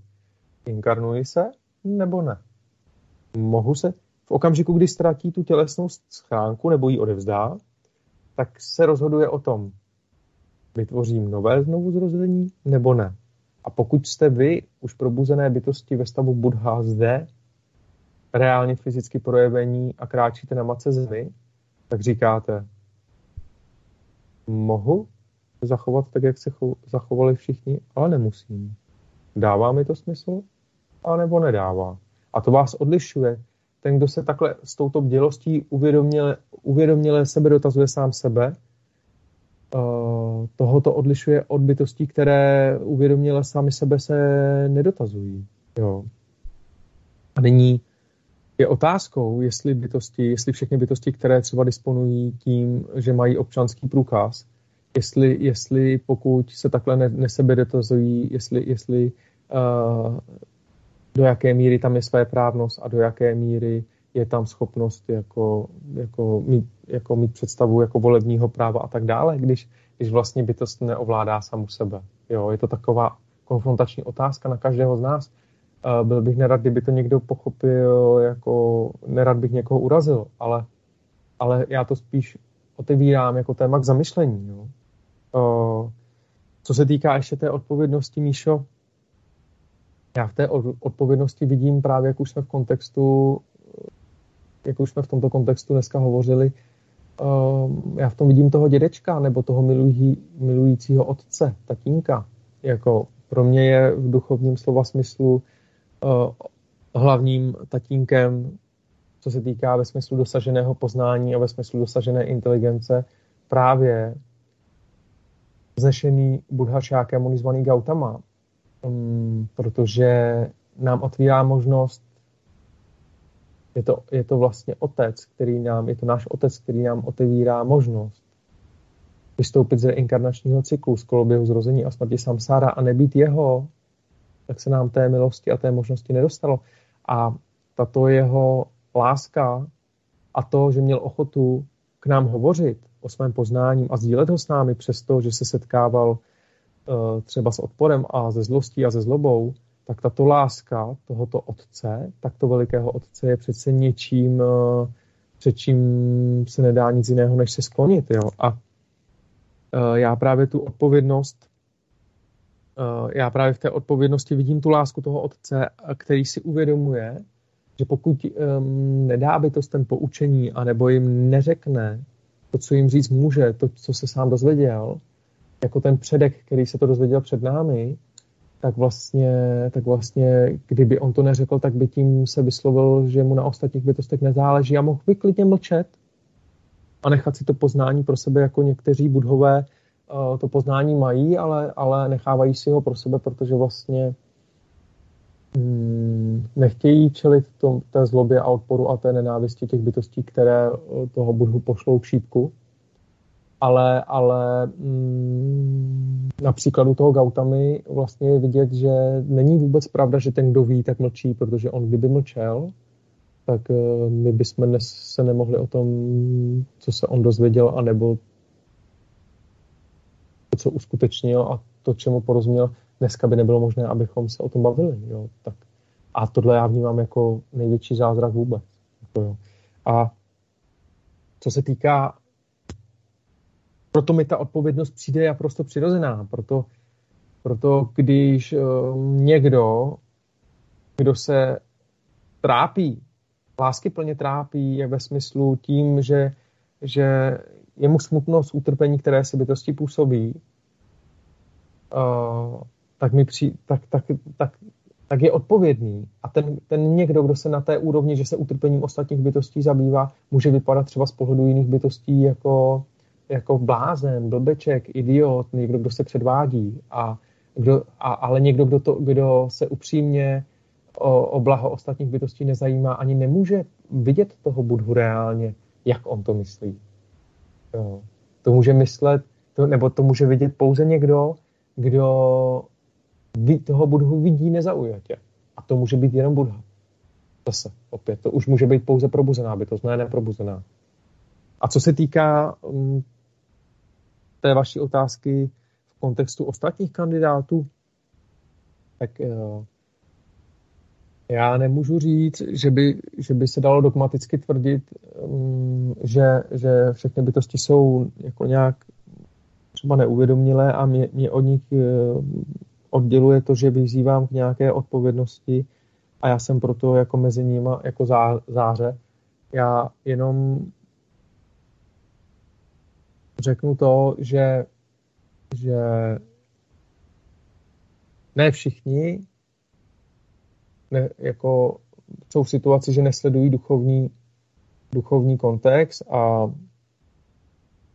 Inkarnuji se nebo ne? Mohu se, v okamžiku, kdy ztratí tu tělesnou schránku nebo ji odevzdá, tak se rozhoduje o tom, vytvořím nové znovu zrození nebo ne. A pokud jste vy už probuzené bytosti ve stavu Buddha zde, reálně fyzicky projevení a kráčíte na mace zemi, tak říkáte, mohu zachovat tak, jak se zachovali všichni, ale nemusím. Dává mi to smysl, a nebo nedává. A to vás odlišuje ten, kdo se takhle s touto bdělostí uvědoměle, uvědoměle sebe dotazuje sám sebe, uh, tohoto odlišuje od bytostí, které uvědoměle sami sebe se nedotazují. Jo. A nyní je otázkou, jestli bytosti, jestli všechny bytosti, které třeba disponují tím, že mají občanský průkaz, jestli, jestli pokud se takhle ne, nesebe dotazují, jestli, jestli uh, do jaké míry tam je své právnost a do jaké míry je tam schopnost jako, jako, mít, jako mít představu jako volebního práva a tak dále, když, když vlastně bytost neovládá samu sebe. Jo, je to taková konfrontační otázka na každého z nás. Byl bych nerad, kdyby to někdo pochopil, jako nerad bych někoho urazil, ale, ale já to spíš otevírám jako téma k zamyšlení. Jo. Co se týká ještě té odpovědnosti, Míšo, já v té odpovědnosti vidím právě, jak už jsme v kontextu, jak už jsme v tomto kontextu dneska hovořili, um, já v tom vidím toho dědečka nebo toho milují, milujícího otce, tatínka. Jako pro mě je v duchovním slova smyslu uh, hlavním tatínkem, co se týká ve smyslu dosaženého poznání a ve smyslu dosažené inteligence, právě znešený Buddha Šákem, zvaný Gautama, um, protože nám otvírá možnost, je to, je to vlastně otec, který nám, je to náš otec, který nám otevírá možnost vystoupit z reinkarnačního cyklu, z koloběhu zrození a smrti samsára a nebýt jeho, tak se nám té milosti a té možnosti nedostalo. A tato jeho láska a to, že měl ochotu k nám hovořit o svém poznání a sdílet ho s námi, přesto, že se setkával Eh, třeba s odporem a ze zlostí a ze zlobou, tak tato láska tohoto otce, takto velikého otce je přece něčím, eh, před čím se nedá nic jiného, než se sklonit. Jo? A eh, já právě tu odpovědnost, já právě v té odpovědnosti vidím tu lásku toho otce, který si uvědomuje, že pokud um, nedá bytostem poučení, anebo jim neřekne to, co jim říct může, to, co se sám dozvěděl, jako ten předek, který se to dozvěděl před námi, tak vlastně, tak vlastně, kdyby on to neřekl, tak by tím se vyslovil, že mu na ostatních bytostech nezáleží a mohl by klidně mlčet a nechat si to poznání pro sebe, jako někteří budhové to poznání mají, ale, ale nechávají si ho pro sebe, protože vlastně mm, nechtějí čelit tom, té zlobě a odporu a té nenávisti těch bytostí, které toho budhu pošlou k šípku. Ale, ale mm, na příkladu toho Gautami vlastně je vidět, že není vůbec pravda, že ten, kdo ví, tak mlčí, protože on kdyby mlčel, tak uh, my bychom se nemohli o tom, co se on dozvěděl, anebo co uskutečnil a to, čemu porozuměl, dneska by nebylo možné, abychom se o tom bavili. Jo? Tak, a tohle já vnímám jako největší zázrak vůbec. Jako jo. A co se týká, proto mi ta odpovědnost přijde naprosto přirozená. Proto, proto když uh, někdo, kdo se trápí, lásky plně trápí, je ve smyslu tím, že, že je mu smutno z utrpení, které si bytosti působí, uh, tak, mi při, tak, tak, tak, tak je odpovědný. A ten, ten někdo, kdo se na té úrovni, že se utrpením ostatních bytostí zabývá, může vypadat třeba z pohledu jiných bytostí jako, jako blázen, blbeček, idiot, někdo, kdo se předvádí. A kdo, a, ale někdo, kdo, to, kdo se upřímně o, o blaho ostatních bytostí nezajímá, ani nemůže vidět toho budhu reálně, jak on to myslí. Jo. To může myslet, to, nebo to může vidět pouze někdo, kdo toho budhu vidí nezaujatě. A to může být jenom Budha. Zase, opět, to už může být pouze probuzená bytost, ne neprobuzená. A co se týká um, té vaší otázky v kontextu ostatních kandidátů, tak uh, já nemůžu říct, že by, že by se dalo dogmaticky tvrdit, um, že, že všechny bytosti jsou jako nějak třeba neuvědomilé a mě, mě od nich uh, odděluje to, že vyzývám k nějaké odpovědnosti a já jsem proto jako mezi nimi jako zá, záře. Já jenom řeknu to, že, že ne všichni ne, jako jsou v situaci, že nesledují duchovní, duchovní kontext a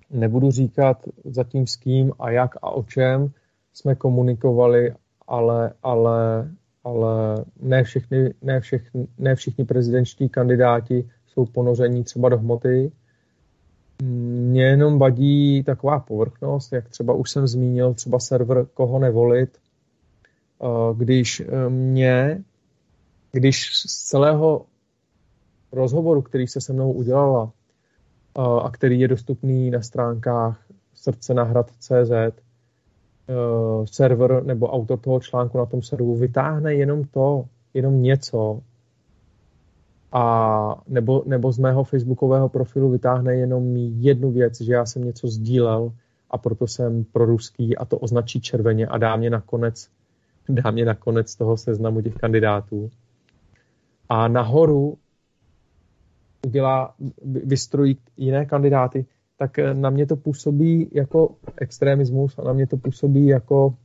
nebudu říkat zatím s kým a jak a o čem, jsme komunikovali, ale, ale, ale ne, všechny, ne, všechny, ne všichni prezidentští kandidáti jsou ponoření třeba do hmoty. Mně jenom vadí taková povrchnost, jak třeba už jsem zmínil, třeba server koho nevolit, eh, když eh, mě, když z celého rozhovoru, který se se mnou udělala eh, a který je dostupný na stránkách srdcenahrad.cz, uh, server nebo autor toho článku na tom serveru vytáhne jenom to, jenom něco, a nebo, nebo z mého facebookového profilu vytáhne jenom jednu věc, že já jsem něco sdílel a proto jsem proruský a to označí červeně a dá mě nakonec, [laughs] dá mě nakonec toho seznamu těch kandidátů. A nahoru udělá, vystrojí jiné kandidáty, tak eh, na mě to působí jako extremismus a na mě to působí jako,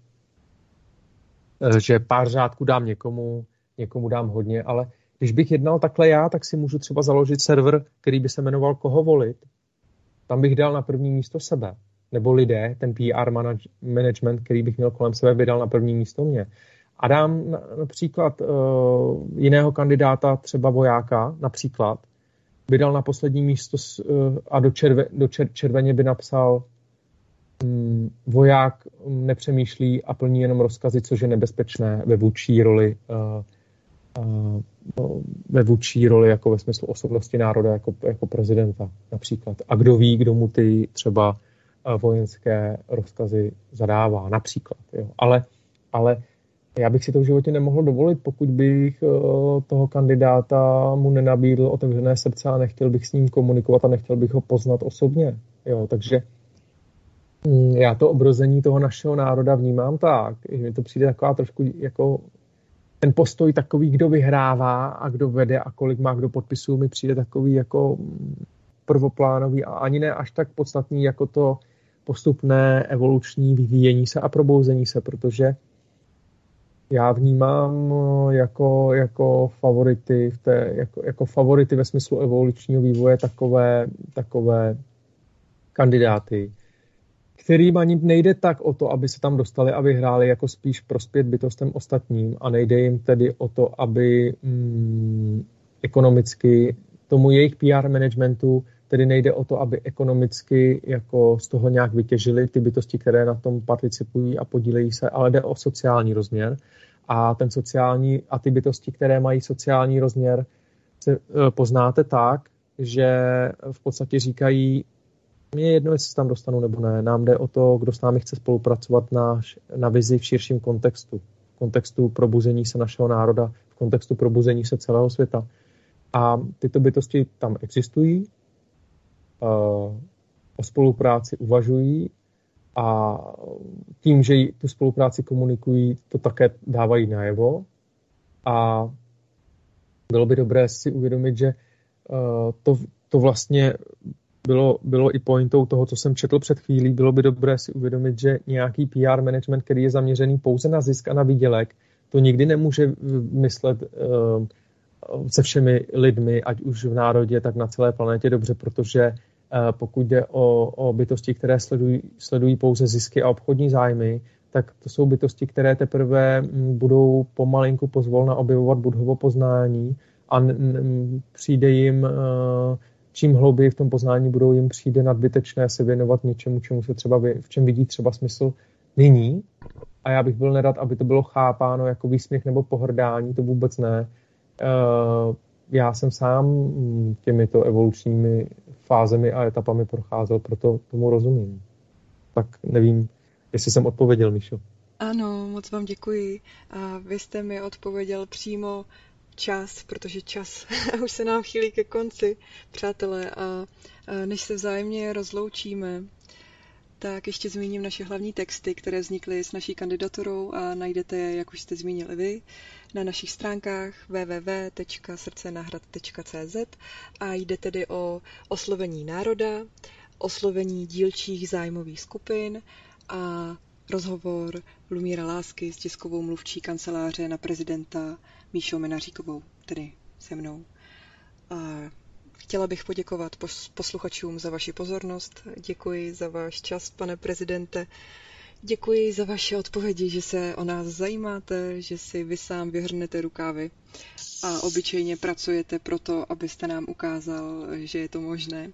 eh, že pár řádků dám někomu, někomu dám hodně, ale když bych jednal takhle já, tak si můžu třeba založit server, který by se jmenoval Koho volit. Tam bych dal na první místo sebe. Nebo lidé, ten PR management, který bych měl kolem sebe, by dal na první místo mě. A dám například uh, jiného kandidáta, třeba vojáka, například, by dal na poslední místo eh, a do, červe, do čer, červeně by napsal um, voják nepřemýšlí a plní jenom rozkazy, což je nebezpečné ve vůči roli uh, uh, ve vůči roli jako ve smyslu osobnosti národa jako, jako prezidenta například. A kdo ví, kdo mu ty třeba vojenské rozkazy zadává například. Jo. Ale, ale já bych si to v životě nemohl dovolit, pokud bych eh, toho kandidáta mu nenabídl otevřené srdce a nechtěl bych s ním komunikovat a nechtěl bych ho poznat osobně. Jo, takže mm, já to obrození toho našeho národa vnímám tak, že mi to přijde taková trošku jako ten postoj takový, kdo vyhrává a kdo vede a kolik má kdo podpisů, mi přijde takový jako prvoplánový a ani ne až tak podstatný jako to postupné evoluční vyvíjení se a probouzení se, protože já vnímám eh, jako, jako favority v té, jako, jako favority ve smyslu evolučního vývoje takové, takové kandidáty, kterým ani nejde tak o to, aby se tam dostali a vyhráli, jako spíš prospět bytostem ostatním a nejde jim tedy o to, aby mm, ekonomicky tomu jejich PR managementu Tedy nejde o to, aby ekonomicky jako z toho nějak vytěžili ty bytosti, které na tom participují a podílejí se, ale jde o sociální rozměr. A ten sociální a ty bytosti, které mají sociální rozměr, se eh, poznáte tak, že v podstatě říkají, mě je jedno, jestli se tam dostanu nebo ne. Nám jde o to, kdo s námi chce spolupracovat na, na vizi v širším kontextu. V kontextu probuzení se našeho národa, v kontextu probuzení se celého světa. A tyto bytosti tam existují, o spolupráci uvažují a tím, že tu spolupráci komunikují, to také dávají najevo. A bylo by dobré si uvědomit, že eh, to, to vlastně bylo, bylo i pointou toho, co jsem četl před chvílí, bylo by dobré si uvědomit, že nějaký PR management, který je zaměřený pouze na zisk a na výdělek, to nikdy nemůže myslet uh, se všemi lidmi, ať už v národě, tak na celé planetě dobře, protože uh, pokud jde o, o bytosti, které sledují, sledují pouze zisky a obchodní zájmy, tak to jsou bytosti, které teprve mm, budou pomalinku pozvolna objevovat budhovo poznání a n- n- přijde jim uh, čím hlouběji v tom poznání budou jim přijde nadbytečné se věnovat něčemu, čemu se třeba v čem vidí třeba smysl nyní. A já bych byl nerad, aby to bylo chápáno jako výsměch nebo pohrdání, to vůbec ne. Eh, já jsem sám těmito evolučními fázemi a etapami procházel, proto tomu rozumím. Tak nevím, jestli jsem odpověděl, Míšo.
Ano, moc vám děkuji. A vy jste mi odpověděl přímo čas, protože čas [laughs] už se nám chýlí ke konci, přátelé, a než se vzájemně rozloučíme, tak ještě zmíním naše hlavní texty, které vznikly s naší kandidaturou a najdete je, jak už jste zmínili vy, na našich stránkách www.srdcenahrad.cz a jde tedy o oslovení národa, oslovení dílčích zájmových skupin a rozhovor Lumíra Lásky s tiskovou mluvčí kanceláře na prezidenta Míšou Menaříkovou, tedy se mnou. A chtěla bych poděkovat posluchačům za vaši pozornost. Děkuji za váš čas, pane prezidente. Děkuji za vaše odpovědi, že se o nás zajímáte, že si vy sám vyhrnete rukávy a obyčejně pracujete pro to, abyste nám ukázal, že je to možné.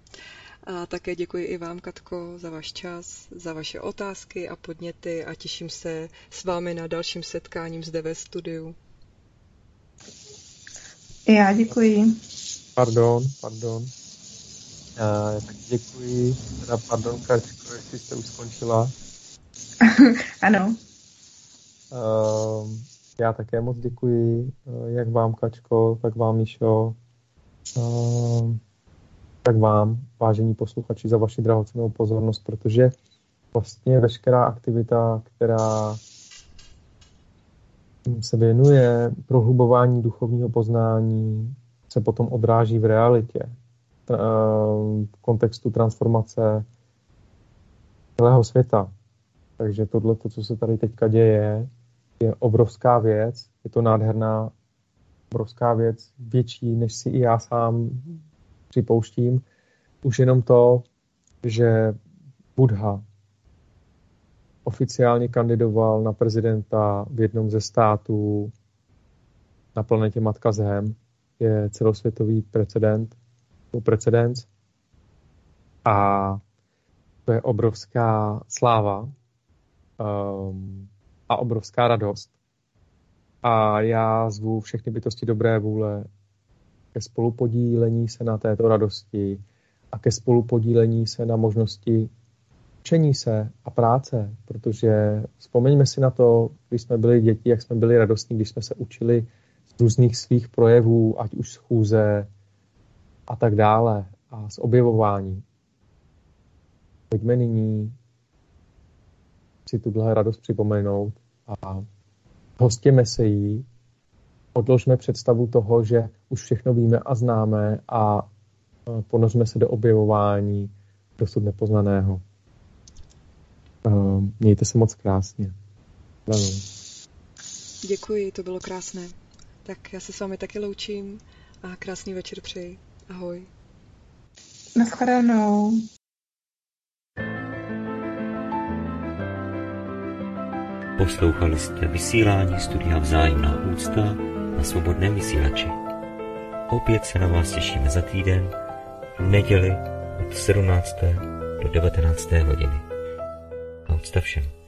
A také děkuji i vám, Katko, za váš čas, za vaše otázky a podněty a těším se s vámi na dalším setkáním zde ve studiu.
Já děkuji.
Pardon, pardon. Já tak děkuji. Teda pardon, Kačko, jestli jste už skončila. [laughs]
ano.
Uh, já také moc děkuji, uh, jak vám, Kačko, tak vám, Míšo. Uh, tak vám, vážení posluchači, za vaši drahocenou pozornost, protože vlastně veškerá aktivita, která se věnuje prohlubování duchovního poznání, se potom odráží v realitě, v kontextu transformace celého světa. Takže tohle, co se tady teďka děje, je obrovská věc, je to nádherná, obrovská věc, větší, než si i já sám připouštím. Už jenom to, že Buddha oficiálně kandidoval na prezidenta v jednom ze států na planetě Matka Zem, je celosvětový precedent, precedens. A to je obrovská sláva um, a obrovská radost. A já zvu všechny bytosti dobré vůle ke spolupodílení se na této radosti a ke spolupodílení se na možnosti učení se a práce, protože vzpomeňme si na to, když jsme byli děti, jak jsme byli radostní, když jsme se učili různých svých projevů, ať už schůze a tak dále a z objevování. Pojďme nyní si tuhle radost připomenout a hostěme se jí, odložme představu toho, že už všechno víme a známe a ponořme se do objevování dosud nepoznaného. Mějte se moc krásně.
Děkuji, to bylo krásné. Tak já se s vámi taky loučím a krásný večer přeji. Ahoj.
Naschledanou.
Poslouchali jste vysílání studia Vzájemná úcta na svobodném vysílači. Opět se na vás těšíme za týden, v neděli
od 17. do 19. hodiny. A odstav všem.